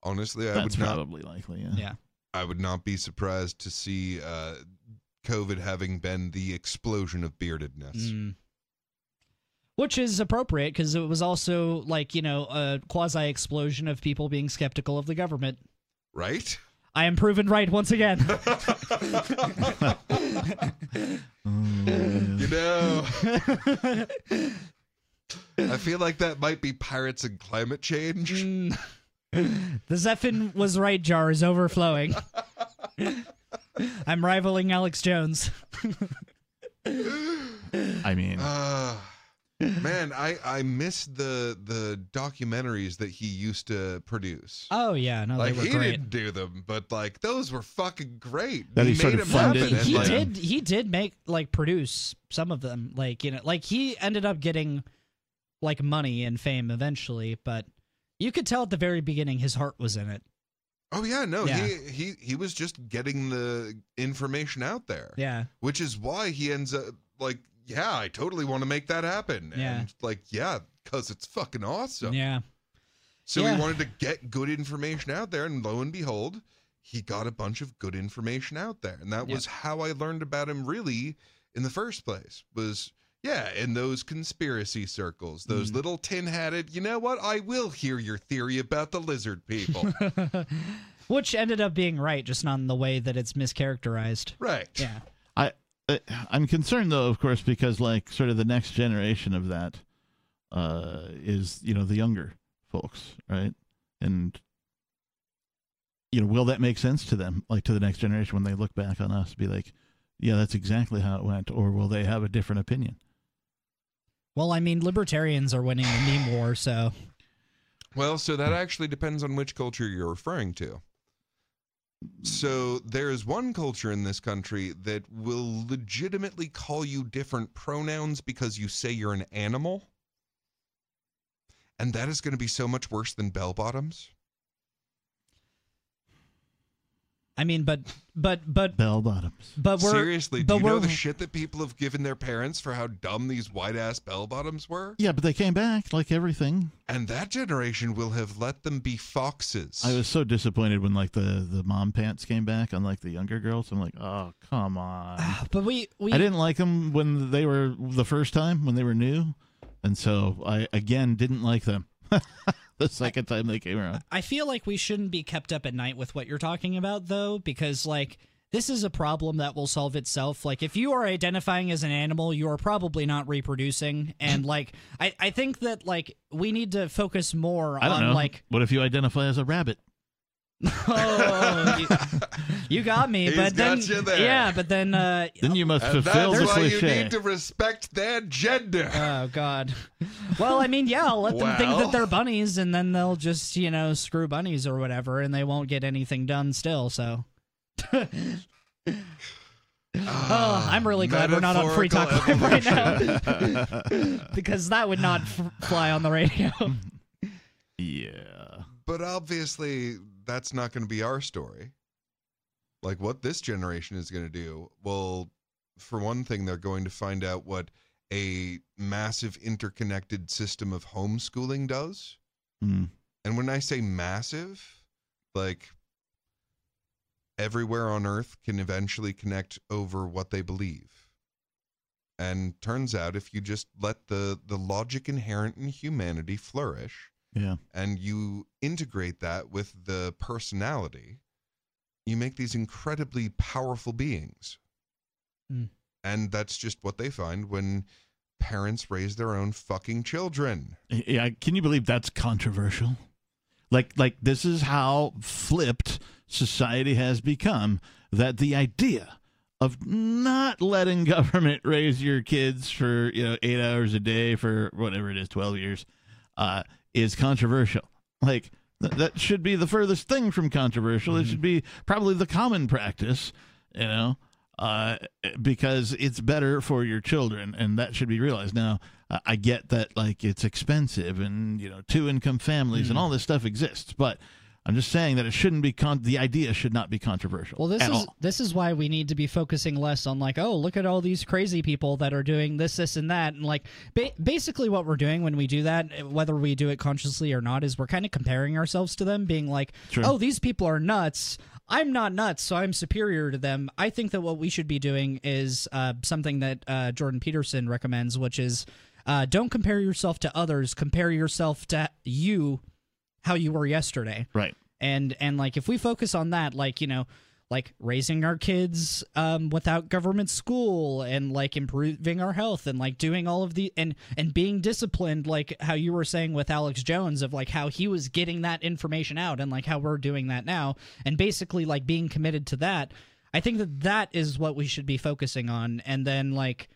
Honestly, I That's would not. probably likely. Yeah. Yeah. I would not be surprised to see uh, COVID having been the explosion of beardedness. Mm. Which is appropriate because it was also like, you know, a quasi explosion of people being skeptical of the government. Right? I am proven right once again. You know, I feel like that might be pirates and climate change. Mm. The Zeppin was right jar is overflowing. I'm rivaling Alex Jones. I mean, Uh, man, I I miss the the documentaries that he used to produce. Oh yeah, no, like they were he great. didn't do them, but like those were fucking great. That he sort made of them funded. happen, and, he like, did he did make like produce some of them like you know like he ended up getting like money and fame eventually but you could tell at the very beginning his heart was in it Oh yeah, no, Yeah. he he he was just getting the information out there. yeah Which is why he ends up like, yeah, I totally want to make that happen. Yeah. And like, yeah, because it's fucking awesome. yeah So Yeah. he wanted to get good information out there, and lo and behold, he got a bunch of good information out there. And that Yep. was how I learned about him really in the first place. Was yeah, in those conspiracy circles, those Mm. little tin-hatted, you know what? I will hear your theory about the lizard people. which ended up being right just not in the way that it's mischaracterized right. yeah I uh, I'm concerned though, of course, because like sort of the next generation of that uh, is you know the younger folks, right? And you know, will that make sense to them, like to the next generation when they look back on us, be like, yeah, that's exactly how it went, or will they have a different opinion? Well i mean libertarians are winning the meme war so Well, so that actually depends on which culture you're referring to. So there is one culture in this country that will legitimately call you different pronouns because you say you're an animal. And that is going to be so much worse than bell bottoms. I mean but but but Bell bottoms. but we're Seriously, do but you know we're the shit that people have given their parents for how dumb these white ass bell bottoms were? Yeah, but they came back like everything. And that generation will have let them be foxes. I was so disappointed when like the the mom pants came back on like the younger girls. I'm like, oh come on. Ah, but we we I didn't like them when they were the first time when they were new, and so I again didn't like them the second time they came around. I feel like we shouldn't be kept up at night with what you're talking about, though, because, like, this is a problem that will solve itself. Like, if you are identifying as an animal, you are probably not reproducing. And, like, I, I think that, like, we need to focus more I don't on, know. like, what if you identify as a rabbit? Oh, you, you got me. He's but then, got you there. yeah, but then, uh, Then you must And fulfill that's the why you need to respect their gender. oh god. Well, I mean, yeah, I'll let them think that they're bunnies, and then they'll just, you know, screw bunnies or whatever, and they won't get anything done still. So. Oh, I'm really glad we're not on Free Talk Live right now. because that would not f- fly on the radio. yeah. But obviously, that's not going to be our story. Like what this generation is going to do. Well, for one thing, they're going to find out what a massive interconnected system of homeschooling does. Hmm. And when I say massive, like everywhere on earth can eventually connect over what they believe. And turns out if you just let the the logic inherent in humanity flourish Yeah. and you integrate that with the personality, you make these incredibly powerful beings. Hmm. And that's just what they find when parents raise their own fucking children. Yeah, can you believe that's controversial? Like like this is how flipped society has become that the idea of not letting government raise your kids for, you know, 8 hours a day for whatever it is, 12 years uh is controversial. Like th- that should be the furthest thing from controversial. It should be probably the common practice, you know, uh, because it's better for your children, and that should be realized. Now, I- I get that like it's expensive, and you know, two income families and all this stuff exists, but I'm just saying that it shouldn't be. Con- the idea should not be controversial. Well, this is all. this is why we need to be focusing less on like, oh, look at all these crazy people that are doing this, this, and that, and like, ba- basically what we're doing when we do that, whether we do it consciously or not, is we're kind of comparing ourselves to them, being like, Sure. oh, these people are nuts. I'm not nuts, so I'm superior to them. I think that what we should be doing is uh, something that uh, Jordan Peterson recommends, which is uh, don't compare yourself to others. Compare yourself to you, how you were yesterday right. and and like if we focus on that like you know like raising our kids um, without government school and like improving our health and like doing all of the and and being disciplined like how you were saying with Alex Jones of like how he was getting that information out and like how we're doing that now and basically like being committed to that I think that that is what we should be focusing on and then like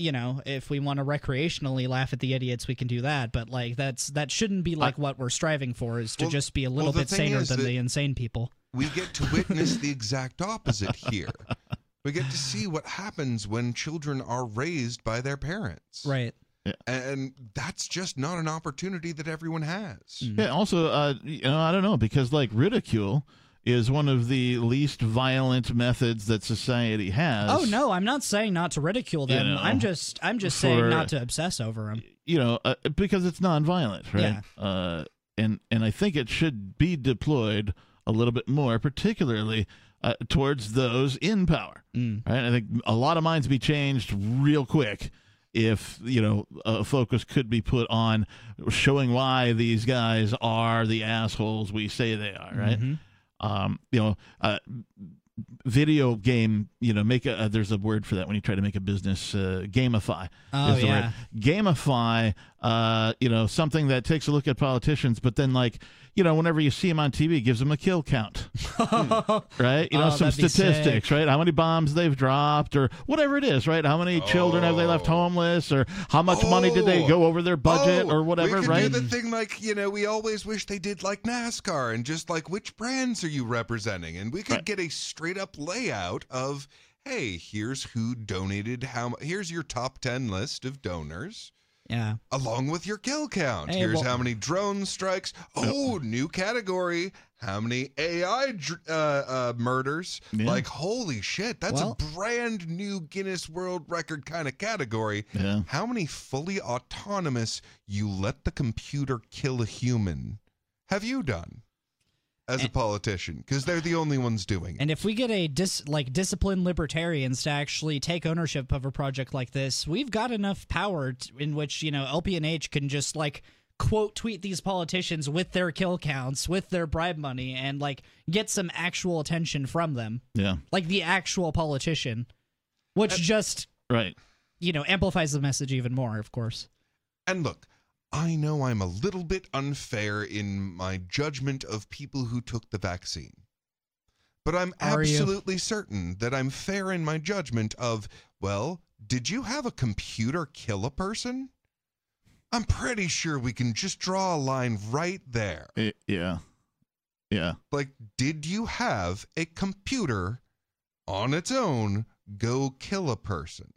you know if we want to recreationally laugh at the idiots we can do that but like that's that shouldn't be like what we're striving for is to Well- just be a little the bit saner than the insane people we get to witness the exact opposite here. We get to see what happens when children are raised by their parents. right Yeah. And that's just not an opportunity that everyone has. Yeah. Also, uh, you know, I don't know because like ridicule is one of the least violent methods that society has. oh no i'm not saying not to ridicule them You know, i'm just i'm just for- saying not to obsess over them you know, uh, because it's nonviolent, right? Uh, and and I think it should be deployed a little bit more, particularly uh, towards those in power. Mm. Right? I think a lot of minds be changed real quick if you know a focus could be put on showing why these guys are the assholes we say they are. Right? Mm-hmm. Um, you know, uh, video game. You know, make a uh, there's a word for that when you try to make a business uh, gamify. Oh, is the word. yeah. Gamify. Uh, you know, something that takes a look at politicians, but then like you know, whenever you see them on TV, gives them a kill count, right? You know, Oh, some statistics, right? How many bombs they've dropped, or whatever it is, right? How many children have they left Oh. homeless, or how much money did they Oh. go over their budget, Oh, or whatever, we could right? do the thing like you know we always wish they did like NASCAR and just like which brands are you representing, and we could Right. get a straight up layout of hey here's who donated how here's your top ten list of donors. Yeah Along with your kill count. Hey, Here's well- how many drone strikes. Oh, new category. How many AI dr- uh, uh, murders? Yeah. Like, holy shit, that's Well- a brand new Guinness World Record kind of category. Yeah. How many fully autonomous you let the computer kill a human have you done as a politician? Because they're the only ones doing it. And if we get a dis like disciplined libertarians to actually take ownership of a project like this, we've got enough power t- in which you know LPNH can just like quote tweet these politicians with their kill counts, with their bribe money, and like get some actual attention from them, yeah, like the actual politician, which just right. you know amplifies the message even more. Of course. And look, I know I'm a little bit unfair in my judgment of people who took the vaccine. But I'm Are you? absolutely certain that I'm fair in my judgment of, well, did you have a computer kill a person? I'm pretty sure we can just draw a line right there. Yeah. Yeah. Like, did you have a computer on its own go kill a person?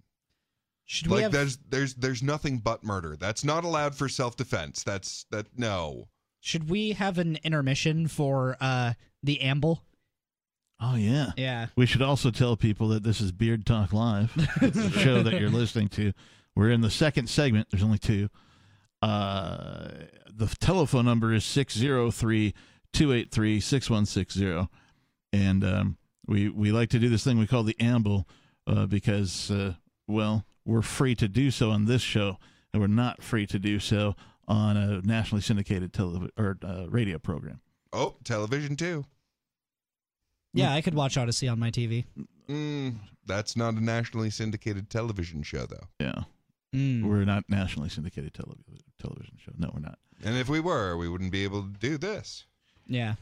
Should we like have there's there's there's nothing but murder. That's not allowed for self defense. That's that no. should we have an intermission for uh the amble? Oh yeah. Yeah. We should also tell people that this is Beard Talk Live, It's the show that you're listening to. We're in the second segment. There's only two. Uh, the telephone number is 603 283 6160. And um, we, we like to do this thing we call the amble uh, because, uh, well, we're free to do so on this show, and we're not free to do so on a nationally syndicated television or uh, radio program. Oh, television too. Yeah, I could watch Odysee on my TV. Mm, that's not a nationally syndicated television show though. Yeah. Mm. We're not nationally syndicated television television show. No, we're not. And if we were, we wouldn't be able to do this. Yeah.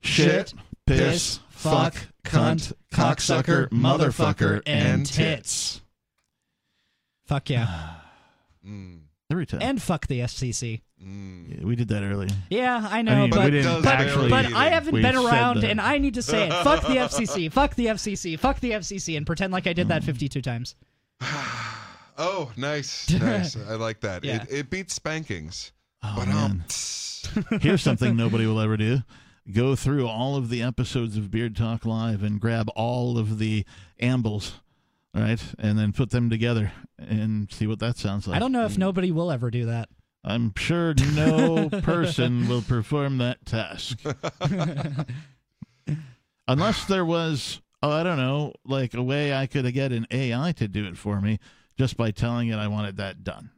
Shit, piss, fuck, cunt, cocksucker, motherfucker, and tits. Fuck yeah. Mm, Every time. and fuck the FCC. mm. Yeah, we did that earlier. Yeah, I know, I mean, but we didn't but, actually. but I haven't we been around, and I need to say it. fuck the FCC. Fuck the FCC. Fuck the FCC, and pretend like I did that 52 times. Oh, nice, nice. I like that. Yeah. It, it beats spankings. Oh, but man. um, Here's something nobody will ever do. Go through all of the episodes of Beard Talk Live and grab all of the ambles, right? And then put them together and see what that sounds like. I don't know if nobody will ever do that. I'm sure no person will perform that task. Unless there was, oh, I don't know, like a way I could get an AI to do it for me just by telling it I wanted that done.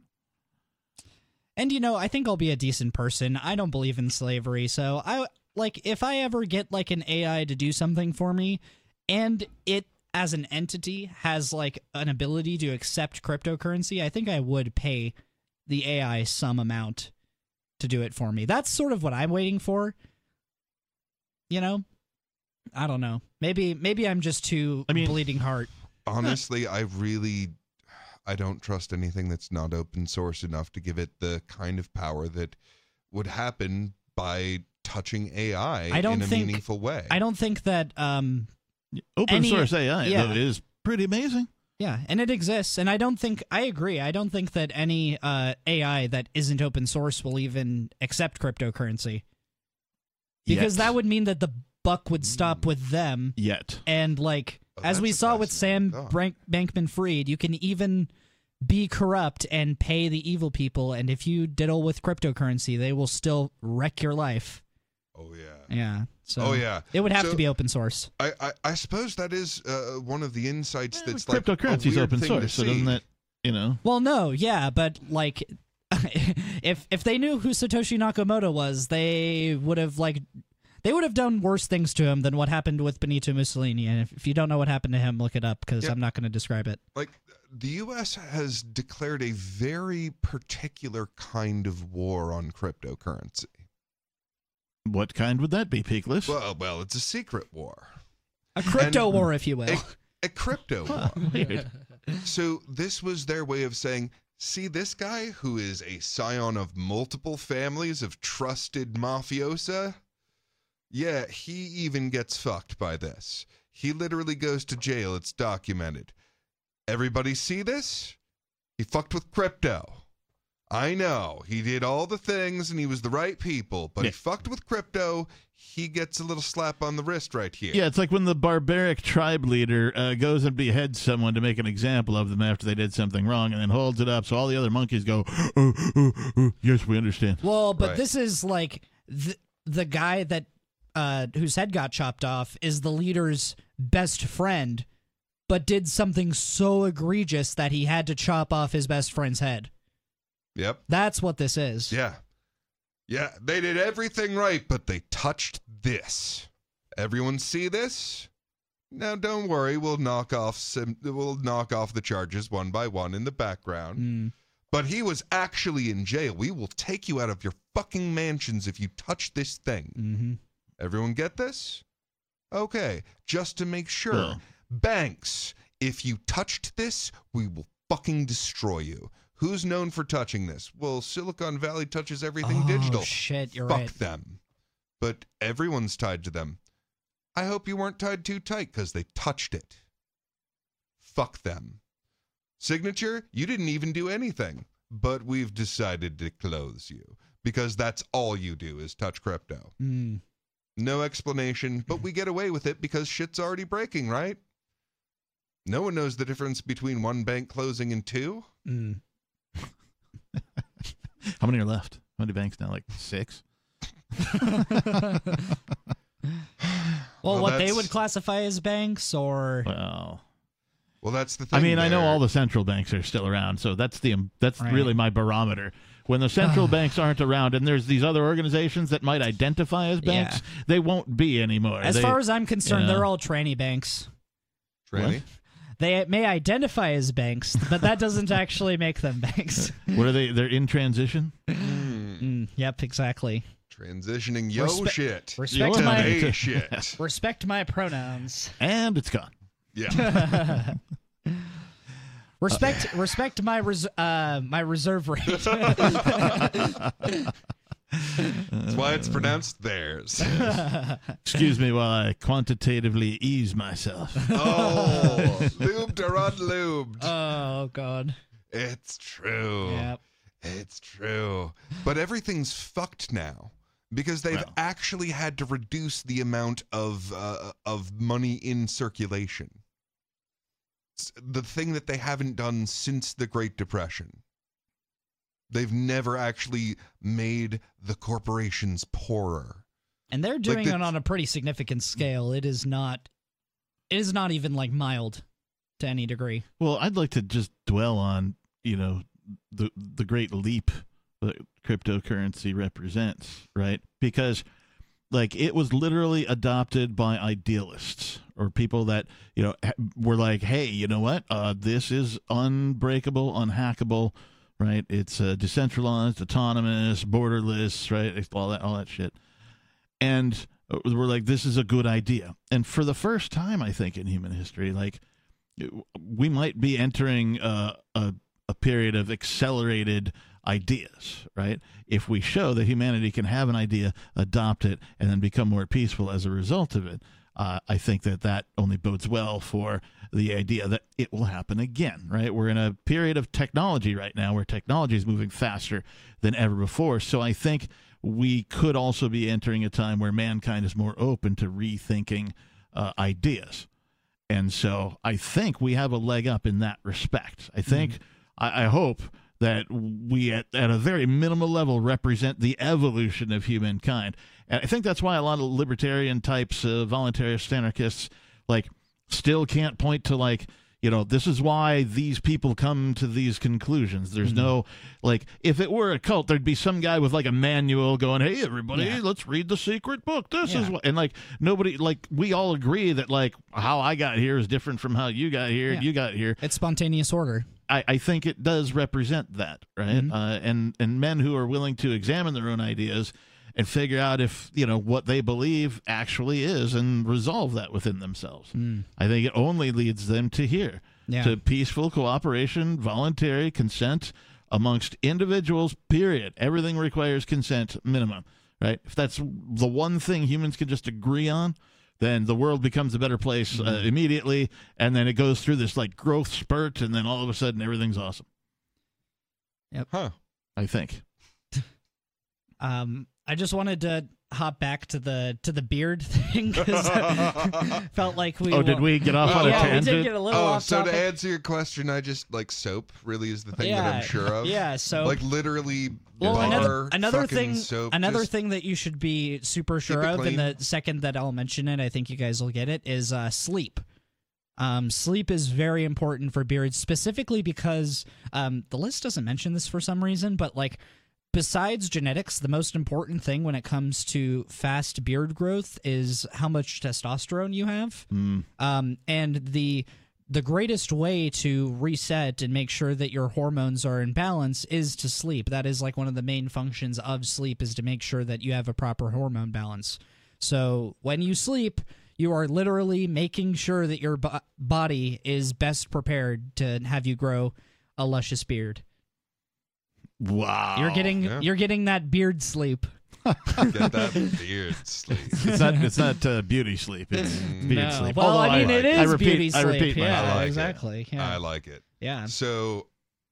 And you know, I think I'll be a decent person. I don't believe in slavery, so I like if I ever get like an AI to do something for me and it as an entity has like an ability to accept cryptocurrency, I think I would pay the AI some amount to do it for me. That's sort of what I'm waiting for. You know? I don't know. Maybe maybe I'm just too I mean- bleeding heart. honestly, I really, I don't trust anything that's not open source enough to give it the kind of power that would happen by touching AI I don't in a think- meaningful way. I don't think that um Open Any- source AI, yeah. though, is pretty amazing. Yeah, and it exists, and I don't think I agree. I don't think that any uh, AI that isn't open source will even accept cryptocurrency because Yet. that would mean that the buck would stop with them. Yet. And like Oh, as we saw with Sam fascinating thought. Brank- Bankman-Fried, you can even be corrupt and pay the evil people, and if you diddle with cryptocurrency, they will still wreck your life. oh yeah. Yeah. So Oh yeah. it would have So- to be open source. I, I, I suppose that is uh, one of the insights Yeah, that's like a cryptocurrency is open source, so doesn't that, you know? Well, no, yeah, but like, if if they knew who Satoshi Nakamoto was, they would have like, they would have done worse things to him than what happened with Benito Mussolini. And if, if you don't know what happened to him, look it up because Yeah. I'm not going to describe it. like the U.S. has declared a very particular kind of war on cryptocurrency. What kind would that be, Peakless? Well, well, it's a secret war, A crypto And- war, if you will. a, a crypto war. Weird. So this was their way of saying, see this guy who is a scion of multiple families of trusted mafiosa? Yeah, he even gets fucked by this. He literally goes to jail. It's documented. Everybody see this? He fucked with crypto. I know. He did all the things and he was the right people, but Yeah. he fucked with crypto. He gets a little slap on the wrist right here. Yeah, it's like when the barbaric tribe leader uh, goes and beheads someone to make an example of them after they did something wrong, and then holds it up so all the other monkeys go, oh, oh, oh, "Yes, we understand." Well, but Right. this is like the the guy that uh, whose head got chopped off is the leader's best friend, but did something so egregious that he had to chop off his best friend's head. Yep. That's what this is. Yeah. Yeah, they did everything right, but they touched this. Everyone see this? Now don't worry, we'll knock off some we'll knock off the charges one by one in the background. Mm. But he was actually in jail. We will take you out of your fucking mansions if you touch this thing. Mm-hmm. Everyone get this? Okay, just to make sure. Well. Banks, if you touched this, we will fucking destroy you. Who's known for touching this? Well, Silicon Valley touches everything oh, digital. shit, you're right. Fuck right. them. But everyone's tied to them. I hope you weren't tied too tight because they touched it. Fuck them. Signature, you didn't even do anything, but we've decided to close you because that's all you do is touch crypto. Mm. No explanation, but we get away with it because shit's already breaking, right? No one knows the difference between one bank closing and two. Mm. How many are left? How many banks now? Like six? Well, Well, what they that's- would classify as banks, or Well, Well, that's the thing. I mean, I know all the central banks are still around, so that's the that's Right. really my barometer. When the central banks aren't around, and there's these other organizations that might identify as banks, they won't be anymore. as They- far as I'm concerned, yeah. they're all tranny banks. Tranny. They may identify as banks, but that doesn't actually make them banks. what are they? They're in transition. Mm, yep, exactly. Transitioning yo Respe- shit. respect to my- they shit. Respect my pronouns. and it's gone. Yeah. Respect respect my res- uh, my reserve rate. That's why it's pronounced theirs. Excuse me while I quantitatively ease myself. Oh, lubed or unlubed. oh god. It's true. Yep. It's true. But everything's fucked now because they've Well. actually had to reduce the amount of uh, of money in circulation. S- The thing that they haven't done since the Great Depression. They've never actually made the corporations poorer. And they're doing the- it on a pretty significant scale. It is not it is not even like mild to any degree. Well, I'd like to just dwell on, you know, the the great leap that cryptocurrency represents, right? Because like it was literally adopted by idealists or people that, you know, were like, "Hey, you know what? Uh this is unbreakable, unhackable." Right? It's uh, decentralized, autonomous, borderless, right? All that all that shit. And uh, we're like this is a good idea. And for the first time I think in human history, like we might be entering a, a, a period of accelerated ideas, right? If we show that humanity can have an idea, adopt it, and then become more peaceful as a result of it, uh, I think that that only bodes well for the idea that it will happen again, right? We're in a period of technology right now where technology is moving faster than ever before. So I think we could also be entering a time where mankind is more open to rethinking uh, ideas. And so I think we have a leg up in that respect. I think, I, I hope that we, at, at a very minimal level, represent the evolution of humankind. And I think that's why a lot of libertarian types, uh, voluntarist anarchists, like, still can't point to, like, you know, this is why these people come to these conclusions. There's no, like, if it were a cult, there'd be some guy with, like, a manual going, hey, everybody, Yeah. let's read the secret book. This is what, and, like, nobody, like, we all agree that, like, how I got here is different from how you got here, Yeah. you got here. It's spontaneous order. I, I think it does represent that, right? Mhm. Uh, and and men who are willing to examine their own ideas and figure out if you know what they believe actually is, and resolve that within themselves. I think it only leads them to here, Yeah. to peaceful cooperation, voluntary consent amongst individuals. Period. Everything requires consent, minimum. Right? If that's the one thing humans can just agree on, then the world becomes a better place uh, immediately, and then it goes through this like growth spurt, and then all of a sudden everything's awesome. Yep. Huh. I think. Um, I just wanted to hop back to the to the beard thing because felt like we. oh, did we get off on a yeah, we did get a little Oh, off so topic. to answer your question, I just like soap. Really, is the thing that I'm sure of. yeah, soap. like literally. Well, bar, another another thing, Soap, another thing that you should be super sure of, and the second that I'll mention it, I think you guys will get it, is uh, sleep. Um, sleep is very important for beards, specifically because um, the list doesn't mention this for some reason, but like besides genetics, the most important thing when it comes to fast beard growth is how much testosterone you have. Mm. Um, and the the greatest way to reset and make sure that your hormones are in balance is to sleep. That is like one of the main functions of sleep is to make sure that you have a proper hormone balance. So when you sleep, you are literally making sure that your bo- body is best prepared to have you grow a luscious beard. Wow. You're getting yeah. you're getting that beard sleep. Get that beard sleep. It's not. It's not uh, beauty sleep. It's beard No. sleep. Well, Although I mean, it I repeat, beauty I sleep. repeat yeah. I like it. exactly. Yeah. I like it. yeah. So,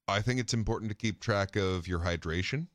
I think it's important to keep track of your hydration.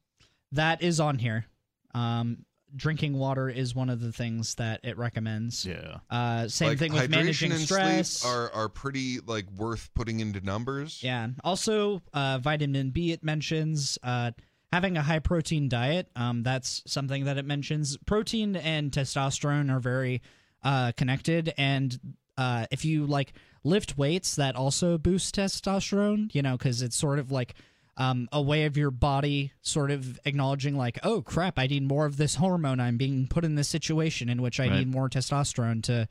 That is on here. Um, drinking water is one of the things that it recommends. Yeah. Uh, same like thing with hydration managing and stress. sleep are are pretty like worth putting into numbers. yeah. Also, uh, vitamin B it mentions. Uh, having a high protein diet. Um, that's something that it mentions. Protein and testosterone are very uh, connected, and uh, if you like lift weights, that also boosts testosterone. You know, because it's sort of like um, a way of your body sort of acknowledging, like, oh crap, I need more of this hormone. I'm being put in this situation in which I Right. need more testosterone to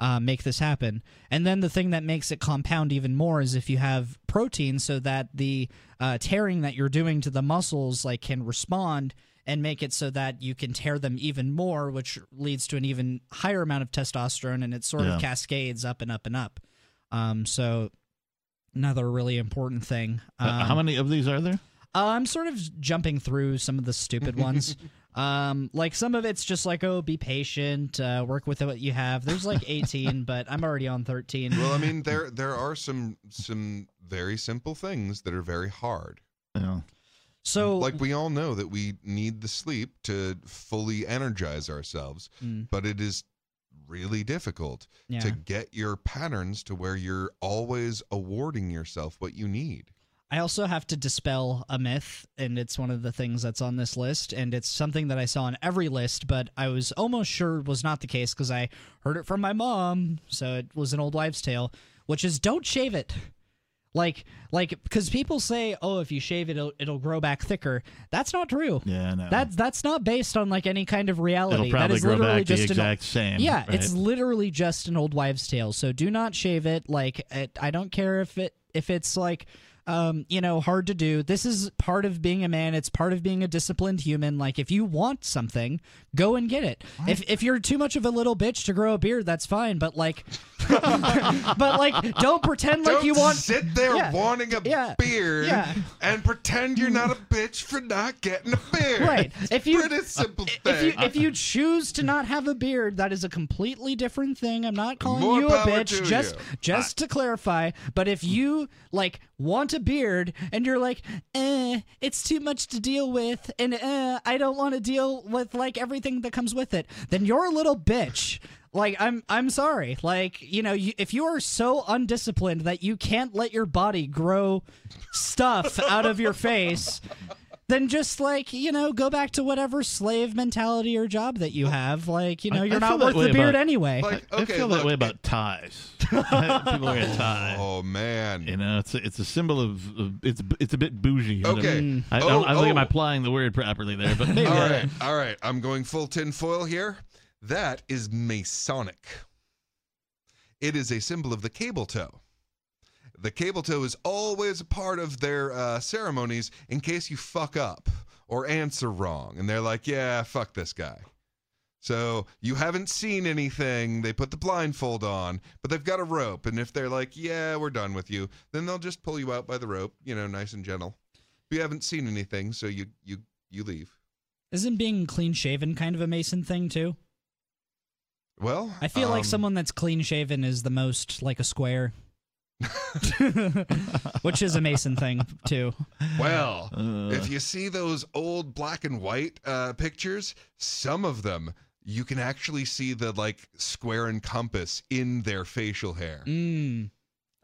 uh, make this happen. And then the thing that makes it compound even more is if you have protein, so that the uh, tearing that you're doing to the muscles like can respond and make it so that you can tear them even more, which leads to an even higher amount of testosterone, and it sort Yeah. of cascades up and up and up. Um, so another really important thing. Um, Uh, how many of these are there? uh, I'm sort of jumping through some of the stupid ones. Um, like some of it's just like, oh, be patient, uh, work with what you have. There's like 18, but I'm already on 13. Well, I mean, there there are some some very simple things that are very hard. Yeah. so Like we all know that we need the sleep to fully energize ourselves, Mm. but it is really difficult yeah. to get your patterns to where you're always awarding yourself what you need. I also have to dispel a myth, and it's one of the things that's on this list, and it's something that I saw on every list, but I was almost sure was not the case because I heard it from my mom, so it was an old wives' tale, which is don't shave it. Like, like, because people say, "Oh, if you shave it, it'll, it'll grow back thicker." That's not true. Yeah. No. That's that's not based on like any kind of reality. It'll probably is grow literally back the just an exact same. yeah, right? it's literally just an old wives' tale. So do not shave it. Like it, I don't care if it if it's like um you know hard to do. This is part of being a man. It's part of being a disciplined human. Like if you want something, go and get it. If if you're too much of a little bitch to grow a beard, that's fine. But like, but like, don't pretend like Don't you want. sit there Yeah. wanting a Yeah. beard Yeah. and pretend you're not a bitch for not getting a beard. Right. If you Pretty simple if you if you choose to not have a beard, that is a completely different thing. I'm not calling More you a bitch. Just you. just to clarify. But if you like want a beard and you're like, eh, it's too much to deal with, and eh, I don't want to deal with like everything that comes with it, then you're a little bitch. Like I'm I'm sorry. Like, you know, you, if you are so undisciplined that you can't let your body grow stuff out of your face, then just like, you know, go back to whatever slave mentality or job that you have. Like, you know, I- you're I not worth the beard about- anyway. like, I feel look, that way about ties. People wear a tie. Oh man. You know, it's a, it's a symbol of, of it's it's a bit bougie. you know? Okay. Mm. I, Oh, I, I don't think I'm oh. applying the word properly there, but maybe. All I right, am. all right. I'm going full tinfoil here. That is Masonic. It is a symbol of the cable tow. The cable tow is always a part of their uh, ceremonies in case you fuck up or answer wrong. And they're like, yeah, fuck this guy. So you haven't seen anything. They put the blindfold on, but they've got a rope. And if they're like, yeah, we're done with you, then they'll just pull you out by the rope, you know, nice and gentle. You haven't seen anything, so you you you leave. Isn't being clean shaven kind of a Mason thing too? Well, I feel like um, someone that's clean shaven is the most like a square. Which is a Mason thing too. Well, Uh, if you see those old black and white uh, pictures, some of them you can actually see the like square and compass in their facial hair. Mm.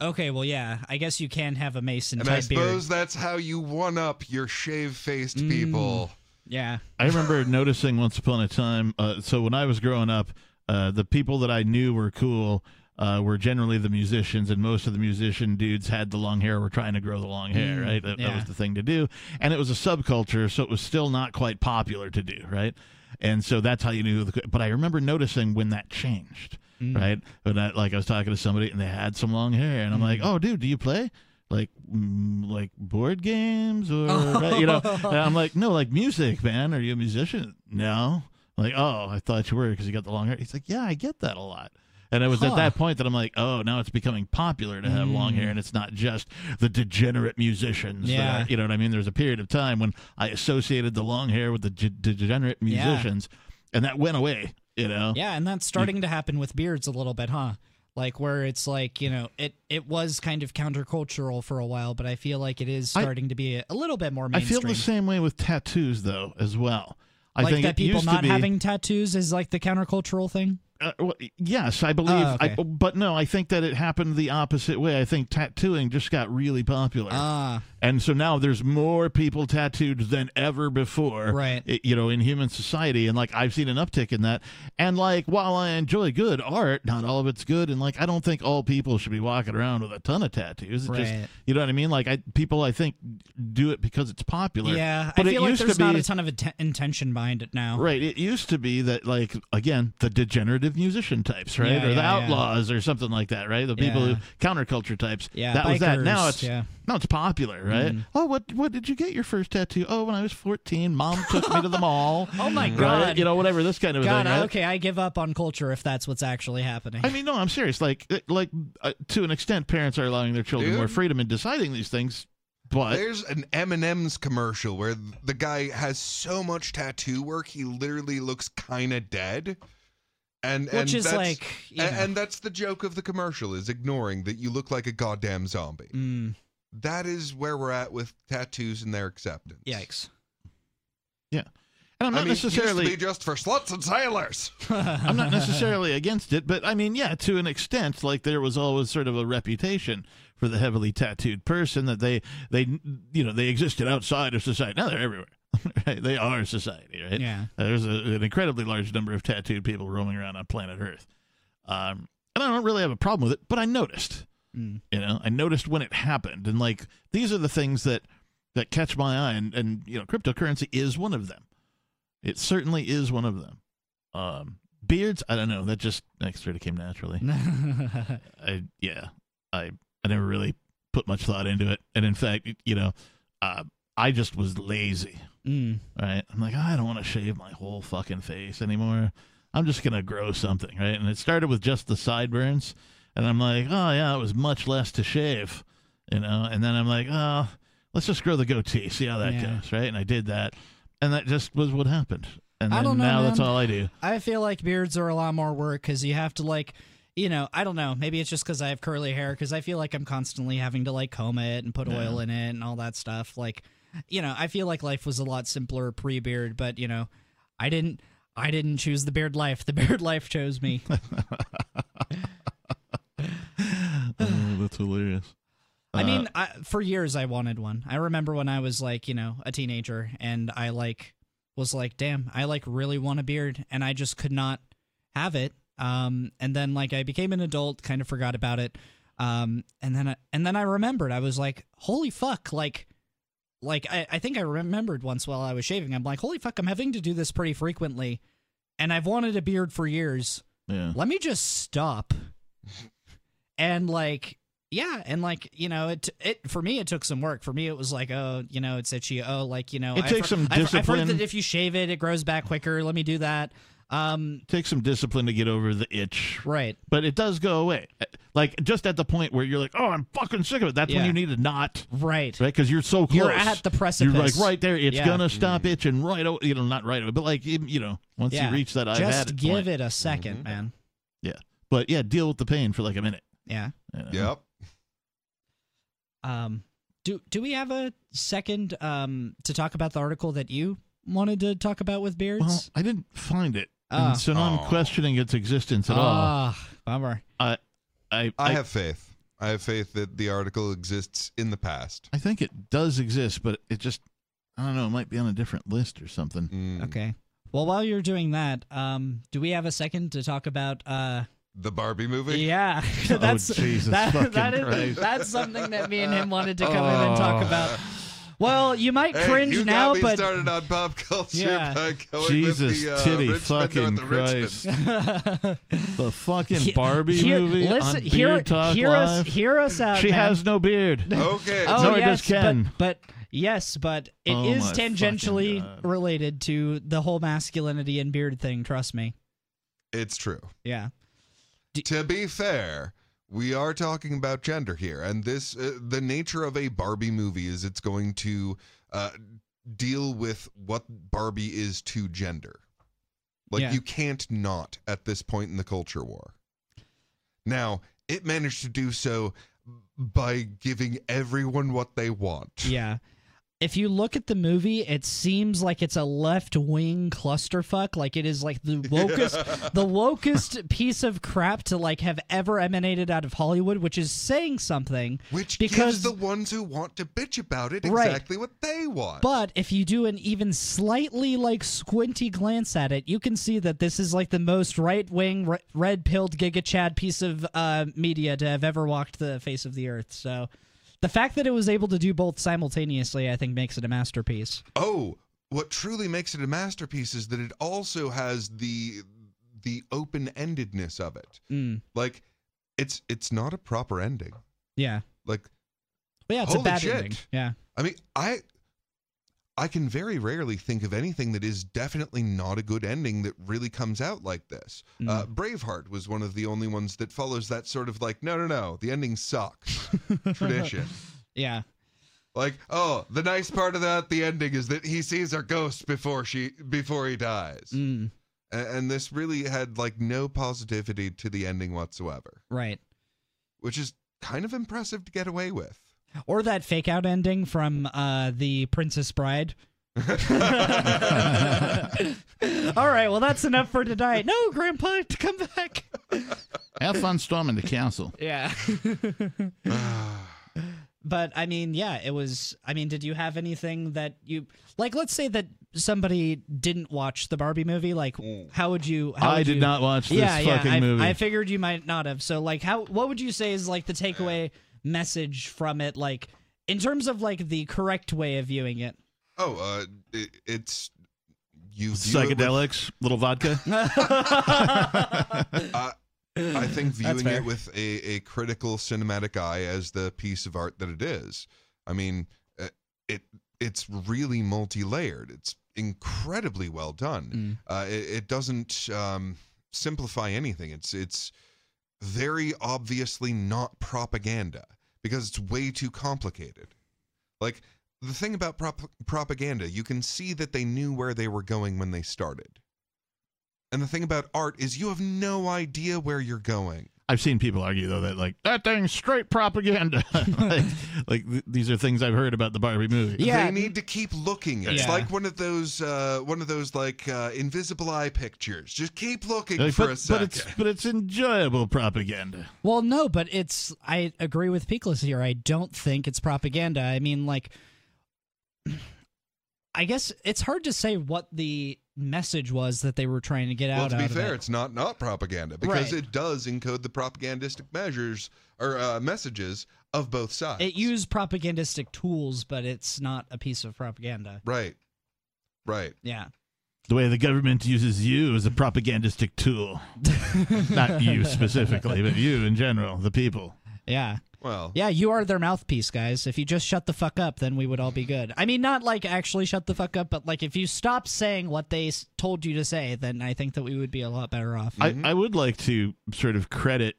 Okay, well yeah, I guess you can have a Mason And I type beard. suppose that's how you one up your shave faced Mm. people. Yeah. I remember noticing once upon a time. Uh, so when I was growing up, uh, the people that I knew were cool uh, were generally the musicians, and most of the musician dudes had the long hair. Were trying to grow the long hair, Mm, right? That, that was the thing to do, and it was a subculture, so it was still not quite popular to do, right? and so that's how you knew. The, but I remember noticing when that changed, Mm. right? When I, like I was talking to somebody and they had some long hair, and I'm like, oh, dude, do you play? Like, mm, like board games or you know? And I'm like, no, like music, man. Are you a musician? No. I'm like, oh, I thought you were because you got the long hair. He's like, yeah, I get that a lot. And it was Huh. at that point that I'm like, oh, now it's becoming popular to have long hair, mm. and it's not just the degenerate musicians. Yeah. are- you know what I mean? There was a period of time when I associated the long hair with the ge- degenerate Yeah. musicians, and that went away. You know? Yeah, and that's starting to happen with beards a little bit, huh? Like where it's like you know it it was kind of countercultural for a while, but I feel like it is I- starting to be a, a little bit more mainstream. I feel the same way with tattoos, though, as well. I like think that people not be, having tattoos is like the countercultural thing. Uh, well, yes, I believe. Oh, okay. I, but no, I think that it happened the opposite way. I think tattooing just got really popular. Ah, And so now there's more people tattooed than ever before, Right. you know, in human society. And like I've seen an uptick in that. And like while I enjoy good art, not all of it's good. And like I don't think all people should be walking around with a ton of tattoos. It just, Right. you know what I mean? Like I, people, I think, do it because it's popular. yeah. but I it feel like used there's to be, not a ton of intention behind it now. Right. It used to be that, like, again, the degenerative musician types, right? Yeah, or the yeah, yeah. outlaws or something like that, right? The people Yeah. who counterculture types. Yeah, That was that. Now it's yeah. now it's popular, right? Mm. Oh, what what did you get your first tattoo? Oh, when I was 14, mom took me to the mall. Oh my Right? god. You know, whatever, this kind of God, thing, right? okay, I give up on culture if that's what's actually happening. I mean, no, I'm serious. Like, uh, like uh, to an extent, parents are allowing their children Dude. more freedom in deciding these things. But There's an M&M's commercial where the guy has so much tattoo work he literally looks kind of dead. And Which and is that's- like, you know. and that's the joke of the commercial is ignoring that you look like a goddamn zombie. Mm, That is where we're at with tattoos and their acceptance. yikes. Yeah, and I'm I not mean, necessarily used to be just for sluts and sailors. I'm not necessarily against it, but I mean, yeah, to an extent, like there was always sort of a reputation for the heavily tattooed person that they they you know they existed outside of society. Now they're everywhere. right? They are society, right? Yeah. There's a, an incredibly large number of tattooed people roaming around on planet Earth, um, and I don't really have a problem with it. But I noticed, Mm. you know, I noticed when it happened, and like these are the things that that catch my eye, and and you know, cryptocurrency is one of them. It certainly is one of them. Um, beards, I don't know. That just that sort of came naturally. I yeah, I I never really put much thought into it, and in fact, you know, uh, I just was lazy. Mm. Right? I'm like, I don't want to shave my whole fucking face anymore. I'm just gonna grow something, right? And it started with just the sideburns, and I'm like, oh yeah, it was much less to shave, you know. And then I'm like, oh, let's just grow the goatee, see how that Yeah. goes, right? And I did that, and that just was what happened. And I don't know, now that's all I do. I feel like beards are a lot more work because you have to like, you know, I don't know. Maybe it's just because I have curly hair because I feel like I'm constantly having to like comb it and put Yeah. oil in it and all that stuff. Like, you know, I feel like life was a lot simpler pre-beard, but you know, I didn't. I didn't choose the beard life. The beard life chose me. oh, that's hilarious. I Uh, mean, I, for years I wanted one. I remember when I was like, you know, a teenager, and I like was like, damn, I like really want a beard, and I just could not have it. Um, and then like I became an adult, kind of forgot about it. Um, and then I, and then I remembered. I was like, holy fuck, like. Like I, I think I remembered once while I was shaving. I'm like, holy fuck, I'm having to do this pretty frequently, and I've wanted a beard for years yeah. let me just stop and like yeah and like you know it it for me it took some work for me it was like oh you know it's itchy oh like you know It I've takes heard- some I've, I've heard discipline. that if you shave it it grows back quicker let me do that um Takes some discipline to get over the itch, right but it does go away. Like just at the point where you're like, "Oh, I'm fucking sick of it." That's when you need to not, right right? Because you're so close. You're at the precipice. You're like right there. It's Yeah. gonna stop itching right. o- You know, not right away, but like you you know, once yeah you reach that, I've just it. give point. it a 2nd Mhm. man Yeah, but yeah, deal with the pain for like a minute. yeah you know? Yep. um do do we have a second um to talk about the article that you wanted to talk about with beards Well, I didn't find it, Ah. and so now I'm questioning its existence at all. ah bummer I, I I have faith. I have faith that the article exists in the past. I think it does exist, but it just I don't know. It might be on a different list or something. Mm. Okay. Well, while you're doing that, um, do we have a second to talk about? Uh, The Barbie movie? yeah, Oh, that's Jesus that, fucking that is Christ. that's something that me and him wanted to come in and talk about. Well, you might Hey, cringe you now, got me but started on pop culture Yeah. by going Jesus with the, uh, titty Richmond fucking Christ. The fucking Barbie hear- movie listen, on hear, Beard Talk hear Live. us, hear us out. she man. has no beard. Okay. Oh Nor yes, Ken. But, but yes, but it is Oh, my fucking tangentially related to the whole masculinity and beard thing. Trust me. It's true. Yeah. to be fair, we are talking about gender here, and this uh, the nature of a Barbie movie is it's going to uh, deal with what Barbie is to gender. Like Yeah. you can't not at this point in the culture war. Now it managed to do so by giving everyone what they want. Yeah. If you look at the movie, it seems like it's a left wing clusterfuck. Like it is like the wokest, the wokest piece of crap to like have ever emanated out of Hollywood, which is saying something. Which because gives the ones who want to bitch about it Right. exactly what they want. But if you do an even slightly like squinty glance at it, you can see that this is like the most right wing, r- red pilled Giga Chad piece of uh, media to have ever walked the face of the earth. So the fact that it was able to do both simultaneously, I think, makes it a masterpiece. Oh, what truly makes it a masterpiece is that it also has the the open-endedness of it. Mm, Like it's it's not a proper ending. yeah. Like But yeah, it's a bad shit. ending. Yeah. I mean, I I can very rarely think of anything that is definitely not a good ending that really comes out like this. Mm. Uh, Braveheart was one of the only ones that follows that sort of like, no, no, no, the ending sucks tradition. Yeah. Like, oh, the nice part of that, the ending is that he sees her ghost before she before he dies. Mm, A- and this really had like no positivity to the ending whatsoever, right. which is kind of impressive to get away with. Or that fake out ending from uh, the Princess Bride. All right, well, that's enough for tonight. No, Grandpa, to come back. Have fun storming the council. Yeah. but I mean, yeah, it was. I mean, did you have anything that you like? Let's say that somebody didn't watch the Barbie movie. Like, how would you? How I would did you- not watch this yeah, fucking yeah, I, movie. I figured you might not have. So, like, how? What would you say is like the takeaway message from it? Like, in terms of like the correct way of viewing it. Oh, uh, it, it's you view it with- Psychedelics, little vodka. I, I think viewing it with a, a critical cinematic eye as the piece of art that it is. I mean, uh, it it's really multi-layered. It's incredibly well done. Uh, it, it doesn't um, simplify anything. It's it's very obviously not propaganda because it's way too complicated. Like the thing about prop- propaganda, you can see that they knew where they were going when they started. And the thing about art is you have no idea where you're going. I've seen people argue though that like that thing's straight propaganda. like, like th- these are things I've heard about the Barbie movie. Yeah. They need to keep looking. It's Yeah. like one of those uh, one of those like uh, invisible eye pictures. Just keep looking Like, for but, a second. but it's but it's enjoyable propaganda. Well, no, but it's. I agree with Peakless here. I don't think it's propaganda. I mean, like, I guess it's hard to say what the message was that they were trying to get out. well, out. to be out of fair, it. it's not not propaganda because Right. it does encode the propagandistic measures or uh, messages of both sides. it used propagandistic tools, but it's not a piece of propaganda. right, right. Yeah. The way the government uses you as a propagandistic tool. Not you specifically, but you in general, the people. Yeah. Well, Yeah, you are their mouthpiece, guys. If you just shut the fuck up, then we would all be good. I mean, not like actually shut the fuck up, but like if you stop saying what they s- told you to say, then I think that we would be a lot better off. I, I would like to sort of credit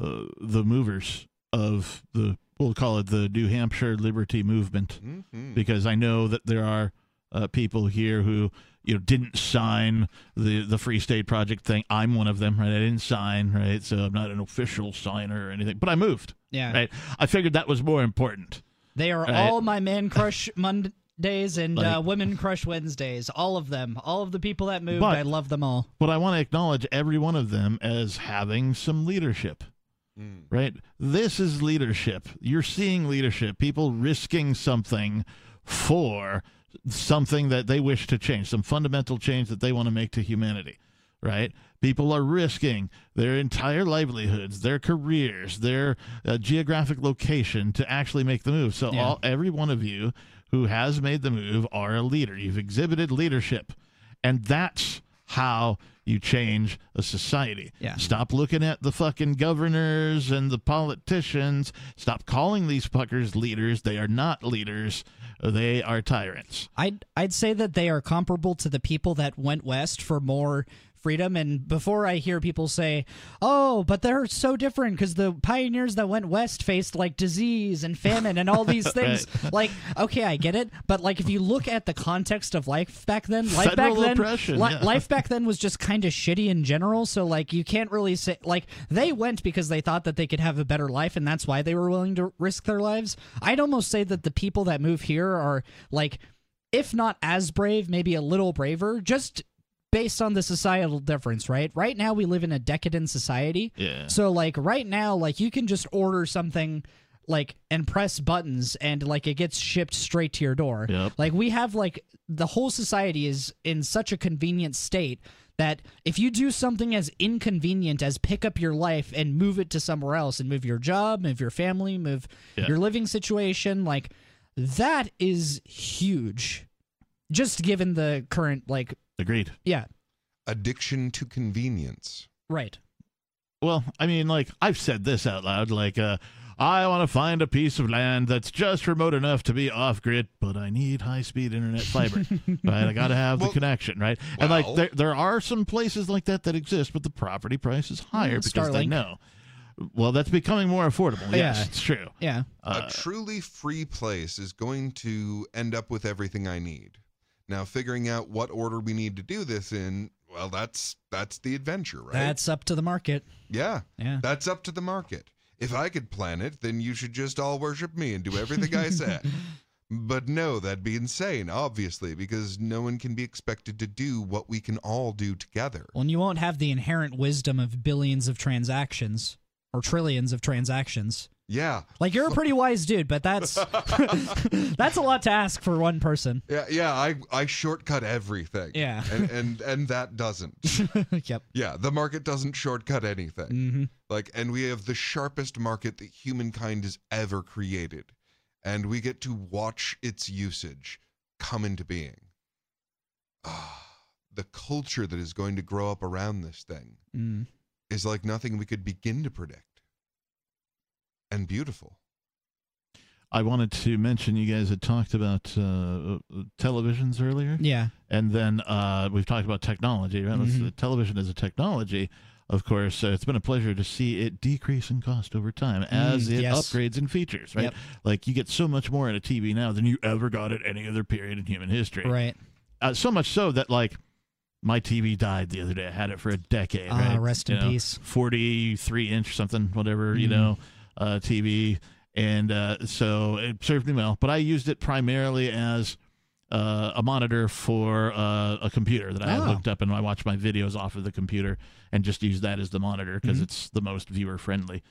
uh, the movers of the, we'll call it the New Hampshire Liberty Movement, Mhm. because I know that there are uh, people here who you know didn't sign the the Free State Project thing. I'm one of them, right? I didn't sign, right? So I'm not an official signer or anything, but I moved, yeah. right? I figured that was more important. They are Right. all my man crush Mondays and uh, women crush Wednesdays. All of them. All of the people that moved. But- I love them all. But I want to acknowledge every one of them as having some leadership. Mm. right? This is leadership. You're seeing leadership, people risking something for something that they wish to change, some fundamental change that they want to make to humanity, right? People are risking their entire livelihoods, their careers, their uh, geographic location to actually make the move. So Yeah. all every one of you who has made the move are a leader. You've exhibited leadership. And that's how you change a society. Yeah. Stop looking at the fucking governors and the politicians. Stop calling these fuckers leaders. They are not leaders. They are tyrants. I'd I'd say that they are comparable to the people that went west for more freedom and before I hear people say, "Oh, but they're so different because the pioneers that went west faced like disease and famine and all these things." Like, okay, I get it, but like if you look at the context of life back then, life Federal back then li- yeah. life back then was just kind of shitty in general, so like you can't really say like they went because they thought that they could have a better life and that's why they were willing to risk their lives. I'd almost say that the people that move here are like if not as brave, maybe a little braver, just based on the societal difference, right? Right now we live in a decadent society. Yeah. So like right now, like you can just order something like and press buttons and like it gets shipped straight to your door. Yep. Like we have like the whole society is in such a convenient state that if you do something as inconvenient as pick up your life and move it to somewhere else and move your job, move your family, move Yeah. your living situation, like that is huge. Just given the current like Agreed. yeah, Addiction to convenience. right. Well, I mean, like I've said this out loud, like uh, I want to find a piece of land that's just remote enough to be off grid, but I need high speed internet fiber. right? I got to have Well, the connection, right? and like there, there are some places like that that exist, but the property price is higher Mm, because they know. Well, that's becoming more affordable. Yes, Yeah. it's true. Yeah. Uh, a truly free place is going to end up with everything I need. Now, figuring out what order we need to do this in, well, that's that's the adventure, right? That's up to the market. yeah, Yeah. that's up to the market. If I could plan it, then you should just all worship me and do everything I said. But no, that'd be insane, obviously, because no one can be expected to do what we can all do together. Well, and you won't have the inherent wisdom of billions of transactions or trillions of transactions. Yeah, Like you're a pretty wise dude, but that's that's a lot to ask for one person. yeah, yeah. I I shortcut everything. Yeah. and and and that doesn't. yep. Yeah, the market doesn't shortcut anything. hmm Like, and we have the sharpest market that humankind has ever created, and we get to watch its usage come into being. Ah, the culture that is going to grow up around this thing Mm. is like nothing we could begin to predict. And beautiful. I wanted to mention you guys had talked about uh, televisions earlier. Yeah. And then uh, we've talked about technology, right? Let's- Mhm. television is a technology. Of course, uh, it's been a pleasure to see it decrease in cost over time as Mm, it yes. upgrades in features, right? Yep. Like you get so much more in a TV now than you ever got at any other period in human history. Right. Uh, so much so that like my TV died the other day. I had it for a decade. Ah, right? rest You in know, peace. Forty-three inch something, whatever you Mhm. know, uh, TV, and uh, so it served me well. But I used it primarily as uh, a monitor for uh, a computer that I had Oh. hooked up, and I watch my videos off of the computer and just use that as the monitor because Mhm. it's the most viewer friendly.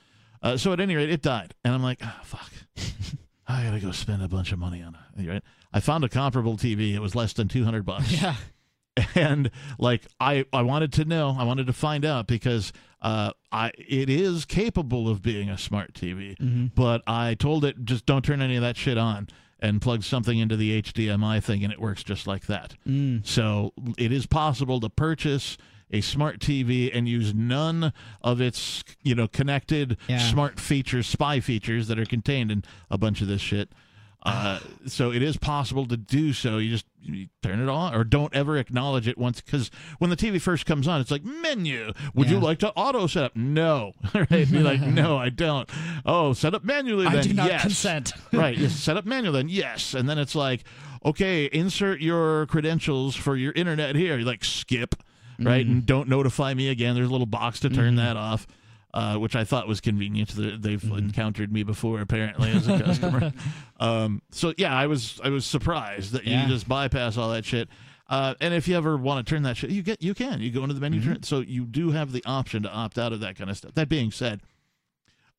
Uh, so at any rate, it died, and I'm like, ah, fuck. I gotta go spend a bunch of money on it. Right? I found a comparable TV. It was less than two hundred bucks Yeah. and like I I wanted to know, I wanted to find out because uh I it is capable of being a smart TV, Mhm. but I told it just don't turn any of that shit on and plug something into the HDMI thing and it works just like that. Mm. So it is possible to purchase a smart TV and use none of its you know connected Yeah. smart features, spy features that are contained in a bunch of this shit. Uh, so it is possible to do so. You just you turn it on, or don't ever acknowledge it once. Because when the TV first comes on, it's like menu. Would you like to auto set up? No, right? Be like, no, I don't. Oh, set up manually. Then. I do not yes. consent. right. Yes, set up manual then yes, and then it's like, okay, insert your credentials for your internet here. You like skip, right, and don't notify me again. There's a little box to turn that off. Uh, which I thought was convenient. They- They've encountered me before, apparently, as a customer. um, so yeah, I was I was surprised that Yeah. you just bypass all that shit. Uh, and if you ever want to turn that shit, you get you can. You go into the menu, turn it. So you do have the option to opt out of that kind of stuff. That being said,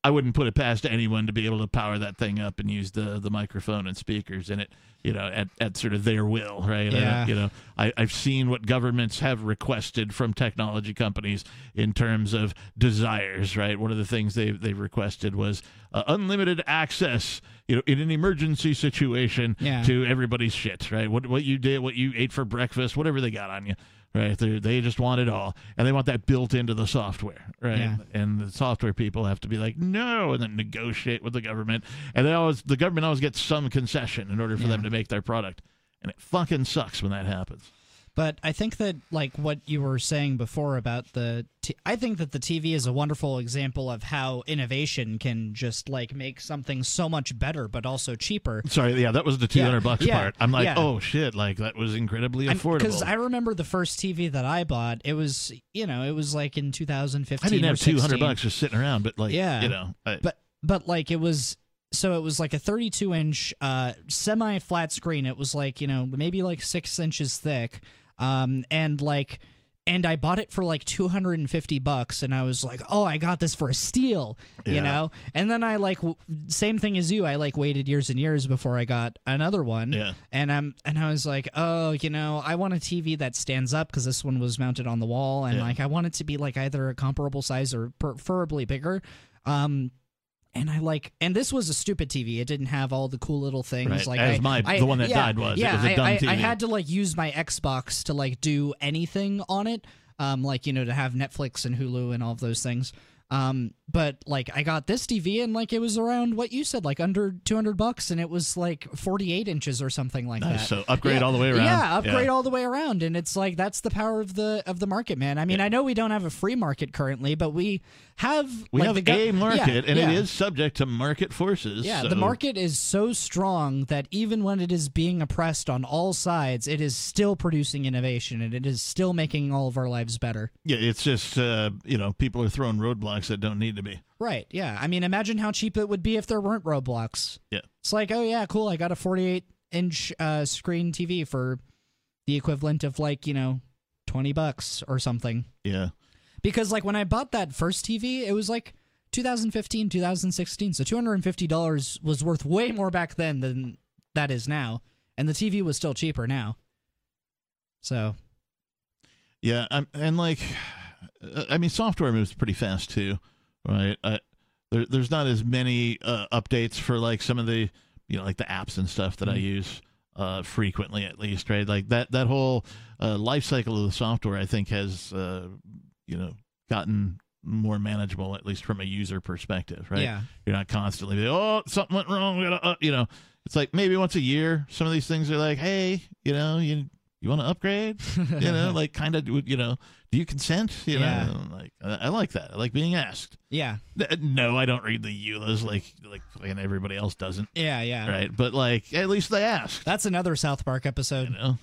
I wouldn't put it past anyone to be able to power that thing up and use the the microphone and speakers in it, you know, at, at sort of their will, right? I- Yeah. you know, I, I've seen what governments have requested from technology companies in terms of desires, right? One of the things they they've requested was uh, unlimited access, you know, in an emergency situation Yeah. to everybody's shit, right? What what you did, what you ate for breakfast, whatever they got on you, right? They they just want it all, and they want that built into the software, right? Yeah. And the software people have to be like, no, and then negotiate with the government, and they always the government always gets some concession in order for them to make their product, and it fucking sucks when that happens. But I think that like what you were saying before about the t- I think that the TV is a wonderful example of how innovation can just like make something so much better but also cheaper. Sorry, yeah, that was the two hundred Yeah, bucks yeah, part. I'm like, yeah. oh shit, like that was incredibly affordable. Because I remember the first TV that I bought, it was you know it was like in 2015. I didn't have two hundred bucks just sitting around, but like, Yeah. you know, I, but but like it was so it was like a 32 inch uh semi flat screen it was like you know maybe like six inches thick um and like and I bought it for like 250 bucks and I was like, "Oh, I got this for a steal." You know? And then I like w- same thing as you. I like waited years and years before I got another one. Yeah. And I'm and I was like, "Oh, you know, I want a TV that stands up because this one was mounted on the wall and Yeah. like I want it to be like either a comparable size or preferably bigger." Um and I like, and this was a stupid TV. It didn't have all the cool little things. Right, Like as I- my- I- the one that yeah, died was. Yeah, was a I- I, I had to like use my Xbox to like do anything on it. Um, like you know to have Netflix and Hulu and all of those things. Um, but like I got this TV and like it was around what you said, like under two hundred bucks, and it was like forty eight inches or something like Nice. that. So upgrade Yeah. all the way around. Yeah, upgrade Yeah. all the way around, and it's like that's the power of the of the market, man. I mean, I know we don't have a free market currently, but we have we like, have the a market, yeah, and yeah. it is subject to market forces. Yeah, so- the market is so strong that even when it is being oppressed on all sides, it is still producing innovation and it is still making all of our lives better. Yeah, it's just uh, you know people are throwing roadblocks that don't need to be. Right. Yeah. I mean, imagine how cheap it would be if there weren't roadblocks. Yeah. It's like, oh yeah, cool. I got a 48 inch uh, screen TV for the equivalent of like you know, 20 bucks or something. Yeah. Because like when I bought that first TV, it was like 2015, 2016. So $250 was worth way more back then than that is now. And the TV was still cheaper now. So, Yeah, I'm, and like, uh, I mean, software moves pretty fast too, right? Uh, there, there's not as many uh, updates for like some of the, you know, like the apps and stuff that I use uh, frequently, at least, right? Like that that whole uh, life cycle of the software, I think, has, uh, you know, gotten more manageable, at least from a user perspective, right? Yeah. You're not constantly, oh, something went wrong. Gotta, uh, you know, it's like maybe once a year. Some of these things are like, hey, you know, you you want to upgrade, you know, like kind of, you know, do you consent? You Yeah. know, like I, I like that. I like being asked. yeah. No, I don't read the EULAs like like and everybody else doesn't, Yeah, yeah. right? But like at least they asked. That's another South Park episode. You know,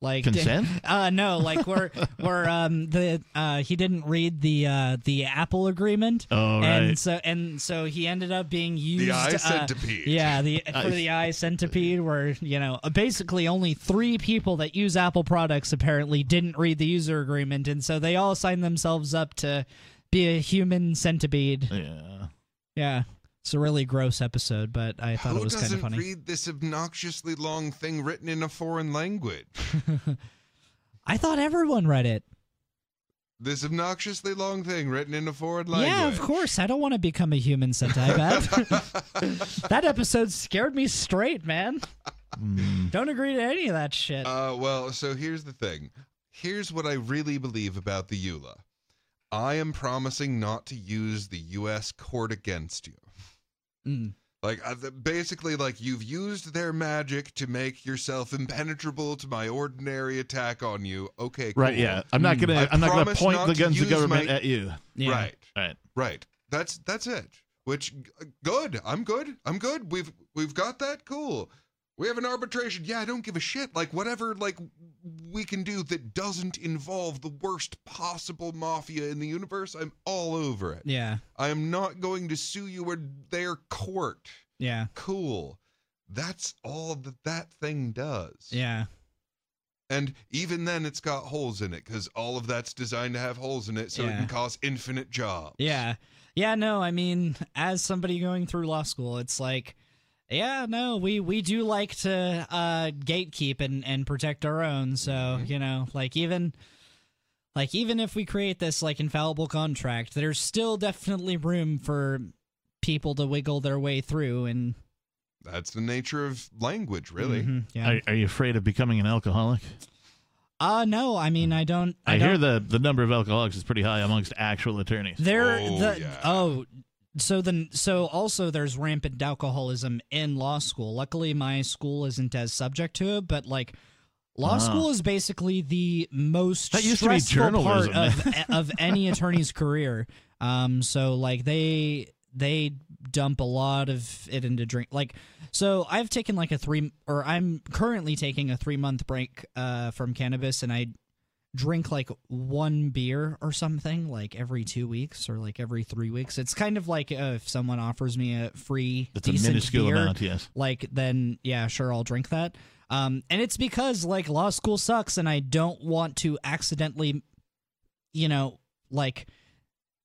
Like Consent? Uh no, like where where um the uh he didn't read the uh the Apple agreement. Oh, right. And so and so he ended up being used the eye uh, centipede. Yeah, the for the eye centipede where, you know, basically only 3 people that use Apple products apparently didn't read the user agreement and so they all signed themselves up to be a human centipede. yeah. Yeah. It's a really gross episode, but I thought Who it was kind doesn't of funny. read this obnoxiously long thing written in a foreign language? I thought everyone read it. This obnoxiously long thing written in a foreign language. Yeah, of course. I don't want to become a human centipede. that episode scared me straight, man. Don't agree to any of that shit. Uh, well, so here's the thing. Here's what I really believe about the EULA. I am promising not to use the U.S. court against you. Mm. Like, uh, basically, like you've used their magic to make yourself impenetrable to my ordinary attack on you. Okay, cool. Right. Yeah. I'm not gonna. I I'm not gonna point not the guns of government my- at you. Yeah. Right. Right. Right. That's that's it. Which good. I'm good. I'm good. We've we've got that. Cool. We have an arbitration. Yeah, I don't give a shit. Like whatever like we can do that doesn't involve the worst possible mafia in the universe, I'm all over it. Yeah. I am not going to sue you in their court. Yeah. Cool. That's all that that thing does. Yeah. And even then, it's got holes in it because all of that's designed to have holes in it so it can cause infinite jobs. Yeah. Yeah, no, I mean, as somebody going through law school, it's like, yeah, no, we we do like to uh gatekeep and and protect our own. So, Mm-hmm. you know, like even like even if we create this like infallible contract, there's still definitely room for people to wiggle their way through and That's the nature of language, really. Mhm, yeah. Are, are you afraid of becoming an alcoholic? Uh no, I mean, I don't I, I, hear don't, the the number of alcoholics is pretty high amongst actual attorneys. There, Oh, the yeah. oh, so then so also there's rampant alcoholism in law school. Luckily, my school isn't as subject to it, but like. Law Ah. school is basically the most That used to be stressful part of of any attorney's career. Um, so like they they dump a lot of it into drink. Like, so I've taken like a three, or I'm currently taking a three month break uh, from cannabis, and I drink like one beer or something like every two weeks or like every three weeks. It's kind of like uh, if someone offers me a free a decent minuscule beer, amount, yes. like then yeah, sure, I'll drink that. Um, and it's because like law school sucks, and I don't want to accidentally, you know, like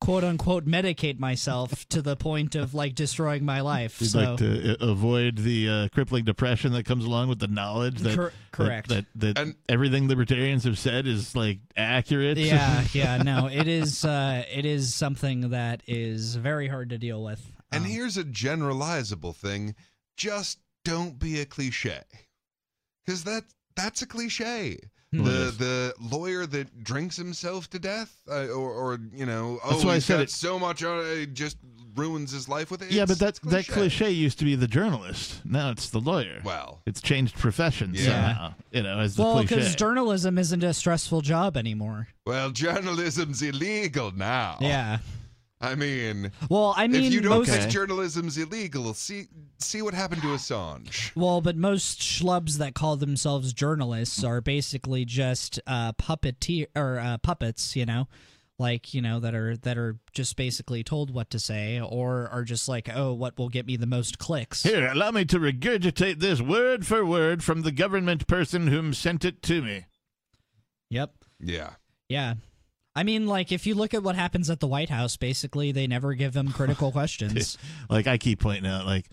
quote unquote medicate myself to the point of like destroying my life. You'd so like to uh, avoid the uh, crippling depression that comes along with the knowledge that Cor- correct. that, that, that And- everything libertarians have said is like accurate. yeah, yeah, no, it is uh it is something that is very hard to deal with. And Um, here's a generalizable thing: just don't be a cliche, because that that's a cliche. Hmm. The the lawyer that drinks himself to death, uh, or or you know, oh, That's why I said got it- so much, on it, it just ruins his life with it. Yeah, but that it's that cliche used to be the journalist. Now it's the lawyer. Well, It's changed professions Yeah. somehow, you know, as the well, cliche. because journalism isn't a stressful job anymore. well, journalism's illegal now. Yeah. I mean, Well, I mean, if you don't most. think journalism's illegal, see see what happened to Assange. Well, but most schlubs that call themselves journalists are basically just uh, puppeteer or uh, puppets, you know, like you know that are that are just basically told what to say, or are just like, oh, what will get me the most clicks? Here, allow me to regurgitate this word for word from the government person whom sent it to me. Yep. Yeah. Yeah. I mean, like if you look at what happens at the White House, basically they never give them critical questions. Like I keep pointing out, like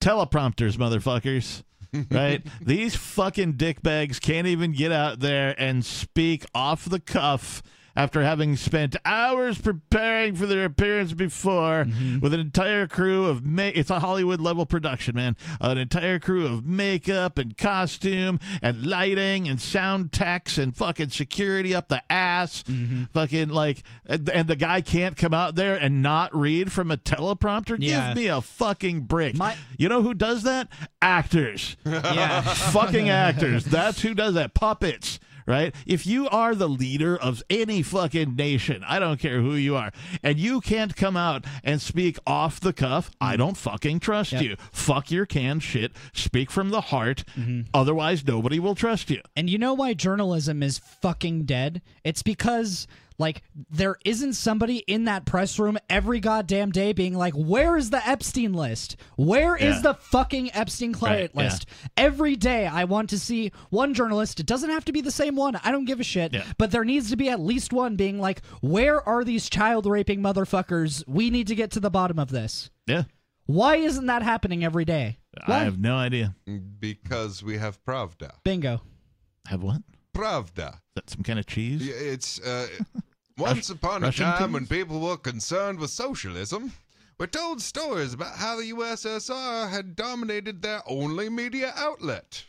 teleprompters, motherfuckers. right? These fucking dickbags can't even get out there and speak off the cuff after having spent hours preparing for their appearance before mm-hmm. with an entire crew of ma- it's a Hollywood level production, man. An entire crew of makeup and costume and lighting and sound techs and fucking security up the ass. Mm-hmm. Fucking like and, and the guy can't come out there and not read from a teleprompter. Yeah. Give me a fucking break. My- you know who does that? Actors. yeah. fucking actors. That's who does that. Puppets. Right? If you are the leader of any fucking nation, I don't care who you are, and you can't come out and speak off the cuff, I don't fucking trust Yep. you. Fuck your canned shit. Speak from the heart. Mm-hmm. Otherwise, nobody will trust you. And you know why journalism is fucking dead? It's because like there isn't somebody in that press room every goddamn day being like, "Where is the Epstein list? Where is Yeah. the fucking Epstein client Right, yeah. list?" Every day I want to see one journalist. It doesn't have to be the same one. I don't give a shit. Yeah. But there needs to be at least one being like, "Where are these child raping motherfuckers? We need to get to the bottom of this." Yeah. Why isn't that happening every day? I have no idea. Because we have Pravda. Bingo. Have what? Pravda. Is that some kind of cheese? Yeah, It's uh, once upon a time cheese? when people were concerned with socialism, were told stories about how the USSR had dominated their only media outlet.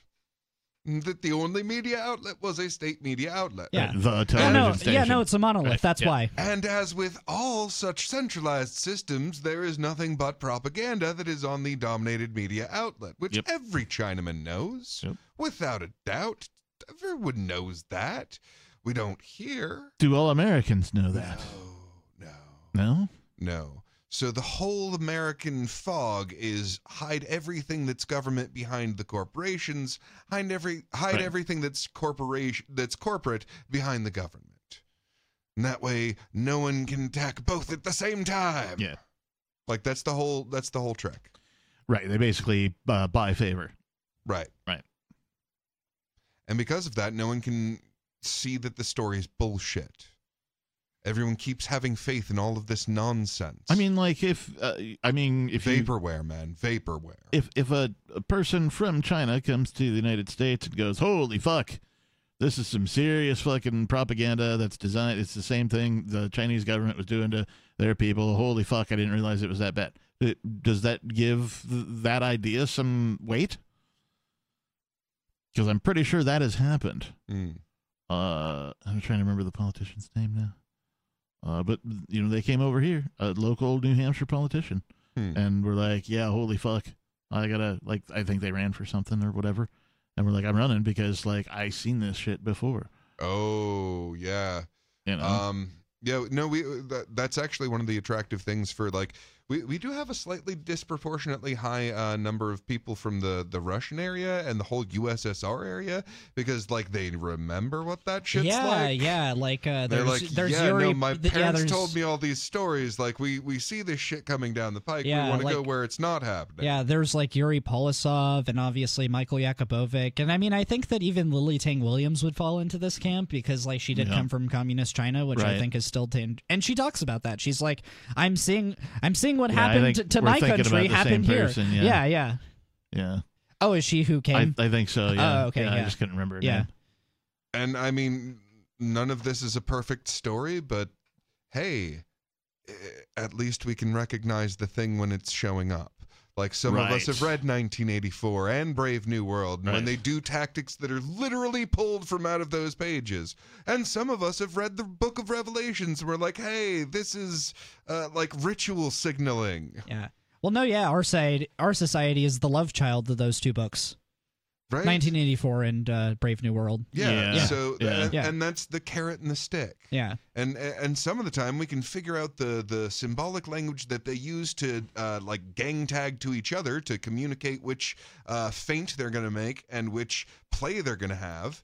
That the only media outlet was a state media outlet. Yeah. The Yeah, television no, station. yeah, no, it's a monolith. Right, That's yeah. why. And as with all such centralized systems, there is nothing but propaganda that is on the dominated media outlet, which Yep. every Chinaman knows. Yep. Without a doubt. Everyone knows that. We don't hear. Do all Americans know that? No, no, No? no. So the whole American fog is hide everything that's government behind the corporations, hide every hide Right. everything that's corporation that's corporate behind the government. And that way no one can attack both at the same time. Yeah. Like that's the whole that's the whole trick. Right. They basically uh, buy favor. Right. Right. And because of that, no one can see that the story is bullshit. Everyone keeps having faith in all of this nonsense. I mean, like if uh, I mean if you, vaporware, man, vaporware. if if a, a person from China comes to the United States and goes, "Holy fuck, this is some serious fucking propaganda that's designed. It's the same thing the Chinese government was doing to their people. Holy fuck, I didn't realize it was that bad." It- does that give th- that idea some weight? Because I'm pretty sure that has happened. Mm. Uh, I'm trying to remember the politician's name now. Uh, but you know they came over here, a local New Hampshire politician, Hmm. and we're like, "Yeah, holy fuck, I gotta like." I think they ran for something or whatever, and we're like, "I'm running because like I seen this shit before." Oh yeah. You know, Um. Yeah. No. We. That, that's actually one of the attractive things for like. We, we do have a slightly disproportionately high uh, number of people from the, the Russian area and the whole USSR area because like they remember what that shit's yeah, like. yeah, yeah. like uh, They're there's like, there's yeah, Yuri. no, my th- parents yeah, there's, told me all these stories. Like, we we see this shit coming down the pike. Yeah, we want to go where it's not happening. Yeah, there's like Yuri Polozov and obviously Michael Yakubovich. And I mean, I think that even Lily Tang Williams would fall into this camp because like she did Yeah. come from communist China, which I think is still tan- and she talks about that. She's like, I'm seeing I'm seeing what Yeah, happened think to we're my country happened here. person, yeah. yeah, yeah. yeah, Oh, is she who came? I, I think so. Yeah. Oh, okay, I yeah. just couldn't remember. Her Yeah. name. And I mean, none of this is a perfect story, but hey, eh, at least we can recognize the thing when it's showing up. Like some of us have read 1984 and Brave New World, and when they do tactics that are literally pulled from out of those pages. And some of us have read the Book of Revelations, and we're like, hey, this is uh, like ritual signaling, yeah. Well, no, yeah. Our side, our society is the love child of those two books, right? 1984 and uh, Brave New World. Yeah. Yeah. So Yeah. And, Yeah. and that's the carrot and the stick. Yeah. and and some of the time we can figure out the the symbolic language that they use to uh, like gang tag to each other to communicate which uh, feint they're going to make and which play they're going to have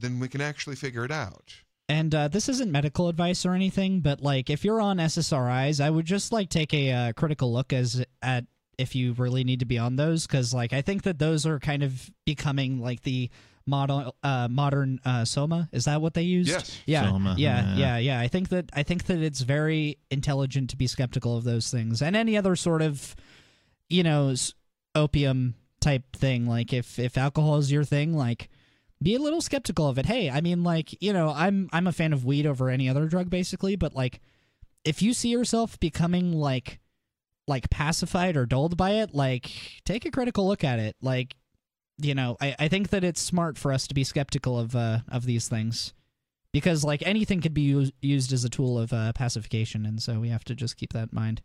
then we can actually figure it out And uh, this isn't medical advice or anything, but like if you're on SSRIs, I would just like take a uh, critical look as at if you really need to be on those, because like I think that those are kind of becoming like the model uh, modern uh, soma. Is that what they used? Yes. Yeah. Soma, yeah. yeah. Yeah. Yeah. I think that I think that it's very intelligent to be skeptical of those things and any other sort of, you know, opium type thing. Like if if alcohol is your thing, like be a little skeptical of it. Hey, I mean, like you know, I'm I'm a fan of weed over any other drug, basically. But like, if you see yourself becoming like like pacified or dulled by it, like take a critical look at it. Like, you know, I I think that it's smart for us to be skeptical of uh of these things. Because like anything could be used, used as a tool of uh, pacification, and so we have to just keep that in mind.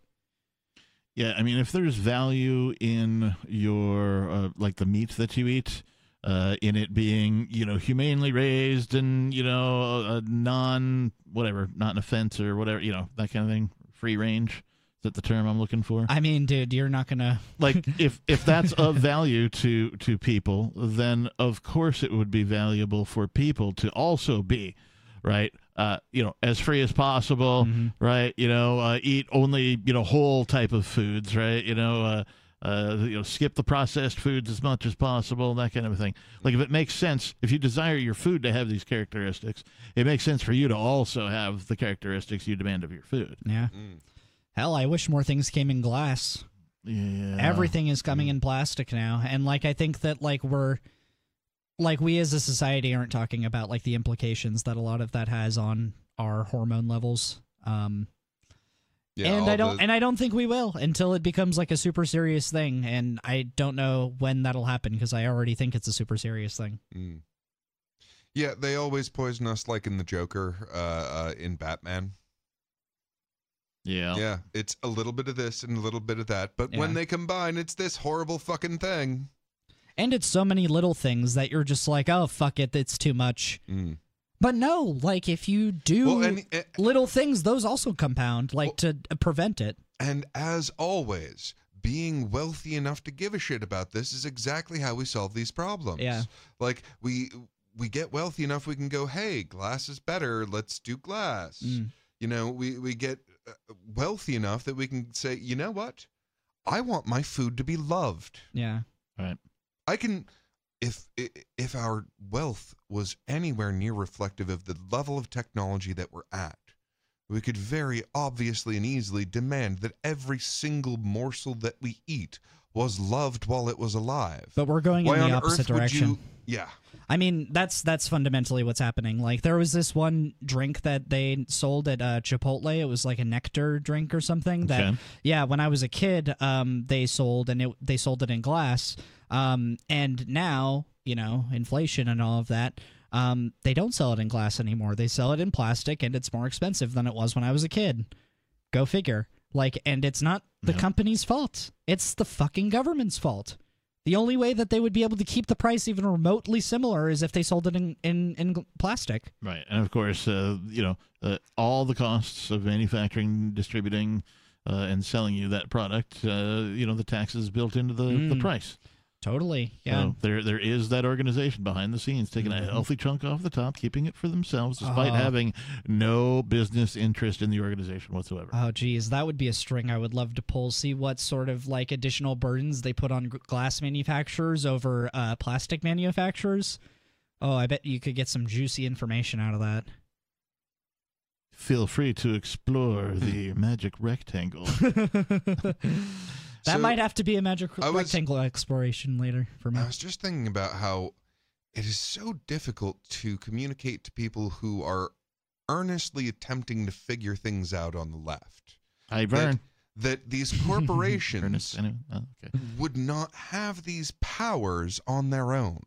Yeah, I mean, if there's value in your uh, like the meat that you eat, uh, in it being you know humanely raised and you know a non whatever, not an offense or whatever, you know that kind of thing, free range. Is that the term I'm looking for? I mean, dude, you're not gonna like if if that's of value to to people, then of course it would be valuable for people to also be right. Uh, you know, as free as possible, right? You know, uh, eat only you know whole type of foods, right? You know, uh, uh, you know, skip the processed foods as much as possible, that kind of thing. Like if it makes sense, if you desire your food to have these characteristics, it makes sense for you to also have the characteristics you demand of your food. Yeah. Hell, I wish more things came in glass. Yeah, Everything is coming in plastic now, and like I think that like we're like we as a society aren't talking about like the implications that a lot of that has on our hormone levels. Um yeah and I don't the- and I don't think we will until it becomes like a super serious thing and I don't know when that'll happen because I already think it's a super serious thing. Mm. yeah they always poison us like in the joker uh, uh, in batman Yeah. yeah it's a little bit of this and a little bit of that but when they combine it's this horrible fucking thing And it's so many little things that you're just like, "Oh, fuck it, it's too much." Mm. But no, like if you do Well, and- eh, little things, those also compound, like to uh, prevent it. And as always, being wealthy enough to give a shit about this is exactly how we solve these problems. Yeah. Like we we get wealthy enough we can go, "Hey, glass is better. Let's do glass." Mm. You know, we we get Uh, wealthy enough that we can say, "You know what? I want my food to be loved." Yeah. Right. I can if if our wealth was anywhere near reflective of the level of technology that we're at, we could very obviously and easily demand that every single morsel that we eat was loved while it was alive. But we're going Why in the opposite earth direction. you- yeah. I mean, that's that's fundamentally what's happening. Like there was this one drink that they sold at uh, Chipotle. It was like a nectar drink or something. That Okay. yeah, when I was a kid, um, they sold and it, they sold it in glass. Um, and now you know inflation and all of that. Um, they don't sell it in glass anymore. They sell it in plastic, and it's more expensive than it was when I was a kid. Go figure. Like, and it's not the company's fault. It's the fucking government's fault. The only way that they would be able to keep the price even remotely similar is if they sold it in in, in plastic. Right, and of course, uh, you know, uh, all the costs of manufacturing, distributing, uh, and selling you that product. Uh, you know, the taxes built into the, the Mm. price. Totally. Yeah. So there, there is that organization behind the scenes taking a Mhm. healthy chunk off the top, keeping it for themselves, despite Oh. having no business interest in the organization whatsoever. Oh, geez, that would be a string I would love to pull. See what sort of like additional burdens they put on glass manufacturers over uh, plastic manufacturers. Oh, I bet you could get some juicy information out of that. Feel free to explore the magic rectangle. that So, might have to be a magic I was- rectangle exploration later for me. I was just thinking about how it is so difficult to communicate to people who are earnestly attempting to figure things out on the left. I That, burn. that these Ernest, corporations anyway. Oh, okay. would not have these powers on their own.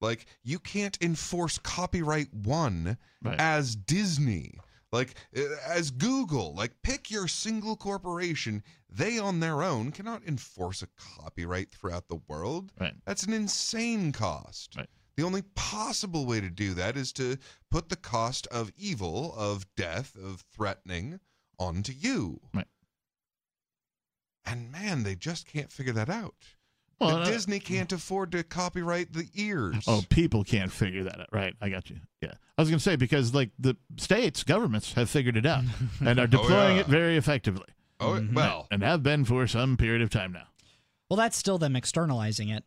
Like you can't enforce copyright one Right. as Disney, like uh, as Google. Like pick your single corporation. They on their own cannot enforce a copyright throughout the world. Right. That's an insane cost. Right. The only possible way to do that is to put the cost of evil, of death, of threatening onto you. Right. And man, they just can't figure that out. Well, The uh, Disney can't afford to copyright the ears. Oh, people can't figure that out. Right. I got you. Yeah. I was going to say, because like the states, governments have figured it out and are deploying yeah. it very effectively. Oh, Mhm. well, And have been for some period of time now. Well, that's still them externalizing it.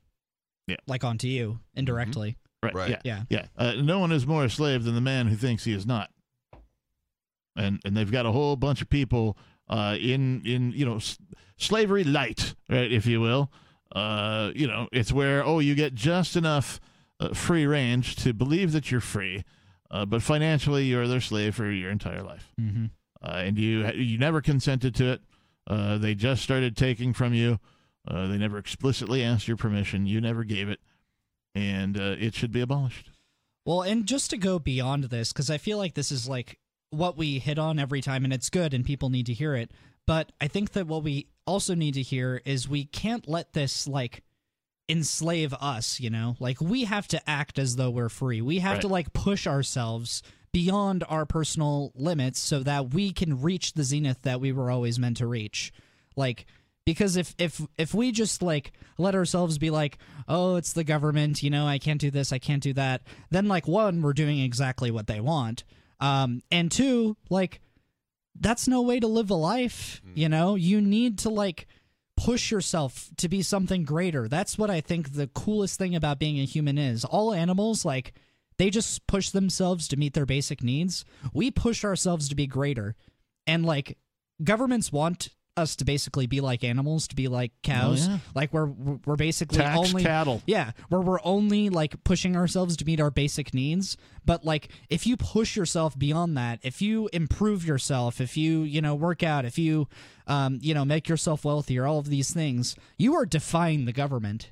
Yeah. Like onto you indirectly. Right. Right. Yeah. Yeah. Yeah. Uh, no one is more a slave than the man who thinks he is not. And and they've got a whole bunch of people uh, in in you know s- slavery light, right, if you will. Uh, you know, it's where oh you get just enough uh, free range to believe that you're free, uh, but financially you're their slave for your entire life, Mm-hmm. uh, and you you never consented to it. Uh, they just started taking from you. Uh, they never explicitly asked your permission. You never gave it, and uh, it should be abolished. Well, and just to go beyond this, because I feel like this is like what we hit on every time, and it's good, and people need to hear it. But I think that what we also need to hear is we can't let this like enslave us. You know, like we have to act as though we're free. We have Right. to like push ourselves beyond our personal limits so that we can reach the zenith that we were always meant to reach. Like because if if if we just like let ourselves be like oh it's the government you know i can't do this i can't do that then like one we're doing exactly what they want um and two like that's no way to live a life you mm. know? You need to like push yourself to be something greater. That's what i think the coolest thing about being a human is. All animals like they just push themselves to meet their basic needs. We push ourselves to be greater. And like governments want us to basically be like animals to be like cows. Oh, yeah. like we're we're basically Tax only cattle. yeah. Where we're only like pushing ourselves to meet our basic needs. But like if you push yourself beyond that if you improve yourself if you you know work out if you um you know make yourself wealthier all of these things you are defying the government.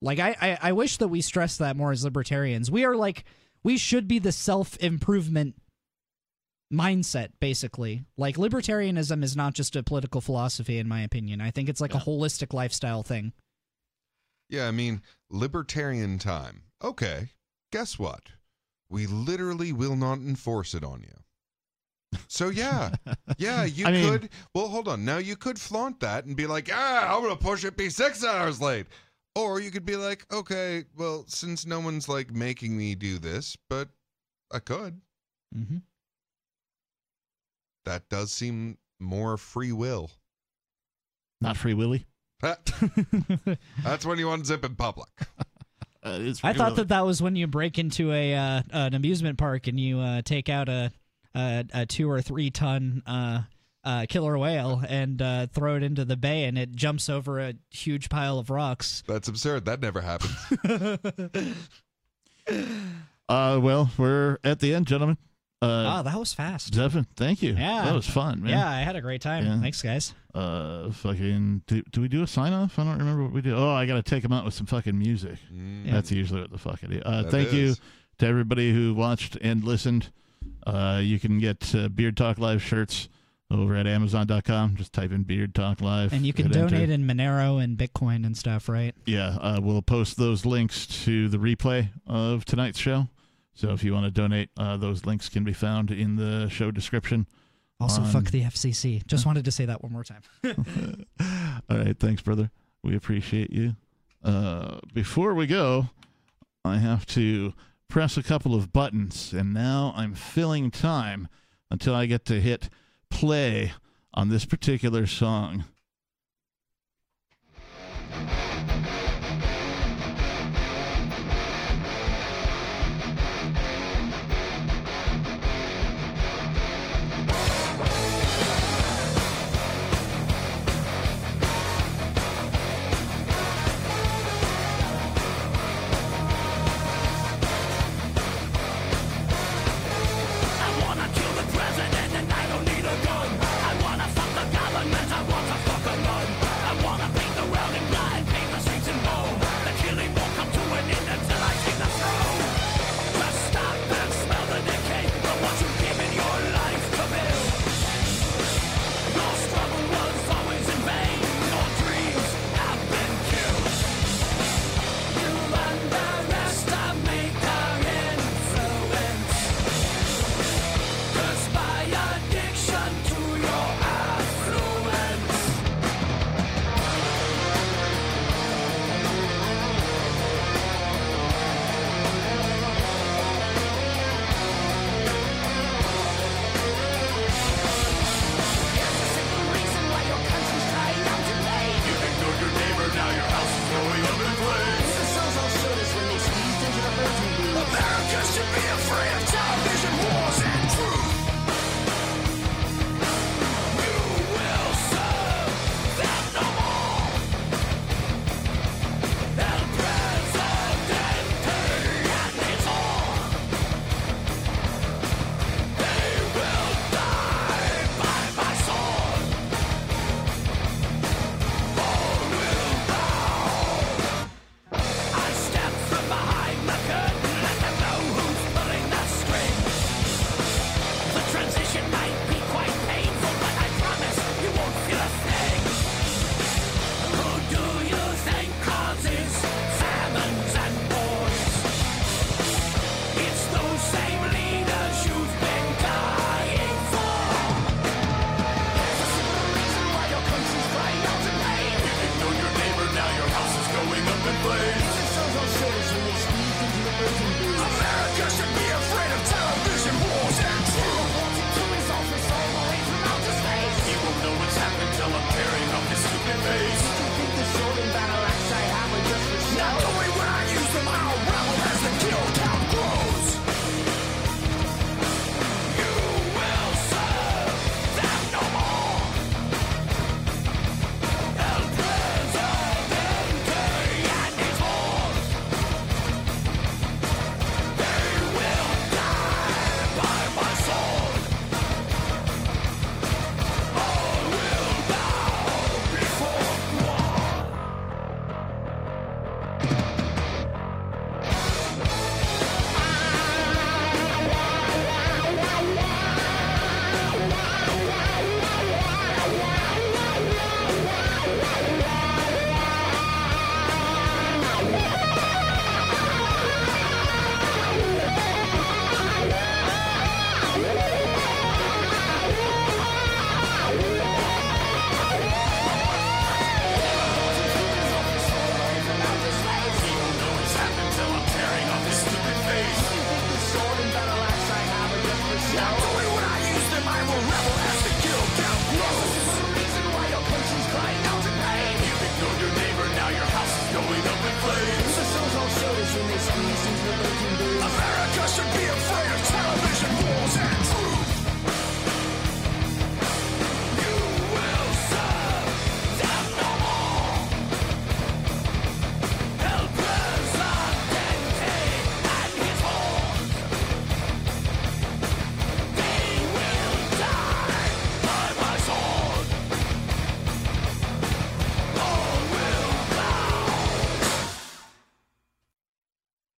Like I, I i wish that we stress that more as libertarians. We are like we should be the self-improvement mindset basically like libertarianism is not just a political philosophy in my opinion i think it's like a holistic lifestyle thing yeah, I mean, libertarian time. Okay, guess what? We literally will not enforce it on you. So yeah, yeah, you I mean- could. Well, hold on. Now you could flaunt that and be like, "Ah, I'm gonna push it be six hours late," or you could be like, "Okay, well, since no one's like making me do this, but I could." mm-hmm. That does seem more free will. Not free willy. That's when you unzip in public. Uh, I thought willy. that that was when you break into a uh, an amusement park and you uh, take out a, a, a two or three ton uh, uh, killer whale and uh, throw it into the bay, and it jumps over a huge pile of rocks. That's absurd. That never happens. Uh, well, we're at the end, gentlemen. Uh, oh, that was fast. Zephyr, thank you. Yeah. that was fun, man. Yeah, I had a great time. Yeah. Thanks, guys. Uh, fucking. Do, do we do a sign off? I don't remember what we do. Oh, I got to take them out with some fucking music. That's usually what the fuck it is. Uh, That thank you to everybody who watched and listened. Uh, you can get uh, Beard Talk Live shirts over at Amazon.com. Just type in Beard Talk Live. And you can hit enter. donate in Monero and Bitcoin and stuff, right? Yeah, uh, we'll post those links to the replay of tonight's show. So if you want to donate, uh, those links can be found in the show description. Also, on... fuck the FCC. Just wanted to say that one more time. All right. Thanks, brother. We appreciate you. Uh, before we go, I have to press a couple of buttons, and now I'm filling time until I get to hit play on this particular song.